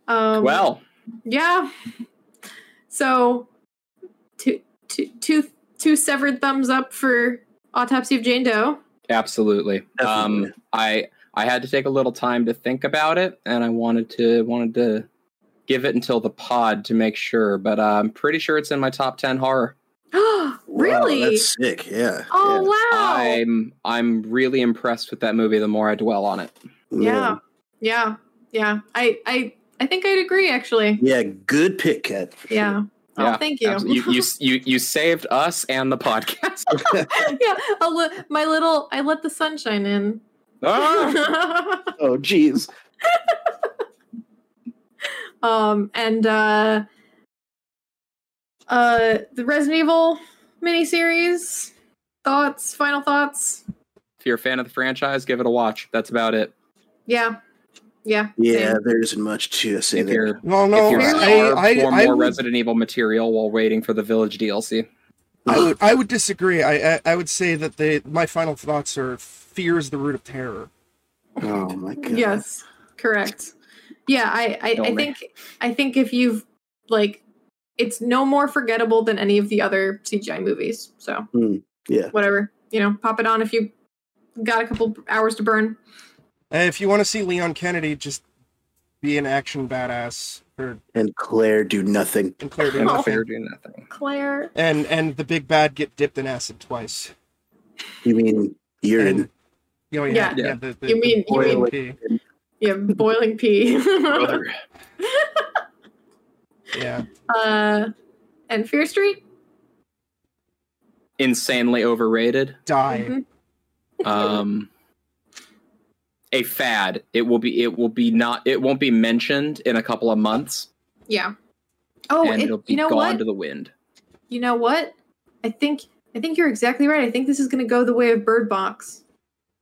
Um, well, yeah. So, two, two, two, two severed thumbs up for Autopsy of Jane Doe. absolutely. Definitely. Um, I I had to take a little time to think about it, and I wanted to wanted to give it until the pod to make sure. But uh, I'm pretty sure it's in my top ten horror. really? Wow, that's sick. Yeah. oh wow! I'm I'm really impressed with that movie. The more I dwell on it, yeah, yeah, yeah. I, I, I think I'd agree. Actually, Yeah. Good pick, Kat. yeah. Oh, Yeah, thank you. You, you you you saved us and the podcast. yeah, my little. I let the sunshine in. Ah! Oh, jeez. um, and uh, uh, the Resident Evil miniseries. Thoughts? Final thoughts? if you're a fan of the franchise, give it a watch. That's about it. Yeah, yeah, Yeah, same. there isn't much to say If there. you're No, if no, you're Really? I, I, for I, more would, Resident Evil material while waiting for the Village DLC. I would, I would disagree. I, I, I would say that they, my final thoughts are fear is the root of terror. Oh my god. Yes, correct. Yeah, I, I, I think, I think if you've like, it's no more forgettable than any of the other CGI movies. So hmm, Yeah. whatever, you know, pop it on if you got a couple hours to burn. And if you want to see Leon Kennedy just be an action badass or And Claire do nothing. and Claire do And nothing. Fear do nothing. Claire. and and the big bad get dipped in acid twice. You mean urine? And, oh yeah, Yeah. yeah. Yeah. the, the, You mean- you the mean- pee. Yeah, boiling pee. Brother. Yeah. uh, and Fear Street. Insanely overrated. Die. Mhm. Um, a fad. It will be. It will be not. It won't be mentioned in a couple of months, Yeah. Oh, and it- it'll be you know gone what? to the wind. You know what? I think I think you're exactly right. I think this is going to go the way of Bird Box,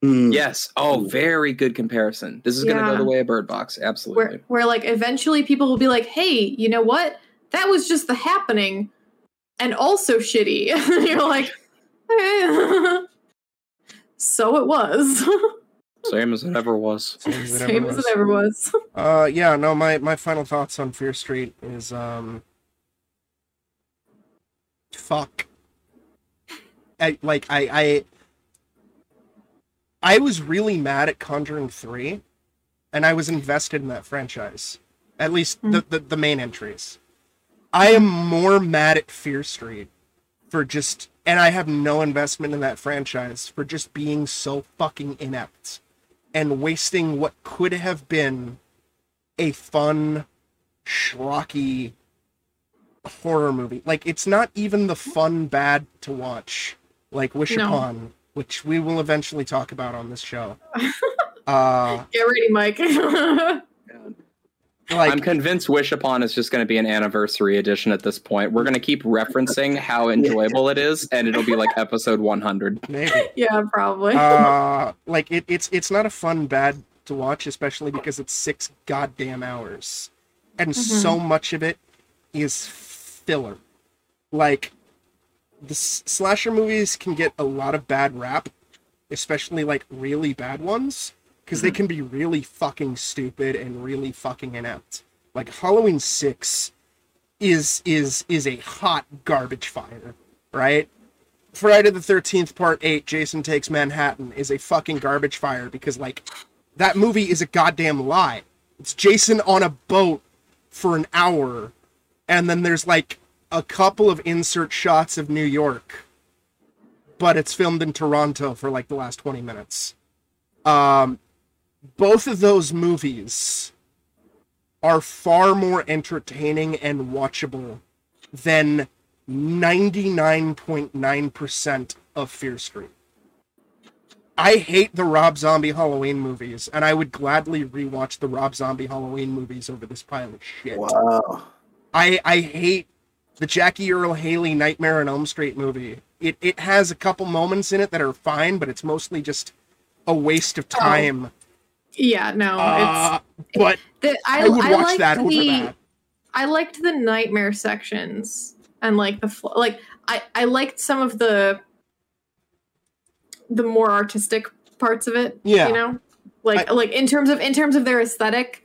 Hmm. Yes. Oh, very good comparison. This is going to Yeah. go the way of Bird Box. Absolutely. where where like eventually people will be like, "Hey, you know what? That was just the happening, and also shitty." you're like, "Eh." so it was. Same as it ever was. Same as it Same ever as was. it ever was. Uh, yeah, no, my, my final thoughts on Fear Street is, um, fuck. I, like, I, I, I was really mad at Conjuring 3, and I was invested in that franchise. At least the, the, the main entries. I am more mad at Fear Street for just, and I have no investment in that franchise for just being so fucking inept and wasting what could have been a fun, schlocky horror movie. Like it's not even the fun bad to watch, like Wish No. Upon, which we will eventually talk about on this show. uh, Get ready, Mike. like I'm convinced Wish Upon is just going to be an anniversary edition at this point. We're going to keep referencing how enjoyable it is, and it'll be like episode 100. maybe. yeah, probably. uh, like it, it's it's not a fun bad to watch, especially because it's six goddamn hours, and so much of it is filler. Like the s- slasher movies can get a lot of bad rap, especially like really bad ones, because they can be really fucking stupid and really fucking inept. Like Halloween Six is is is a hot garbage fire, right? Friday the Thirteenth Part Eight, Jason Takes Manhattan, is a fucking garbage fire because like that movie is a goddamn lie. It's Jason on a boat for an hour, and then there's like a couple of insert shots of New York, but it's filmed in Toronto for like the last twenty minutes. Um, both of those movies are far more entertaining and watchable than 99.9% of Fear Street. I hate the Rob Zombie Halloween movies, and I would gladly rewatch the Rob Zombie Halloween movies over this pile of shit. Wow. I I hate the Jackie Earle Haley Nightmare on Elm Street movie. It it has a couple moments in it that are fine, but it's mostly just a waste of time. Yeah, no, Uh, but the, I, I would I watch liked that over the, that. I liked the nightmare sections and like the like I I liked some of the the more artistic parts of it. Yeah. you know, like like in terms of in terms of their aesthetic.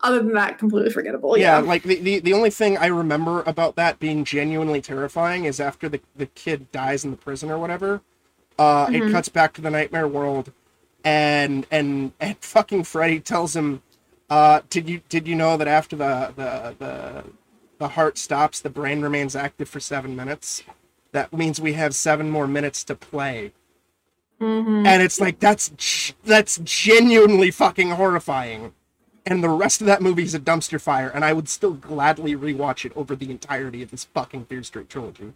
Other than that, completely forgettable. yeah, Yeah, like the, the the only thing I remember about that being genuinely terrifying is after the the kid dies in the prison or whatever. Uh, it Mhm. cuts back to the nightmare world, and and and fucking Freddy tells him, uh, "Did you did you know that after the the the the heart stops, the brain remains active for seven minutes? That means we have seven more minutes to play." Mhm. and it's like that's that's genuinely fucking horrifying and the rest of that movie is a dumpster fire and i would still gladly rewatch it over the entirety of this fucking fear street trilogy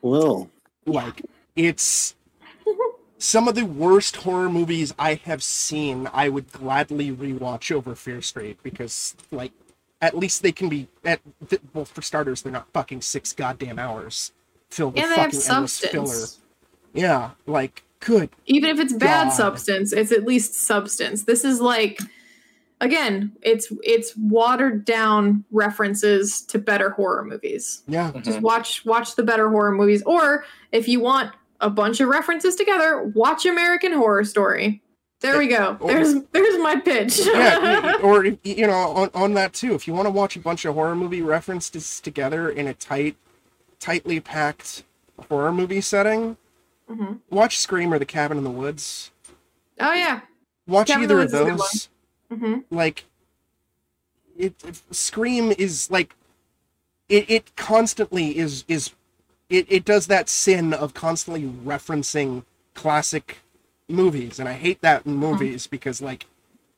Well, like it's some of the worst horror movies i have seen i would gladly rewatch over fear street because like at least they can be at well for starters they're not fucking six goddamn hours filled with they fucking endless substance. filler. Yeah like good even if it's bad God. substance it's at least substance. This is like again it's it's watered down references to better horror movies. Yeah. Mm-hmm. Just watch watch the better horror movies. Or if you want a bunch of references together watch american horror story there we go there's there's my pitch yeah, or you know, on, on that too. If you want to watch a bunch of horror movie references together in a tight, tightly packed horror movie setting, Mhm. watch Scream or The Cabin in the Woods. oh yeah Watch Cabin either of Woods is a good those. hmm Like, it, it- Scream is like, it it constantly is is, it it does that sin of constantly referencing classic movies, and I hate that in movies because like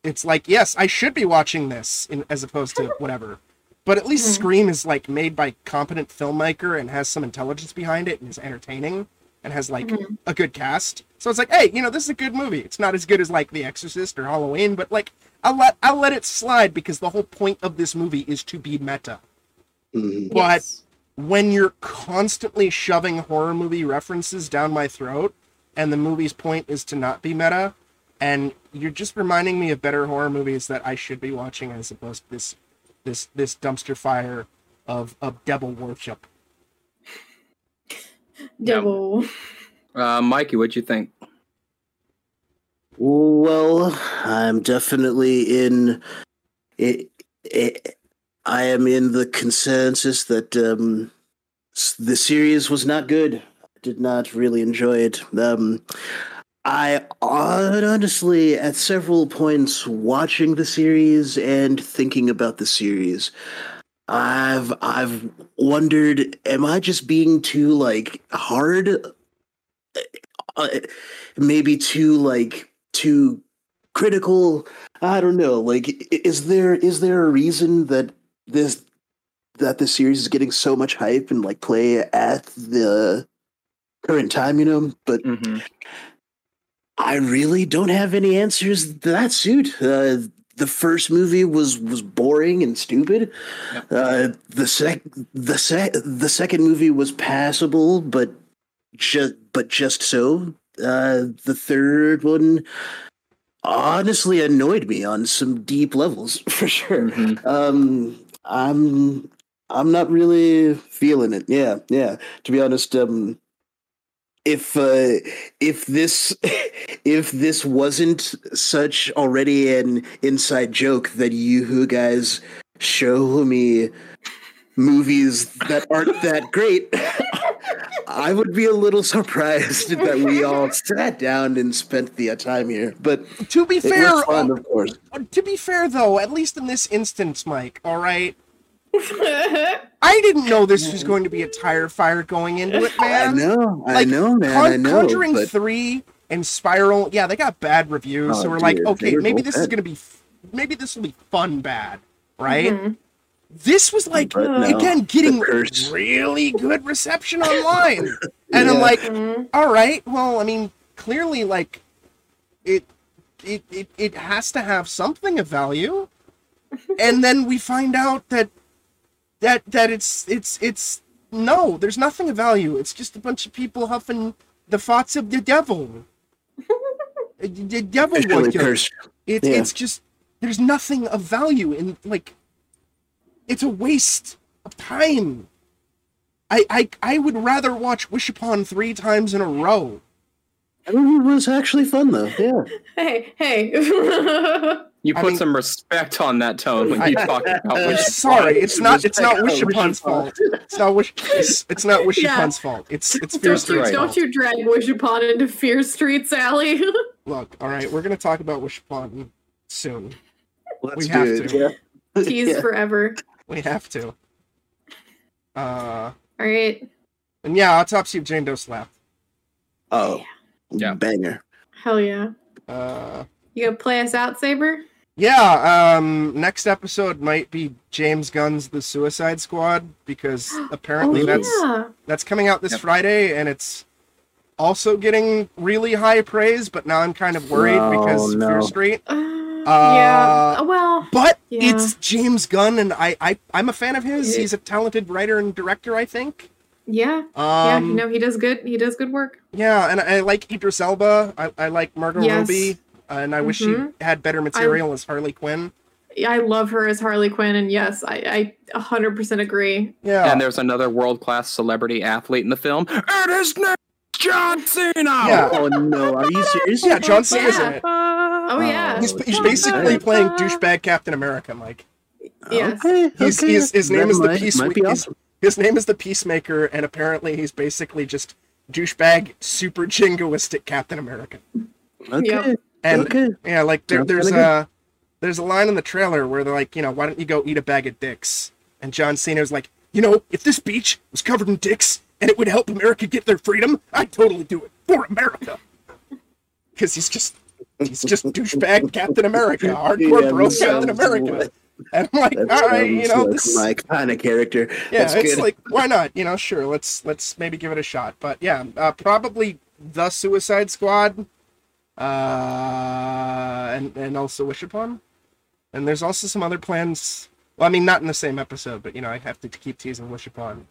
it's like yes, I should be watching this in, as opposed to whatever. But at least Mhm. Scream is like made by competent filmmaker and has some intelligence behind it and is entertaining and has like Mhm. a good cast. So it's like, hey, you know, this is a good movie. It's not as good as like The Exorcist or Halloween, but like I'll let I'll let it slide because the whole point of this movie is to be meta. Mhm. But Yes. When you're constantly shoving horror movie references down my throat and the movie's point is to not be meta and you're just reminding me of better horror movies that I should be watching as opposed to this this this dumpster fire of of devil worship. Devil. Uh, Mikey, what'd you think? Well, I'm definitely in. It, it, I am in the consensus that um, the series was not good. I did not really enjoy it. Um, I honestly, at several points watching the series and thinking about the series, I've I've wondered, am I just being too like hard? Uh, maybe too like too critical. I don't know. Like, is there is there a reason that this that the series is getting so much hype and like play at the current time? You know, but Mm-hmm. I really don't have any answers to that suit. Uh, the first movie was was boring and stupid. Yep. Uh, the sec the sec the second movie was passable, but just but just so. Uh, the third one honestly annoyed me on some deep levels for sure. Mhm. Um, I'm I'm not really feeling it. Yeah, yeah. To be honest, um, if uh, if this if this wasn't such already an inside joke that you guys show me movies that aren't that great, I would be a little surprised that we all sat down and spent the uh, time here. But To be fair, fun, uh, of course. to be fair though, at least in this instance, Mike, all right. I didn't know this was going to be a tire fire going into it, man. I know, I Like, know, man, Con- I know. Conjuring but 3 and Spiral, yeah, they got bad reviews. Oh, so we're like, okay, maybe both this is going to be f- maybe this will be fun bad, right? Mhm. This was like no, again getting really good reception online. And I'm Yeah. like, Mhm. all right, well, I mean, clearly like it it it, it has to have something of value. and then we find out that that that it's it's it's no, there's nothing of value. It's just a bunch of people huffing the thoughts of the devil. The devil Officially worship. cursed. It's Yeah. it's just there's nothing of value in like it's a waste of time. I I I would rather watch Wish Upon three times in a row. I mean, it was actually fun though. Yeah. Hey, hey. You I put mean- some respect on that tone when you I- talk about Uh, Wish Sorry, it's not it's not Wish Wish Upon's fault. It's not Wish it's, it's not Wish Yeah. Upon's fault. It's it's Fear don't, Street's don't you drag Wish Upon into Fear Street, Sally. Look, all right, we're gonna talk about Wish Upon soon. Let's We do have it. to. Yeah. Tease Yeah. forever. We have to. Uh, All right. and yeah, Autopsy of Jane Doe slapped. Oh, Yeah. banger. Hell yeah. Uh, You gonna play us out, Saber? Yeah, um next episode might be James Gunn's The Suicide Squad because apparently oh, that's yeah. that's coming out this Yep. Friday and it's also getting really high praise, but now I'm kind of worried Oh, because no. Fear Street. Uh, yeah. Uh, Well, But Yeah. it's James Gunn and I, I I'm a fan of his. He's a talented writer and director, I think. yeah. yeah, Um you know, he does good. He does good work. yeah, and I like Idris Elba. I, I like Margot Yes. Robbie. And I wish Mhm. she had better material as Harley Quinn. I love her as Harley Quinn, and yes, I, I 100% agree. Yeah. And there's another world class celebrity athlete in the film. It is his name is John Cena. Yeah. Oh no, are you serious? yeah, John Cena's in Yeah. it. Oh, yeah. Oh, he's, he's basically playing douchebag Captain America, Mike. Yes. Okay, He's, okay. he's, his name That is the Peace. Might awesome. His name is the Peacemaker, and apparently he's basically just douchebag, super jingoistic Captain America. Okay. Yep. And okay. yeah, like there, there's a there's a line in the trailer where they're like, you know, why don't you go eat a bag of dicks? And John Cena's like, you know, if this beach was covered in dicks and it would help America get their freedom, I'd totally do it for America. Because he's just he's just douchebag Captain America, hardcore Yeah, bro Captain America. And I'm like, all right, you know, like this, my kind of character. yeah, That's it's good. like why not? You know, sure, let's let's maybe give it a shot. But yeah, uh, probably the Suicide Squad, uh, and and also Wish Upon. And there's also some other plans. Well, I mean, not in the same episode, but you know, I have to keep teasing Wish Upon.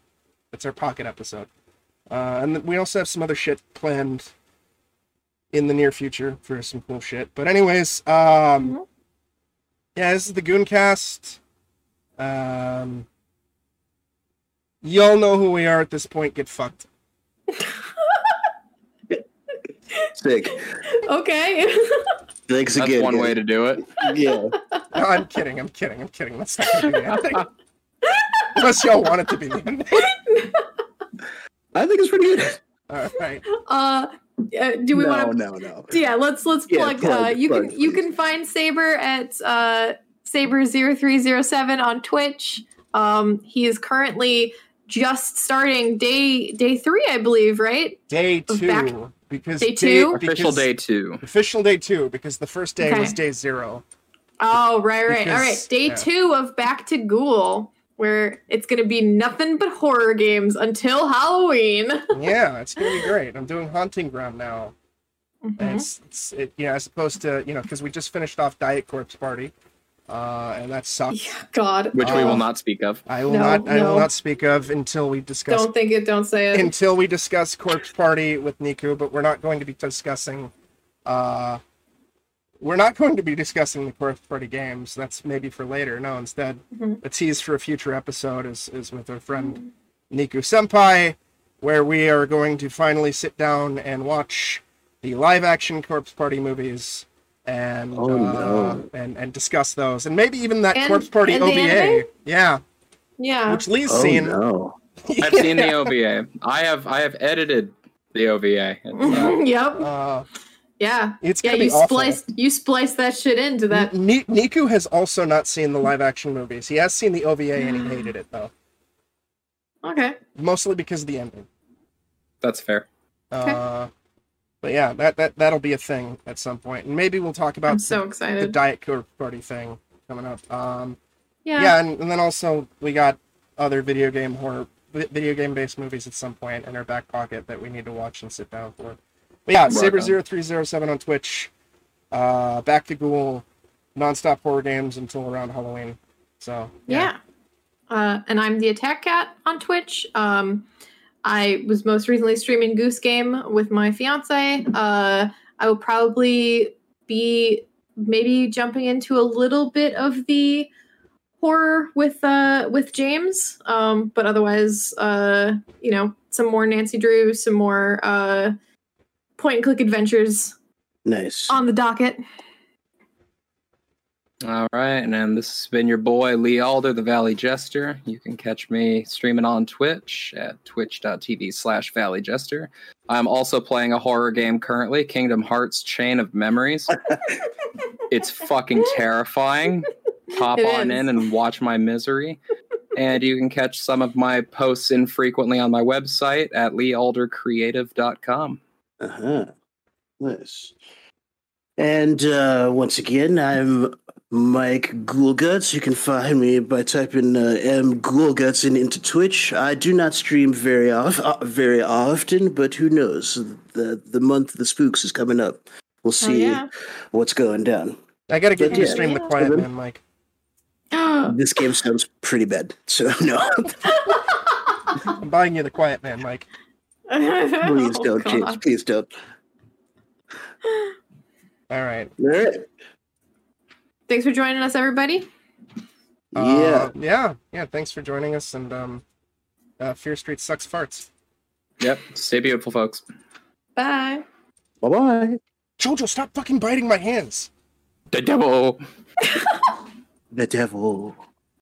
It's our pocket episode, uh, and we also have some other shit planned in the near future for some cool shit. But anyways, um, Mhm. yeah, this is the Gooncast. Um, y'all know who we are at this point. Get fucked. Sick. okay. Thanks That's again. one way to do it. Yeah. No, I'm kidding. I'm kidding. I'm kidding. That's not gonna be the ending. Unless y'all want it to be the. I think it's pretty good. All right. Uh, uh, do we no, want to? no, no. Yeah, let's let's Yeah, plug. plug, uh, you plug, can you can find Saber at uh, Saber0307 on Twitch. Um, he is currently just starting day day three, I believe, right? Day two. back- because Day two? Official because- day two. Official day two because the first day Okay. was day zero. Oh, right, right. All right. Day yeah. two of Back to Ghoul, where it's going to be nothing but horror games until Halloween. Yeah, it's gonna be great. I'm doing Haunting Ground now. And Mhm. it's, it's it, yeah, as opposed to you know because we just finished off Diet Corpse Party, uh, and that sucked. Yeah, God. Which we Uh, will not speak of. I will No, not I will not speak of until we discuss Don't think it, don't say it. until we discuss Corpse Party with Niku, but we're not going to be discussing. Uh, we're not going to be discussing the Corpse Party games. That's maybe for later. No, instead, Mhm. a tease for a future episode is is with our friend Niku Senpai, where we are going to finally sit down and watch the live action Corpse Party movies. And Oh, uh, no. and and discuss those, and maybe even that And- Corpse Party and OVA, yeah, yeah. which Lee's Oh, seen. no. I've seen the OVA. I have I have edited the OVA. Uh, yep. Uh, Yeah. it's Yeah, you be awful. spliced you spliced that shit into that. Ni- Niku has also not seen the live action movies. He has seen the OVA and he hated it though, Okay. mostly because of the ending. that's fair. Uh, but yeah, that that that'll be a thing at some point, and maybe we'll talk about I'm so the, the. Diet Coke Party thing coming up. Um, Yeah. yeah, and, and then also we got other video game horror, video game based movies at some point in our back pocket that we need to watch and sit down for. But yeah, Right Saber on. 0307 on Twitch. Uh, back to Ghoul, nonstop horror games until around Halloween. So Yeah. Uh, and I'm the Attack Cat on Twitch. Um, I was most recently streaming Goose Game with my fiance. Uh, I will probably be maybe jumping into a little bit of the horror with uh with James. Um, but otherwise, uh, you know, some more Nancy Drew, some more uh point and click adventures Nice. on the docket. All right, and this has been your boy Lee Alder, the Valley Jester. You can catch me streaming on Twitch at twitch.tv slash Valley Jester. I'm also playing a horror game currently, Kingdom Hearts Chain of Memories. it's fucking terrifying. Pop It on is. in and watch my misery. And you can catch some of my posts infrequently on my website at leealdercreative.com. Uh-huh. Nice. And uh, once again, I'm Mike Ghoulguts. You can find me by typing uh, M Ghoulguts in, into Twitch. I do not stream very off, uh, very often, but who knows? The the month of the spooks is coming up. We'll Oh see yeah. what's going down. I gotta get But you to yeah. stream the Quiet Man, Mike. This game sounds pretty bad, so no, I'm buying you the Quiet Man, Mike. Please Oh, don't, God. James. Please don't. All right. All right. Thanks for joining us, everybody. Yeah. Uh, yeah. Yeah. Thanks for joining us. And um, uh, Fear Street sucks farts. Yep, stay beautiful, folks. Bye. Bye bye. Jojo, stop fucking biting my hands. The devil. The devil.